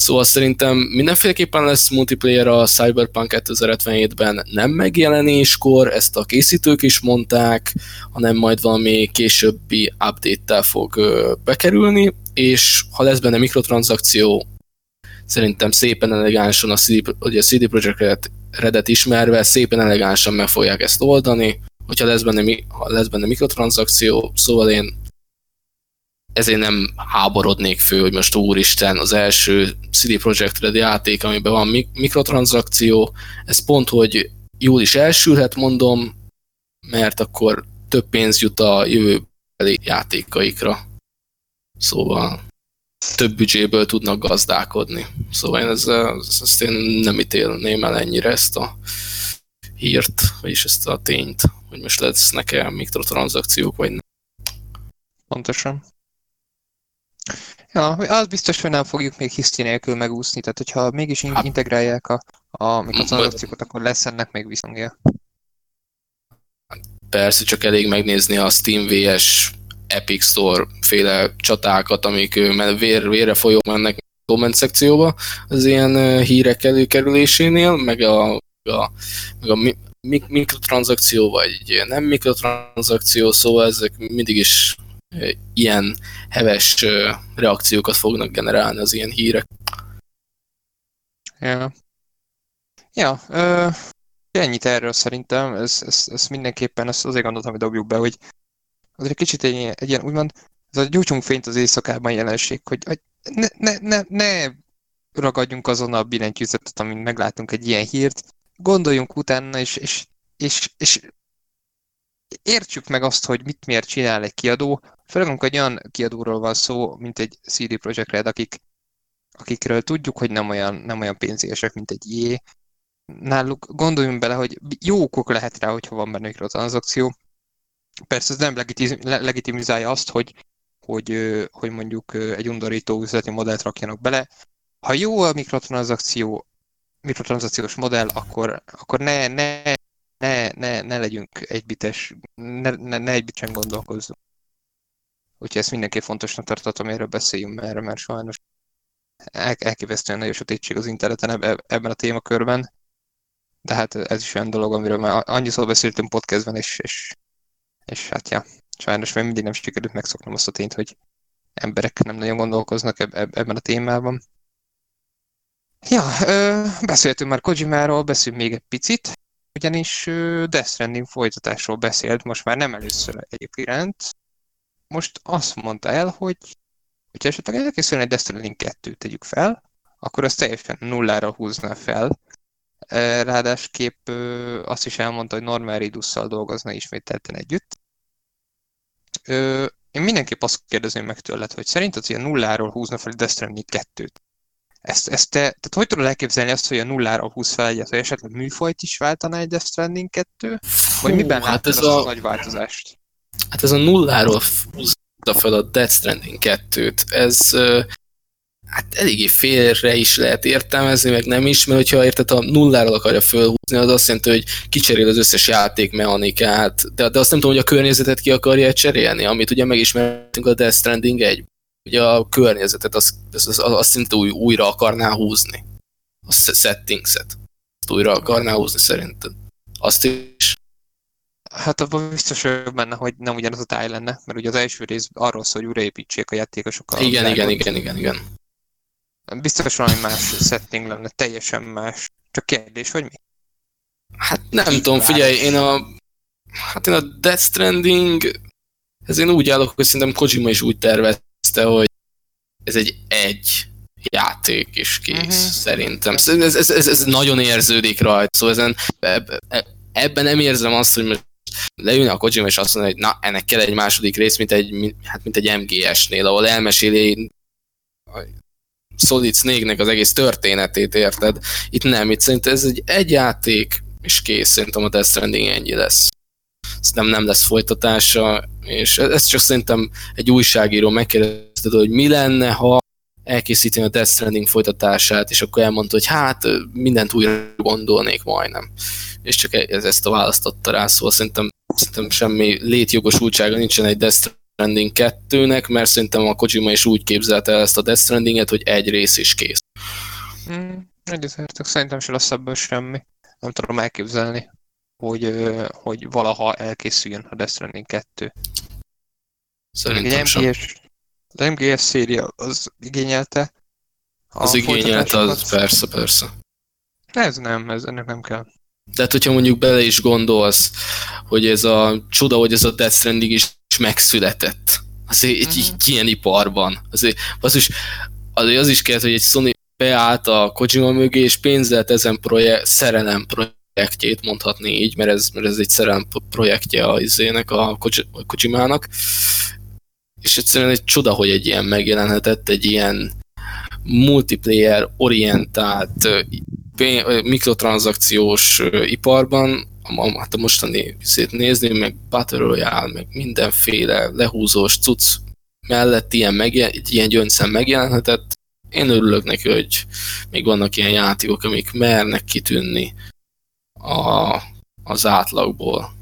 Szóval szerintem mindenféleképpen lesz multiplayer a Cyberpunk 2077-ben nem megjelenéskor, ezt a készítők is mondták, hanem majd valami későbbi update-tel fog bekerülni, és ha lesz benne mikrotranszakció, szerintem szépen elegánsan a CD, ugye a CD Projekt Redet ismerve szépen elegánsan meg fogják ezt oldani, hogyha lesz benne, ha lesz benne mikrotranszakció, szóval én ezért nem háborodnék fő, hogy most úristen, az első CD Projekt Red játék, amiben van mik- mikrotranszakció, ez pont, hogy jól is elsülhet, mondom, mert akkor több pénz jut a jövőbeli játékaikra. Szóval több büdzséből tudnak gazdálkodni. Szóval én ez, ezt én nem ítélném el ennyire ezt a hírt, vagyis ezt a tényt, hogy most lesz nekem mikrotranszakciók, vagy nem. Pontosan. Ja, az biztos, hogy nem fogjuk még hiszti nélkül megúszni, tehát hogyha mégis hát, integrálják a, a mikrotranszakciókat, akkor lesz ennek még viszongja. Persze, csak elég megnézni a Steam VS Epic Store féle csatákat, amik vér, vérre folyó mennek a komment szekcióba az ilyen hírek előkerülésénél, meg a, a, meg a mi, mikrotranszakció, vagy nem mikrotranszakció, szóval ezek mindig is ilyen heves reakciókat fognak generálni az ilyen hírek. Ja. Ja, ö, ennyit erről szerintem, ez, ez, ez mindenképpen, ezt azért gondoltam, hogy dobjuk be, hogy azért kicsit egy, egy ilyen, úgymond, ez a gyújtsunk fényt az éjszakában jelenség, hogy, hogy ne, ne, ne, ne ragadjunk azon a billentyűzetet, amin meglátunk egy ilyen hírt, gondoljunk utána, és, és, és, és értsük meg azt, hogy mit miért csinál egy kiadó, főleg amikor egy olyan kiadóról van szó, mint egy CD Projekt Red, akik, akikről tudjuk, hogy nem olyan, nem olyan pénzések, mint egy jé. Náluk gondoljunk bele, hogy jó okok lehet rá, hogyha van benne mikrotranszakció, Persze ez nem legitimizálja azt, hogy, hogy, hogy mondjuk egy undorító üzleti modellt rakjanak bele. Ha jó a mikrotranszakció, mikrotranszakciós modell, akkor, akkor ne, ne, ne, ne, ne legyünk egybites, ne, ne, ne egybiten gondolkozzunk. Úgyhogy ezt mindenképp fontosnak tartatom, erről beszéljünk erre, mert sajnos el, elképesztően nagy a sötétség az interneten ebben a témakörben. De hát ez is olyan dolog, amiről már annyiszor beszéltünk podcastben, és, és és hát ja, sajnos még mindig nem sikerült megszoknom azt a tényt, hogy emberek nem nagyon gondolkoznak eb- eb- ebben a témában. Ja, ö, beszéltünk már Kojimáról, beszélünk még egy picit, ugyanis ö, Death Stranding folytatásról beszélt, most már nem először egyébként. Most azt mondta el, hogy hogyha esetleg elkészülne egy Stranding 2 tegyük fel, akkor azt teljesen nullára húzná fel. Ráadásképp azt is elmondta, hogy Norman Reedusszal dolgozna ismételten együtt. Én mindenképp azt kérdezném meg tőled, hogy szerinted ilyen nulláról húzna fel egy Death Stranding 2-t? Ezt, ezt te, tehát hogy tudod elképzelni azt, hogy a nulláról húz fel egyet, hogy esetleg műfajt is váltaná egy Death Stranding 2? Vagy miben hát ez a... a nagy változást? Hát ez a nulláról húzta fel a Death Stranding 2-t. Ez, hát eléggé félre is lehet értelmezni, meg nem is, mert hogyha érted, a nulláról akarja fölhúzni, az azt jelenti, hogy kicserél az összes játékmechanikát, de, de azt nem tudom, hogy a környezetet ki akarja cserélni, amit ugye megismertünk a Death Stranding 1. Ugye a környezetet azt, azt, azt, azt szinte új, újra akarná húzni. A settingset. Azt újra akarná húzni szerinted. Azt is. Hát abban biztos vagyok benne, hogy nem ugyanaz a táj lenne, mert ugye az első rész arról szól, hogy újraépítsék a játékosok a Igen, igen, igen, igen, igen. Biztos valami más setting lenne, teljesen más. Csak kérdés, hogy mi? Hát nem Itt tudom, figyelj, én a... Hát én a Death Stranding... Ez én úgy állok, hogy szerintem Kojima is úgy tervezte, hogy ez egy egy játék is kész, uh-huh. szerintem. Ez, ez, ez, ez, nagyon érződik rajta, szóval ezen, ebben nem érzem azt, hogy most leülne a Kojima és azt mondja, hogy na, ennek kell egy második rész, mint egy, mint, hát mint egy MGS-nél, ahol elmeséli a Solid Snake-nek az egész történetét, érted? Itt nem, itt szerintem ez egy, egy játék, és kész, szerintem a Death Stranding ennyi lesz. Szerintem nem lesz folytatása, és ez csak szerintem egy újságíró megkérdezte, hogy mi lenne, ha elkészíteni a Death Stranding folytatását, és akkor elmondta, hogy hát mindent újra gondolnék majdnem. És csak e- ez, ezt a választotta rá, szóval szerintem, szerintem semmi létjogosultsága nincsen egy Death Stranding 2-nek, mert szerintem a Kojima is úgy képzelte el ezt a Death Strandinget, hogy egy rész is kész. Mm, egyetértek, szerintem se lesz ebből semmi. Nem tudom elképzelni, hogy, hogy valaha elkészüljön a Death Stranding 2. Szerintem sem. Az MGS széria az igényelte. Az igényelte, az persze, persze. Ez nem, ez ennek nem kell. De hát, hogyha mondjuk bele is gondolsz, hogy ez a csoda, hogy ez a Death Stranding is megszületett. Azért egy uh-huh. ilyen iparban. Azért az is, azért az is kellett, hogy egy Sony beállt a Kojima mögé, és pénzelt ezen projekt, szerelem projektjét, mondhatni így, mert ez, mert ez egy szerelem projektje a izének, a Kojimának. És egyszerűen egy csoda, hogy egy ilyen megjelenhetett, egy ilyen multiplayer orientált mikrotranszakciós iparban, hát a mostani szét nézni, meg Battle Royale, meg mindenféle lehúzós cucc mellett ilyen, megjel, ilyen gyöngyszem megjelenhetett. Én örülök neki, hogy még vannak ilyen játékok, amik mernek kitűnni a, az átlagból,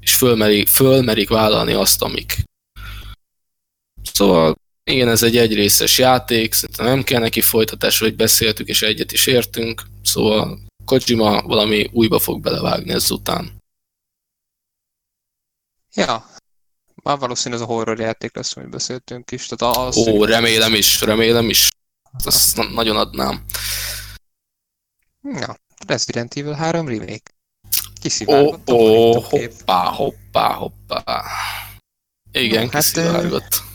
és fölmerik, fölmerik vállalni azt, amik. Szóval igen, ez egy egyrészes játék, szerintem nem kell neki folytatás, hogy beszéltük és egyet is értünk, szóval Kojima valami újba fog belevágni ezután. Ja, már valószínűleg ez a horror játék lesz, amit beszéltünk is. Tehát az, Ó, remélem is, remélem is. Azt nagyon adnám. Ja, Resident Evil 3 remake. Kiszivárgott ó, ó, hoppá, hoppá, hoppá. Igen, no, hát, kiszivárgott. Hát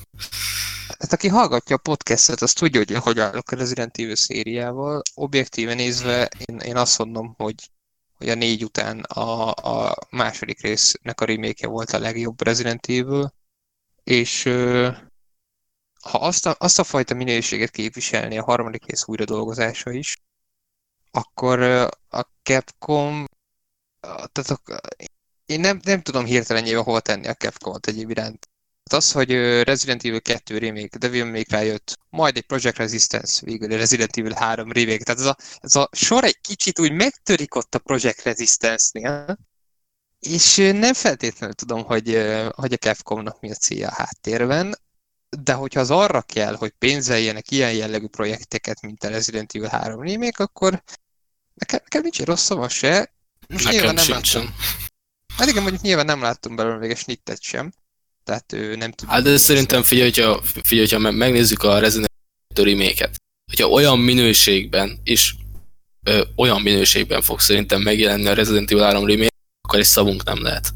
aki hallgatja a podcastet, az tudja, hogy hogy állok a Resident Evil szériával. Objektíven nézve én, én azt mondom, hogy, hogy a négy után a, a második résznek a remake volt a legjobb Resident Evil, és ha azt a, azt a fajta minőséget képviselni a harmadik rész újra dolgozása is, akkor a Capcom, tehát a, én nem, nem tudom hirtelen hova tenni a Capcom-ot egyéb iránt. Hát az, hogy Resident Evil 2 remake, Devil May Cry jött, majd egy Project Resistance, végül Resident Evil 3 remake. Tehát ez a, ez a sor egy kicsit úgy megtörik ott a Project Resistance-nél, és nem feltétlenül tudom, hogy, hogy a Capcomnak mi a célja a háttérben, de hogyha az arra kell, hogy pénzeljenek ilyen jellegű projekteket, mint a Resident Evil 3 remake, akkor nekem, nekem nincs rossz szava se. Nekem nem láttam. Hát igen, mondjuk nyilván nem láttunk belőle még egy snittet sem tehát ő nem tud. Hát de szerintem figyelj, hogyha, figyelj, hogyha megnézzük a Resident Evil remake hogyha olyan minőségben, és ö, olyan minőségben fog szerintem megjelenni a Resident Evil 3 remake, akkor egy szavunk nem lehet.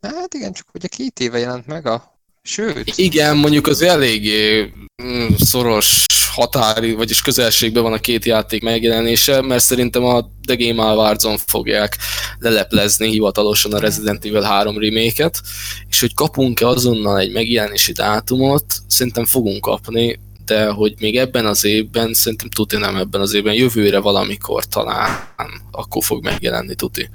Hát igen, csak ugye két éve jelent meg a Sőt. Igen, mondjuk az eléggé mm, szoros határi, vagyis közelségben van a két játék megjelenése, mert szerintem a The Game Awards-on fogják leleplezni hivatalosan a Resident Evil 3 remake-et, és hogy kapunk-e azonnal egy megjelenési dátumot, szerintem fogunk kapni, de hogy még ebben az évben, szerintem tudja nem ebben az évben, jövőre valamikor talán, akkor fog megjelenni tuti.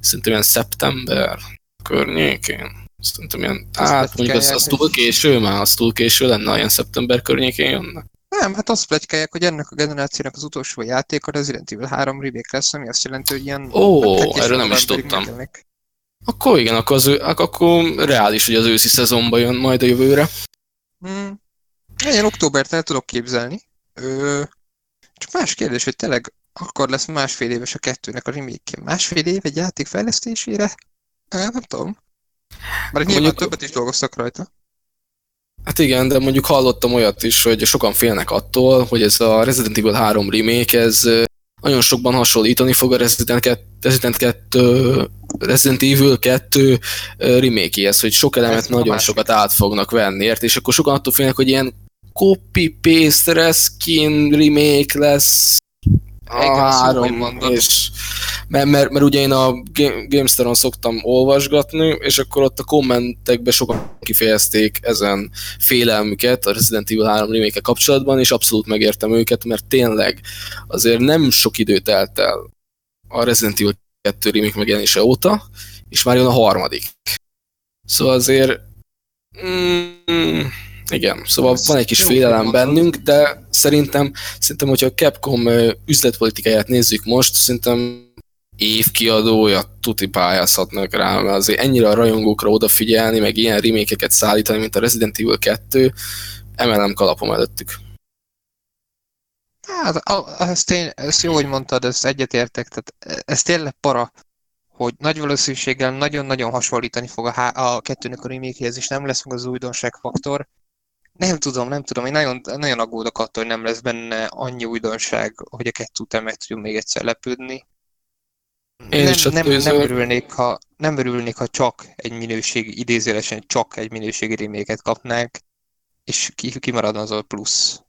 Szerintem ilyen szeptember környékén. Szerintem ilyen, hát mondjuk az, az túl késő már, az túl késő lenne, ilyen szeptember környékén jönne. Nem, hát azt plegykálják, hogy ennek a generációnak az utolsó játék a Resident Evil 3 remake lesz, ami azt jelenti, hogy ilyen... Ó, hát erről nem is tudtam. Megjelennek. Akkor igen, akkor, az, akkor reális, hogy az őszi szezonban jön majd a jövőre. Hmm. Ilyen októbert el tudok képzelni. Ö, csak más kérdés, hogy tényleg akkor lesz másfél éves a kettőnek a remake Másfél év egy játék fejlesztésére? Nem tudom. Mert nyilván mondjuk, többet is dolgoztak rajta. Hát igen, de mondjuk hallottam olyat is, hogy sokan félnek attól, hogy ez a Resident Evil 3 remake, ez nagyon sokban hasonlítani fog a Resident, 2, Resident, 2, Resident Evil 2 remake-éhez, hogy sok elemet ez nagyon sokat át fognak venni, ért? és akkor sokan attól félnek, hogy ilyen copy-paste reskin remake lesz a három, és mert, mert, mert ugye én a Gamesteron szoktam olvasgatni, és akkor ott a kommentekben sokan kifejezték ezen félelmüket a Resident Evil 3 remake kapcsolatban, és abszolút megértem őket, mert tényleg azért nem sok időt telt el a Resident Evil 2 remake megjelenése óta, és már jön a harmadik. Szóval azért mm, igen, szóval van egy kis félelem bennünk, de szerintem, szerintem, hogyha a Capcom üzletpolitikáját nézzük most, szerintem évkiadója tuti pályázhatnak rá, mert azért ennyire a rajongókra odafigyelni, meg ilyen remékeket szállítani, mint a Resident Evil 2, emelem kalapom előttük. Hát, ezt, én, ezt jó, hogy mondtad, ezt egyetértek, tehát ez tényleg para, hogy nagy valószínűséggel nagyon-nagyon hasonlítani fog a, a kettőnek a remake és nem lesz meg az újdonság faktor, nem tudom, nem tudom, én nagyon, nagyon aggódok attól, hogy nem lesz benne annyi újdonság, hogy a kettő után meg tudjunk még egyszer lepődni. Én nem, nem, nem, örülnék, ha, nem örülnék, ha csak egy minőségi, idézőlesen csak egy minőségi reméket kapnánk, és ki, kimaradna az a plusz,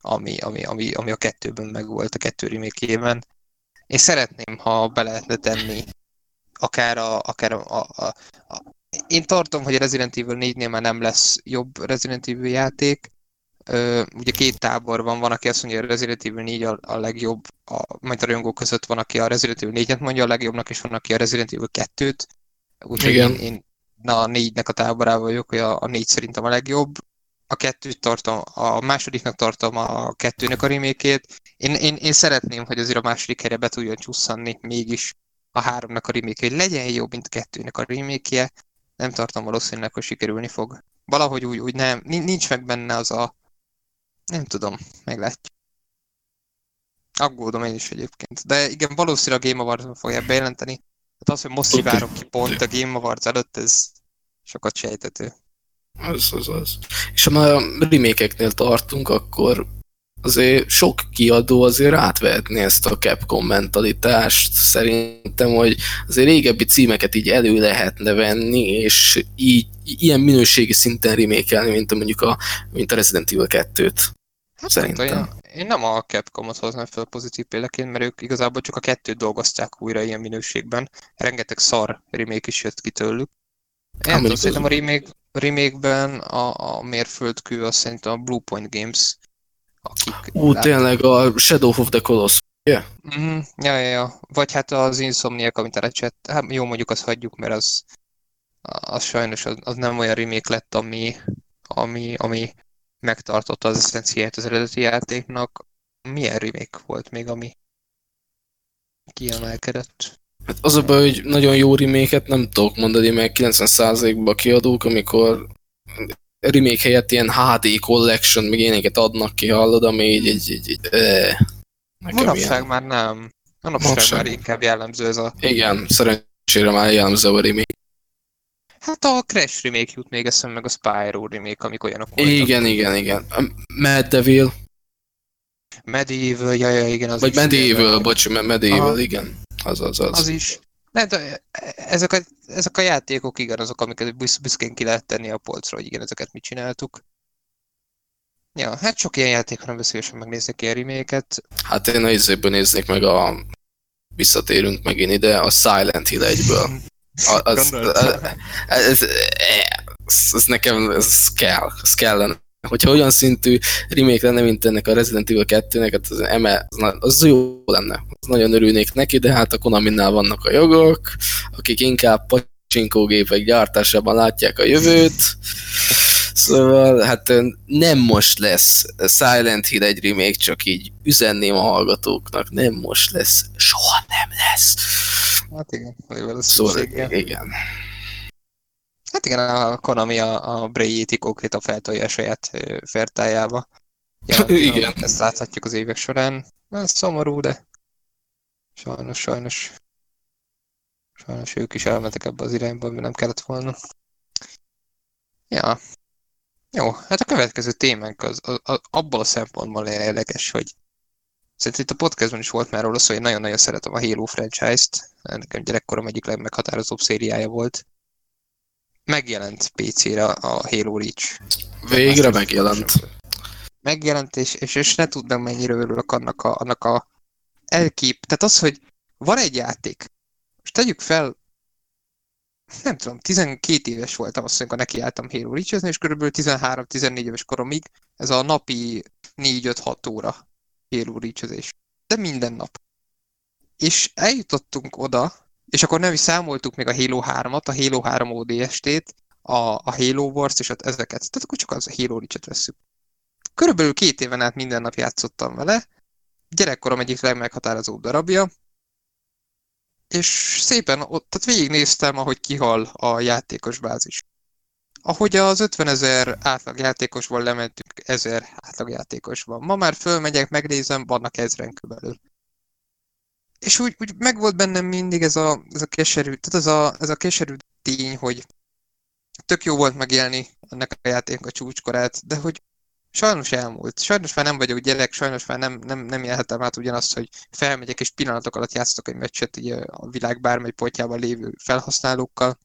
ami, ami, ami, ami a kettőben megvolt, a kettő remékében. Én szeretném, ha be lehetne tenni akár a, akár a, a, a, én tartom, hogy a Resident Evil 4-nél már nem lesz jobb Resident Evil játék. Ugye két tábor van, van, aki azt mondja, hogy a Resident Evil 4 a, a legjobb, a, majd a rajongók között van, aki a Resident Evil 4-et mondja a legjobbnak, és van, aki a Resident Evil 2-t. Úgyhogy én, én na, a 4-nek a táborában vagyok, hogy a, a 4 szerintem a legjobb. A kettőt tartom, a másodiknak tartom a kettőnek a remékét. Én, én, én szeretném, hogy azért a második helyre be tudjon csusszanni mégis a háromnak a remake hogy legyen jobb, mint a kettőnek a remake nem tartom valószínűleg, hogy sikerülni fog. Valahogy úgy, úgy nem, nincs meg benne az a... Nem tudom, meglátjuk. Aggódom én is egyébként. De igen, valószínűleg a Game Awards fogják bejelenteni. Tehát az, hogy most szivárok ki pont a Game Awards előtt, ez sokat sejtető. Az, az, az. És ha már a remake tartunk, akkor azért sok kiadó azért átvehetni ezt a Capcom mentalitást. Szerintem, hogy azért régebbi címeket így elő lehetne venni, és így ilyen minőségi szinten remékelni, mint a, mondjuk a, mint a Resident Evil 2-t. Hát Szerintem. Olyan, én nem a Capcomot hoznám fel pozitív példaként, mert ők igazából csak a kettőt dolgozták újra ilyen minőségben. Rengeteg szar remake is jött ki tőlük. Én tudom, szerintem a remake, remake-ben a, a mérföldkő az szerintem a Bluepoint Games akik... Ú, tényleg a Shadow of the Colossus, yeah? Mm, ja, ja, ja. Vagy hát az Insomniac, amit elcsett. Hát jó, mondjuk azt hagyjuk, mert az, az sajnos az, az nem olyan remake lett, ami, ami, ami megtartotta az eszenciáját az eredeti játéknak. Milyen remake volt még, ami kiemelkedett? Hát az a baj, hogy nagyon jó reméket nem tudok mondani, mert 90%-ban kiadók, amikor remake helyett ilyen HD collection, meg ilyeneket adnak ki, hallod, ami így, így, így, így eh, Manapság már nem. Manapság, Manapság már inkább jellemző ez a... Igen, szerencsére már jellemző a remake. Hát a Crash remake jut még eszembe, meg a Spyro remake, amik olyanok voltak. Igen, igen, igen. A Mad Devil. Medieval, ja, ja, igen, az Vagy is Medieval, bocs, Medieval, igen. Az, az, az. Az is. Nem, de ezek a, ezek a játékok igen, azok, amiket büszkén ki lehet tenni a polcra, hogy igen, ezeket mi csináltuk. Ja, hát sok ilyen játék, nem szívesen megnéznék ilyen reméket. Hát én a izéből néznék meg a... Visszatérünk megint ide, a Silent Hill 1-ből. Az, az, ez, ez, ez, nekem ez kell, ez kellene hogyha olyan szintű remake lenne, mint ennek a Resident Evil 2-nek, hát az, eme, az, jó lenne. Az nagyon örülnék neki, de hát a Konami-nál vannak a jogok, akik inkább pacsinkógépek gyártásában látják a jövőt. Szóval hát nem most lesz Silent Hill egy remake, csak így üzenném a hallgatóknak, nem most lesz, soha nem lesz. Hát igen, szóval igen. Hát igen, a Konami a, a Bray-t konkrétan feltolja a saját fertájába. Ja, <laughs> igen. Ezt láthatjuk az évek során. Ez szomorú, de sajnos, sajnos. Sajnos ők is elmentek ebbe az irányba, ami nem kellett volna. Ja. Jó, hát a következő témánk az, az, az abból a szempontból érdekes, hogy Szerintem itt a podcastban is volt már róla szó, hogy nagyon-nagyon szeretem a Halo franchise-t. Nekem gyerekkorom egyik legmeghatározóbb szériája volt megjelent PC-re a Halo Reach. Végre megjelent. Megjelent, és, és, és ne tudom mennyire örülök annak a, annak a elkép. Tehát az, hogy van egy játék, most tegyük fel, nem tudom, 12 éves voltam azt amikor nekiálltam Halo reach és körülbelül 13-14 éves koromig ez a napi 4-5-6 óra Halo reach De minden nap. És eljutottunk oda, és akkor nem is számoltuk még a Halo 3-at, a Halo 3 ODST-t, a, a Halo Wars és ezeket. Tehát akkor csak az a Halo Reach-et veszük. Körülbelül két éven át minden nap játszottam vele. Gyerekkorom egyik legmeghatározóbb darabja. És szépen ott, tehát végignéztem, ahogy kihal a játékos bázis. Ahogy az 50 ezer átlagjátékosból lementünk ezer átlagjátékosban. Ma már fölmegyek, megnézem, vannak ezren körülbelül és úgy, úgy megvolt bennem mindig ez a, ez a keserű, tehát ez a, ez a keserű tény, hogy tök jó volt megélni ennek a játéknak a csúcskorát, de hogy sajnos elmúlt. Sajnos már nem vagyok gyerek, sajnos már nem, nem, nem élhetem át ugyanazt, hogy felmegyek és pillanatok alatt játszok egy meccset így a világ bármely pontjában lévő felhasználókkal.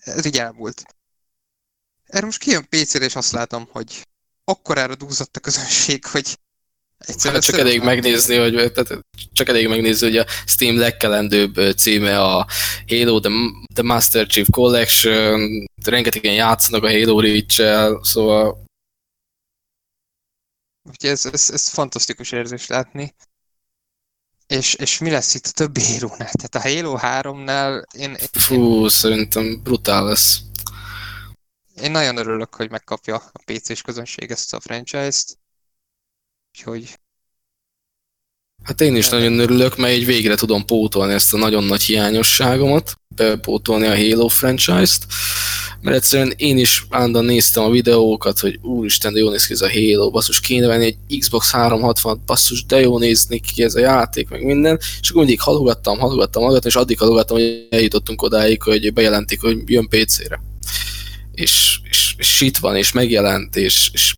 Ez így elmúlt. Erre most kijön PC-re, és azt látom, hogy akkorára dúzott a közönség, hogy Egyszerűen hát csak elég megnézni, hogy tehát csak elég megnézni, hogy a Steam legkelendőbb címe a Halo The, The Master Chief Collection, rengetegen játszanak a Halo Reach-el, szóval... Úgyhogy ez, ez, ez fantasztikus érzés látni. És, és mi lesz itt a többi Halo-nál? Tehát a Halo 3-nál én, én... Fú, szerintem brutál lesz. Én nagyon örülök, hogy megkapja a PC-s közönség ezt a franchise-t. Úgyhogy... Hát én is nagyon örülök, mert így végre tudom pótolni ezt a nagyon nagy hiányosságomat, bepótolni a Halo franchise-t, mert egyszerűen én is állandóan néztem a videókat, hogy úristen, de jó néz ki ez a Halo, basszus, kéne venni egy Xbox 360 basszus, de jó nézni ki ez a játék, meg minden, és akkor mindig halogattam, halogattam, halogattam, és addig halogattam, hogy eljutottunk odáig, hogy bejelentik, hogy jön PC-re. És, és, és itt van, és megjelent, és, és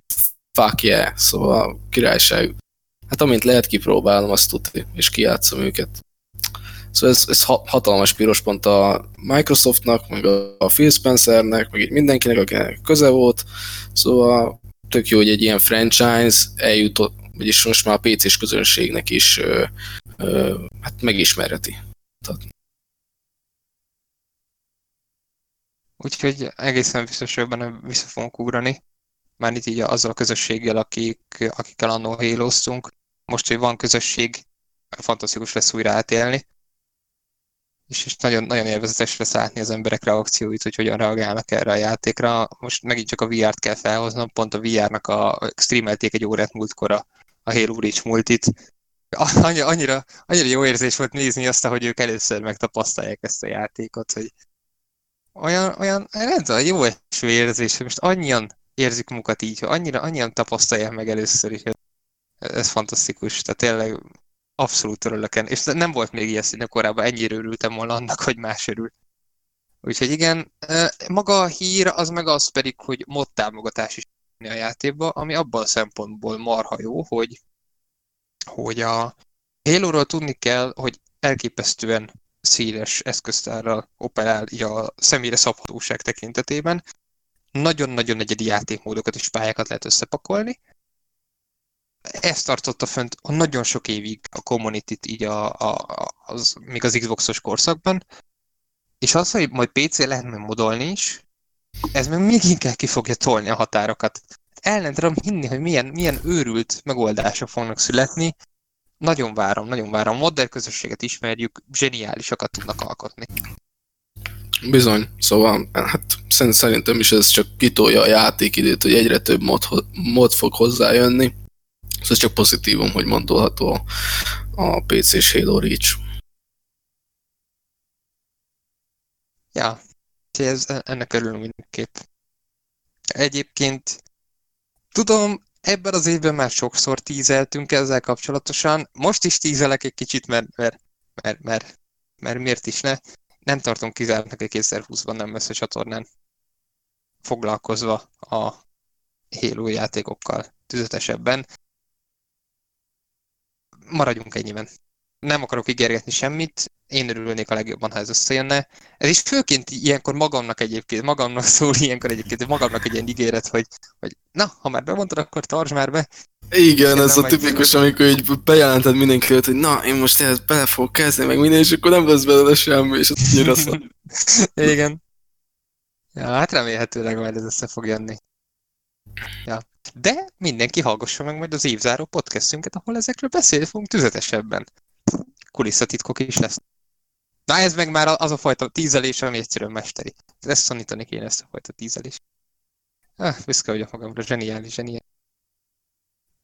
fuck yeah, szóval királyság. Hát amint lehet kipróbálom, azt tudni, és kijátszom őket. Szóval ez, ez hatalmas piros pont a Microsoftnak, meg a Phil Spencernek, meg így mindenkinek, akinek köze volt. Szóval tök jó, hogy egy ilyen franchise eljutott, vagyis most már a PC-s közönségnek is ö, ö, hát megismerheti. Úgyhogy egészen biztos, hogy benne vissza fogunk ugrani már itt így azzal a közösséggel, akik, akikkel annó hélóztunk. Most, hogy van közösség, fantasztikus lesz újra átélni. És, és nagyon, nagyon élvezetes lesz látni az emberek reakcióit, hogy hogyan reagálnak erre a játékra. Most megint csak a VR-t kell felhoznom, pont a VR-nak a streamelték egy órát múltkor a, a Halo Reach multit. Annyira, annyira, annyira jó érzés volt nézni azt, hogy ők először megtapasztalják ezt a játékot, hogy olyan, olyan, nem tudom, jó érzés, hogy most annyian érzik magukat így, hogy annyira, annyian tapasztalják meg először is. Ez fantasztikus, tehát tényleg abszolút örülök És nem volt még hogy korábban ennyire örültem volna annak, hogy más örül. Úgyhogy igen, maga a hír, az meg az pedig, hogy mod támogatás is a játékba, ami abban a szempontból marha jó, hogy, hogy a Halo-ról tudni kell, hogy elképesztően széles eszköztárral operál a személyre szabhatóság tekintetében, nagyon-nagyon egyedi játékmódokat és pályákat lehet összepakolni. Ezt tartotta fönt a nagyon sok évig a community így a, a, az, még az Xboxos korszakban, és az, hogy majd PC lehetne modolni is, ez meg még inkább ki fogja tolni a határokat. El nem tudom hinni, hogy milyen, milyen őrült megoldások fognak születni. Nagyon várom, nagyon várom. Modern közösséget ismerjük, zseniálisakat tudnak alkotni. Bizony, szóval hát szerintem is ez csak kitolja a játékidőt, hogy egyre több mod, mod fog hozzájönni. Szóval ez csak pozitívum, hogy mondolható a, a PC-s Halo Reach. Ja, ez, ennek örülünk mindenképp. Egyébként tudom, ebben az évben már sokszor tízeltünk ezzel kapcsolatosan. Most is tízelek egy kicsit, mert, mert, mert, mert, mert miért is ne nem tartom kizártnak, hogy 2020-ban nem lesz a csatornán foglalkozva a Halo játékokkal tüzetesebben. Maradjunk ennyiben. Nem akarok ígérgetni semmit, én örülnék a legjobban, ha ez összejönne. Ez is főként ilyenkor magamnak egyébként, magamnak <laughs> szól ilyenkor egyébként, magamnak egy ilyen ígéret, hogy, hogy na, ha már bemondtad, akkor tartsd már be. Igen, én ez a tipikus, majd... amikor így bejelented mindenki hogy na, én most ezt bele fogok kezdeni, meg minden, és akkor nem lesz belőle semmi, és ott így rossz. <laughs> Igen. Ja, hát remélhetőleg majd ez össze fog jönni. Ja. De mindenki hallgassa meg majd az évzáró podcastünket, ahol ezekről beszélni fogunk tüzetesebben. Kulisszatitkok is lesz. Na ez meg már az a fajta tízelés, ami egyszerűen mesteri. Ezt szanítani kéne ezt a fajta tízelés. Ah, büszke vagyok magamra, zseniális, zseniális.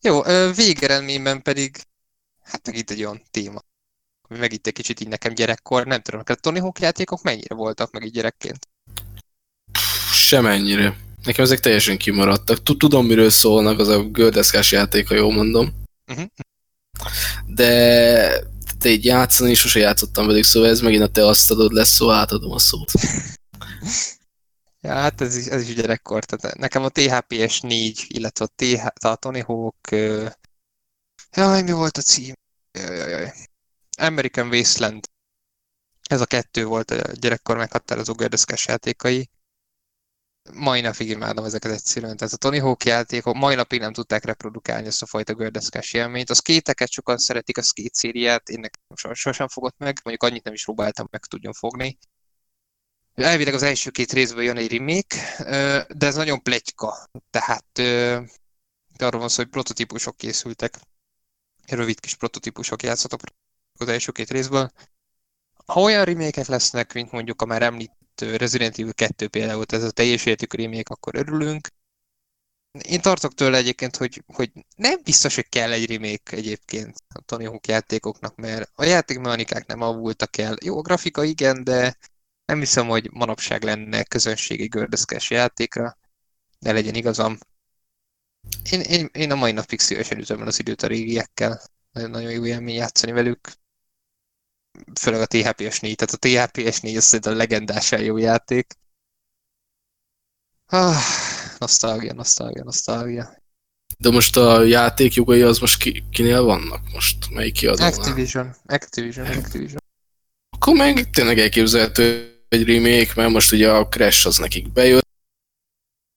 Jó, végeredményben pedig, hát meg itt egy olyan téma, ami meg itt egy kicsit így nekem gyerekkor, nem tudom, a Tony Hawk játékok mennyire voltak meg így gyerekként? Semennyire. Nekem ezek teljesen kimaradtak. Tudom, miről szólnak, az a gördeszkás játék, ha jól mondom. Uh-huh. De te így játszani, sose játszottam velük, szóval ez megint a te asztalod lesz, szóval átadom a szót. ja, hát ez is, ez is gyerekkor. Tehát nekem a THPS 4, illetve a, TH, a Tony Hawk... Uh... Jaj, mi volt a cím? Jaj, jaj, jaj. American Wasteland. Ez a kettő volt a gyerekkor meghatározó gördeszkás játékai mai napig imádom ezeket egyszerűen. Tehát a Tony Hawk játékok mai napig nem tudták reprodukálni ezt a fajta gördeszkás élményt. A skate sokan szeretik a skate szériát, én nekem sosem fogott meg, mondjuk annyit nem is próbáltam meg tudjon fogni. Elvileg az első két részből jön egy remake, de ez nagyon pletyka. Tehát arról van szó, hogy prototípusok készültek. Rövid kis prototípusok játszhatok az első két részből. Ha olyan remékek lesznek, mint mondjuk a már említett Resident Evil 2 például, ez a teljes értékű remake, akkor örülünk. Én tartok tőle egyébként, hogy, hogy nem biztos, hogy kell egy remake egyébként a Tony Hawk játékoknak, mert a játékmechanikák nem avultak el. Jó, a grafika igen, de nem hiszem, hogy manapság lenne közönségi gördeszkes játékra, de legyen igazam. Én, én, én a mai napig szívesen üzemel az időt a régiekkel. Nagyon, nagyon jó élmény játszani velük főleg a THPS 4, tehát a THPS 4 az szerintem legendásan jó játék. Ah, nosztalgia, nosztalgia, nosztalgia. De most a játék jogai az most ki, kinél vannak? Most melyik kiadónál? Activision, Activision, Activision. Akkor meg tényleg elképzelhető egy remake, mert most ugye a Crash az nekik bejött,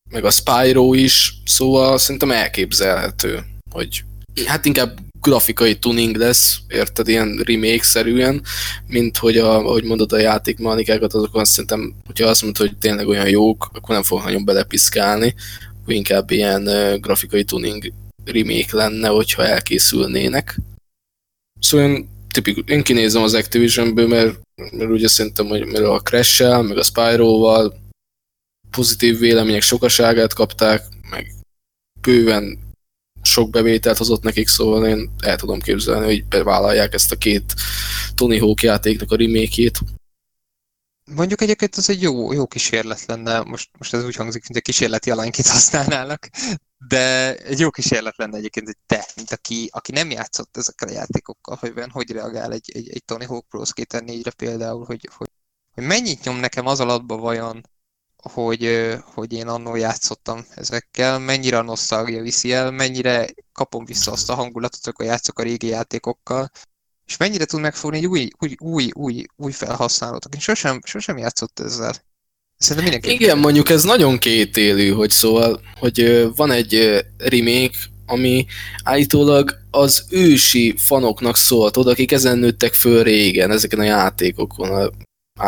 meg a Spyro is, szóval szerintem elképzelhető, hogy hát inkább grafikai tuning lesz, érted, ilyen remake-szerűen, mint hogy, a, ahogy mondod, a játékmanikákat, azokon szerintem, hogyha azt mondod, hogy tényleg olyan jók, akkor nem fog nagyon belepiszkálni, akkor inkább ilyen uh, grafikai tuning remake lenne, hogyha elkészülnének. Szóval én, tipikus, én kinézem az Activisionből, mert, mert ugye szerintem, hogy mert a crash meg a Spyro-val pozitív vélemények sokaságát kapták, meg bőven sok bevételt hozott nekik, szóval én el tudom képzelni, hogy bevállalják ezt a két Tony Hawk játéknak a remake Mondjuk egyébként az egy jó, jó kísérlet lenne, most, most ez úgy hangzik, mint egy kísérleti alánykit használnának, de egy jó kísérlet lenne egyébként, hogy te, mint aki, aki nem játszott ezekkel a játékokkal, hogy ben, hogy reagál egy, egy, egy Tony Hawk Pro Skater 4-re például, hogy, hogy, hogy mennyit nyom nekem az alatba vajon hogy, hogy én annól játszottam ezekkel, mennyire a nosztalgia viszi el, mennyire kapom vissza azt a hangulatot, akkor játszok a régi játékokkal, és mennyire tud megfogni egy új, új, új, új, új felhasználót, aki sosem, sosem játszott ezzel. Szerintem mindenki. Igen, mondjuk ez nagyon kétélű, hogy szóval, hogy van egy remake, ami állítólag az ősi fanoknak szólt, oda, akik ezen nőttek föl régen, ezeken a játékokon,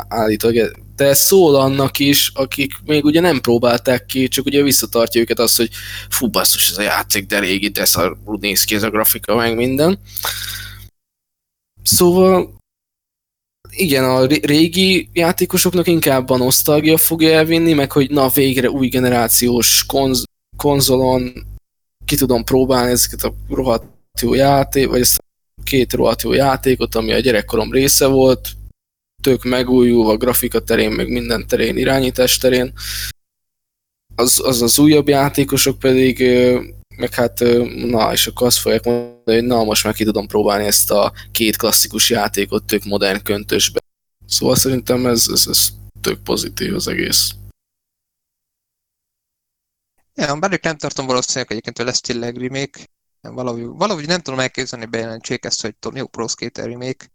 állítólag de szól annak is, akik még ugye nem próbálták ki, csak ugye visszatartja őket az, hogy fú, basszus, ez a játék, de régi, de szarul néz ki ez a grafika, meg minden. Szóval igen, a régi játékosoknak inkább a nosztalgia fogja elvinni, meg hogy na végre új generációs konz konzolon ki tudom próbálni ezeket a rohadt jó játék, vagy ezt a két rohadt jó játékot, ami a gyerekkorom része volt, tök megújulva grafika terén, meg minden terén, irányítás terén. Az, az az újabb játékosok pedig, meg hát, na, és akkor azt fogják mondani, hogy na, most már ki tudom próbálni ezt a két klasszikus játékot tök modern köntösbe. Szóval szerintem ez, ez, ez tök pozitív az egész. Ja, bár nem tartom valószínűleg egyébként, hogy lesz tényleg remake, Valahogy, valahogy nem tudom elképzelni, bejelentsék ezt, hogy jó Pro Skater remake.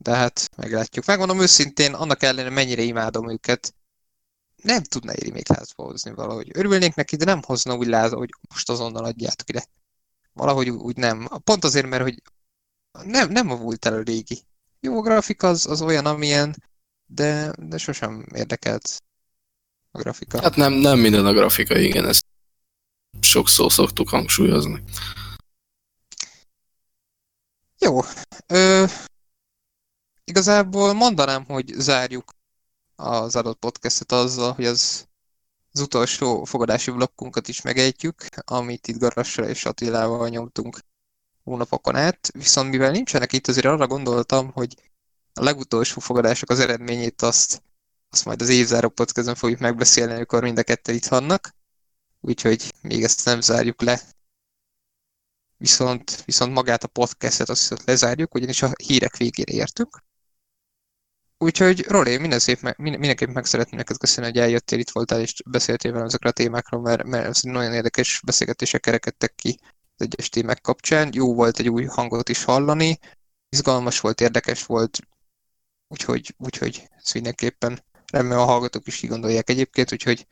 De hát meglátjuk. Megmondom őszintén, annak ellenére mennyire imádom őket, nem tudna egy remake házba hozni valahogy. Örülnék neki, de nem hozna úgy láza, hogy most azonnal adjátok ide. Valahogy úgy nem. Pont azért, mert hogy nem, nem avult el a régi. Jó a grafika az, az olyan, amilyen, de, de sosem érdekelt a grafika. Hát nem, nem minden a grafika, igen, ezt sokszor szoktuk hangsúlyozni. Jó. Ö, igazából mondanám, hogy zárjuk az adott podcastet azzal, hogy az, az utolsó fogadási blokkunkat is megejtjük, amit itt Garassal és Attilával nyomtunk hónapokon át, viszont mivel nincsenek itt, azért arra gondoltam, hogy a legutolsó fogadások az eredményét azt, azt majd az évzáró podcastben fogjuk megbeszélni, amikor mind a kettő itt vannak, úgyhogy még ezt nem zárjuk le. Viszont, viszont magát a podcastet azt viszont lezárjuk, ugyanis a hírek végére értünk. Úgyhogy Roli, minden szép, minden, mindenképp meg szeretném neked köszönni, hogy eljöttél, itt voltál és beszéltél velem ezekről a témákról, mert, mert ez nagyon érdekes beszélgetések kerekedtek ki az egyes témák kapcsán. Jó volt egy új hangot is hallani, izgalmas volt, érdekes volt, úgyhogy, úgyhogy ez mindenképpen remélem a hallgatók is kigondolják egyébként, úgyhogy,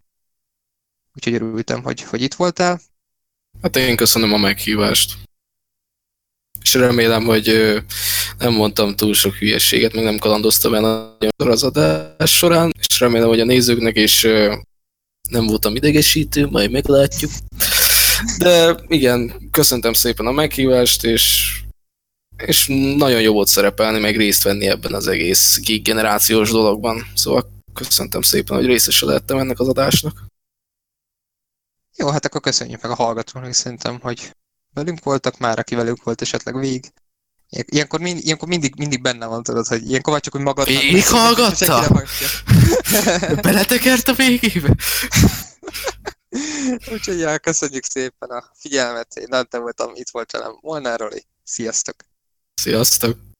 úgyhogy örültem, hogy, hogy itt voltál. Hát én köszönöm a meghívást. És remélem, hogy nem mondtam túl sok hülyeséget, meg nem kalandoztam el nagyon az adás során, és remélem, hogy a nézőknek is nem voltam idegesítő, majd meglátjuk. De igen, köszöntem szépen a meghívást, és, és nagyon jó volt szerepelni, meg részt venni ebben az egész geek generációs dologban. Szóval köszöntem szépen, hogy részese lettem ennek az adásnak. Jó, hát akkor köszönjük meg a hallgatónak, szerintem, hogy velünk voltak már, aki velünk volt esetleg vég. Ilyenkor, mind, ilyenkor mindig, mindig benne van, tudod, hogy ilyenkor vagy csak, hogy magad... Végig hallgatta? Beletekert a végébe? <laughs> Úgyhogy ja, köszönjük szépen a figyelmet. Én Dante voltam, itt volt velem Molnár Roli. Sziasztok! Sziasztok!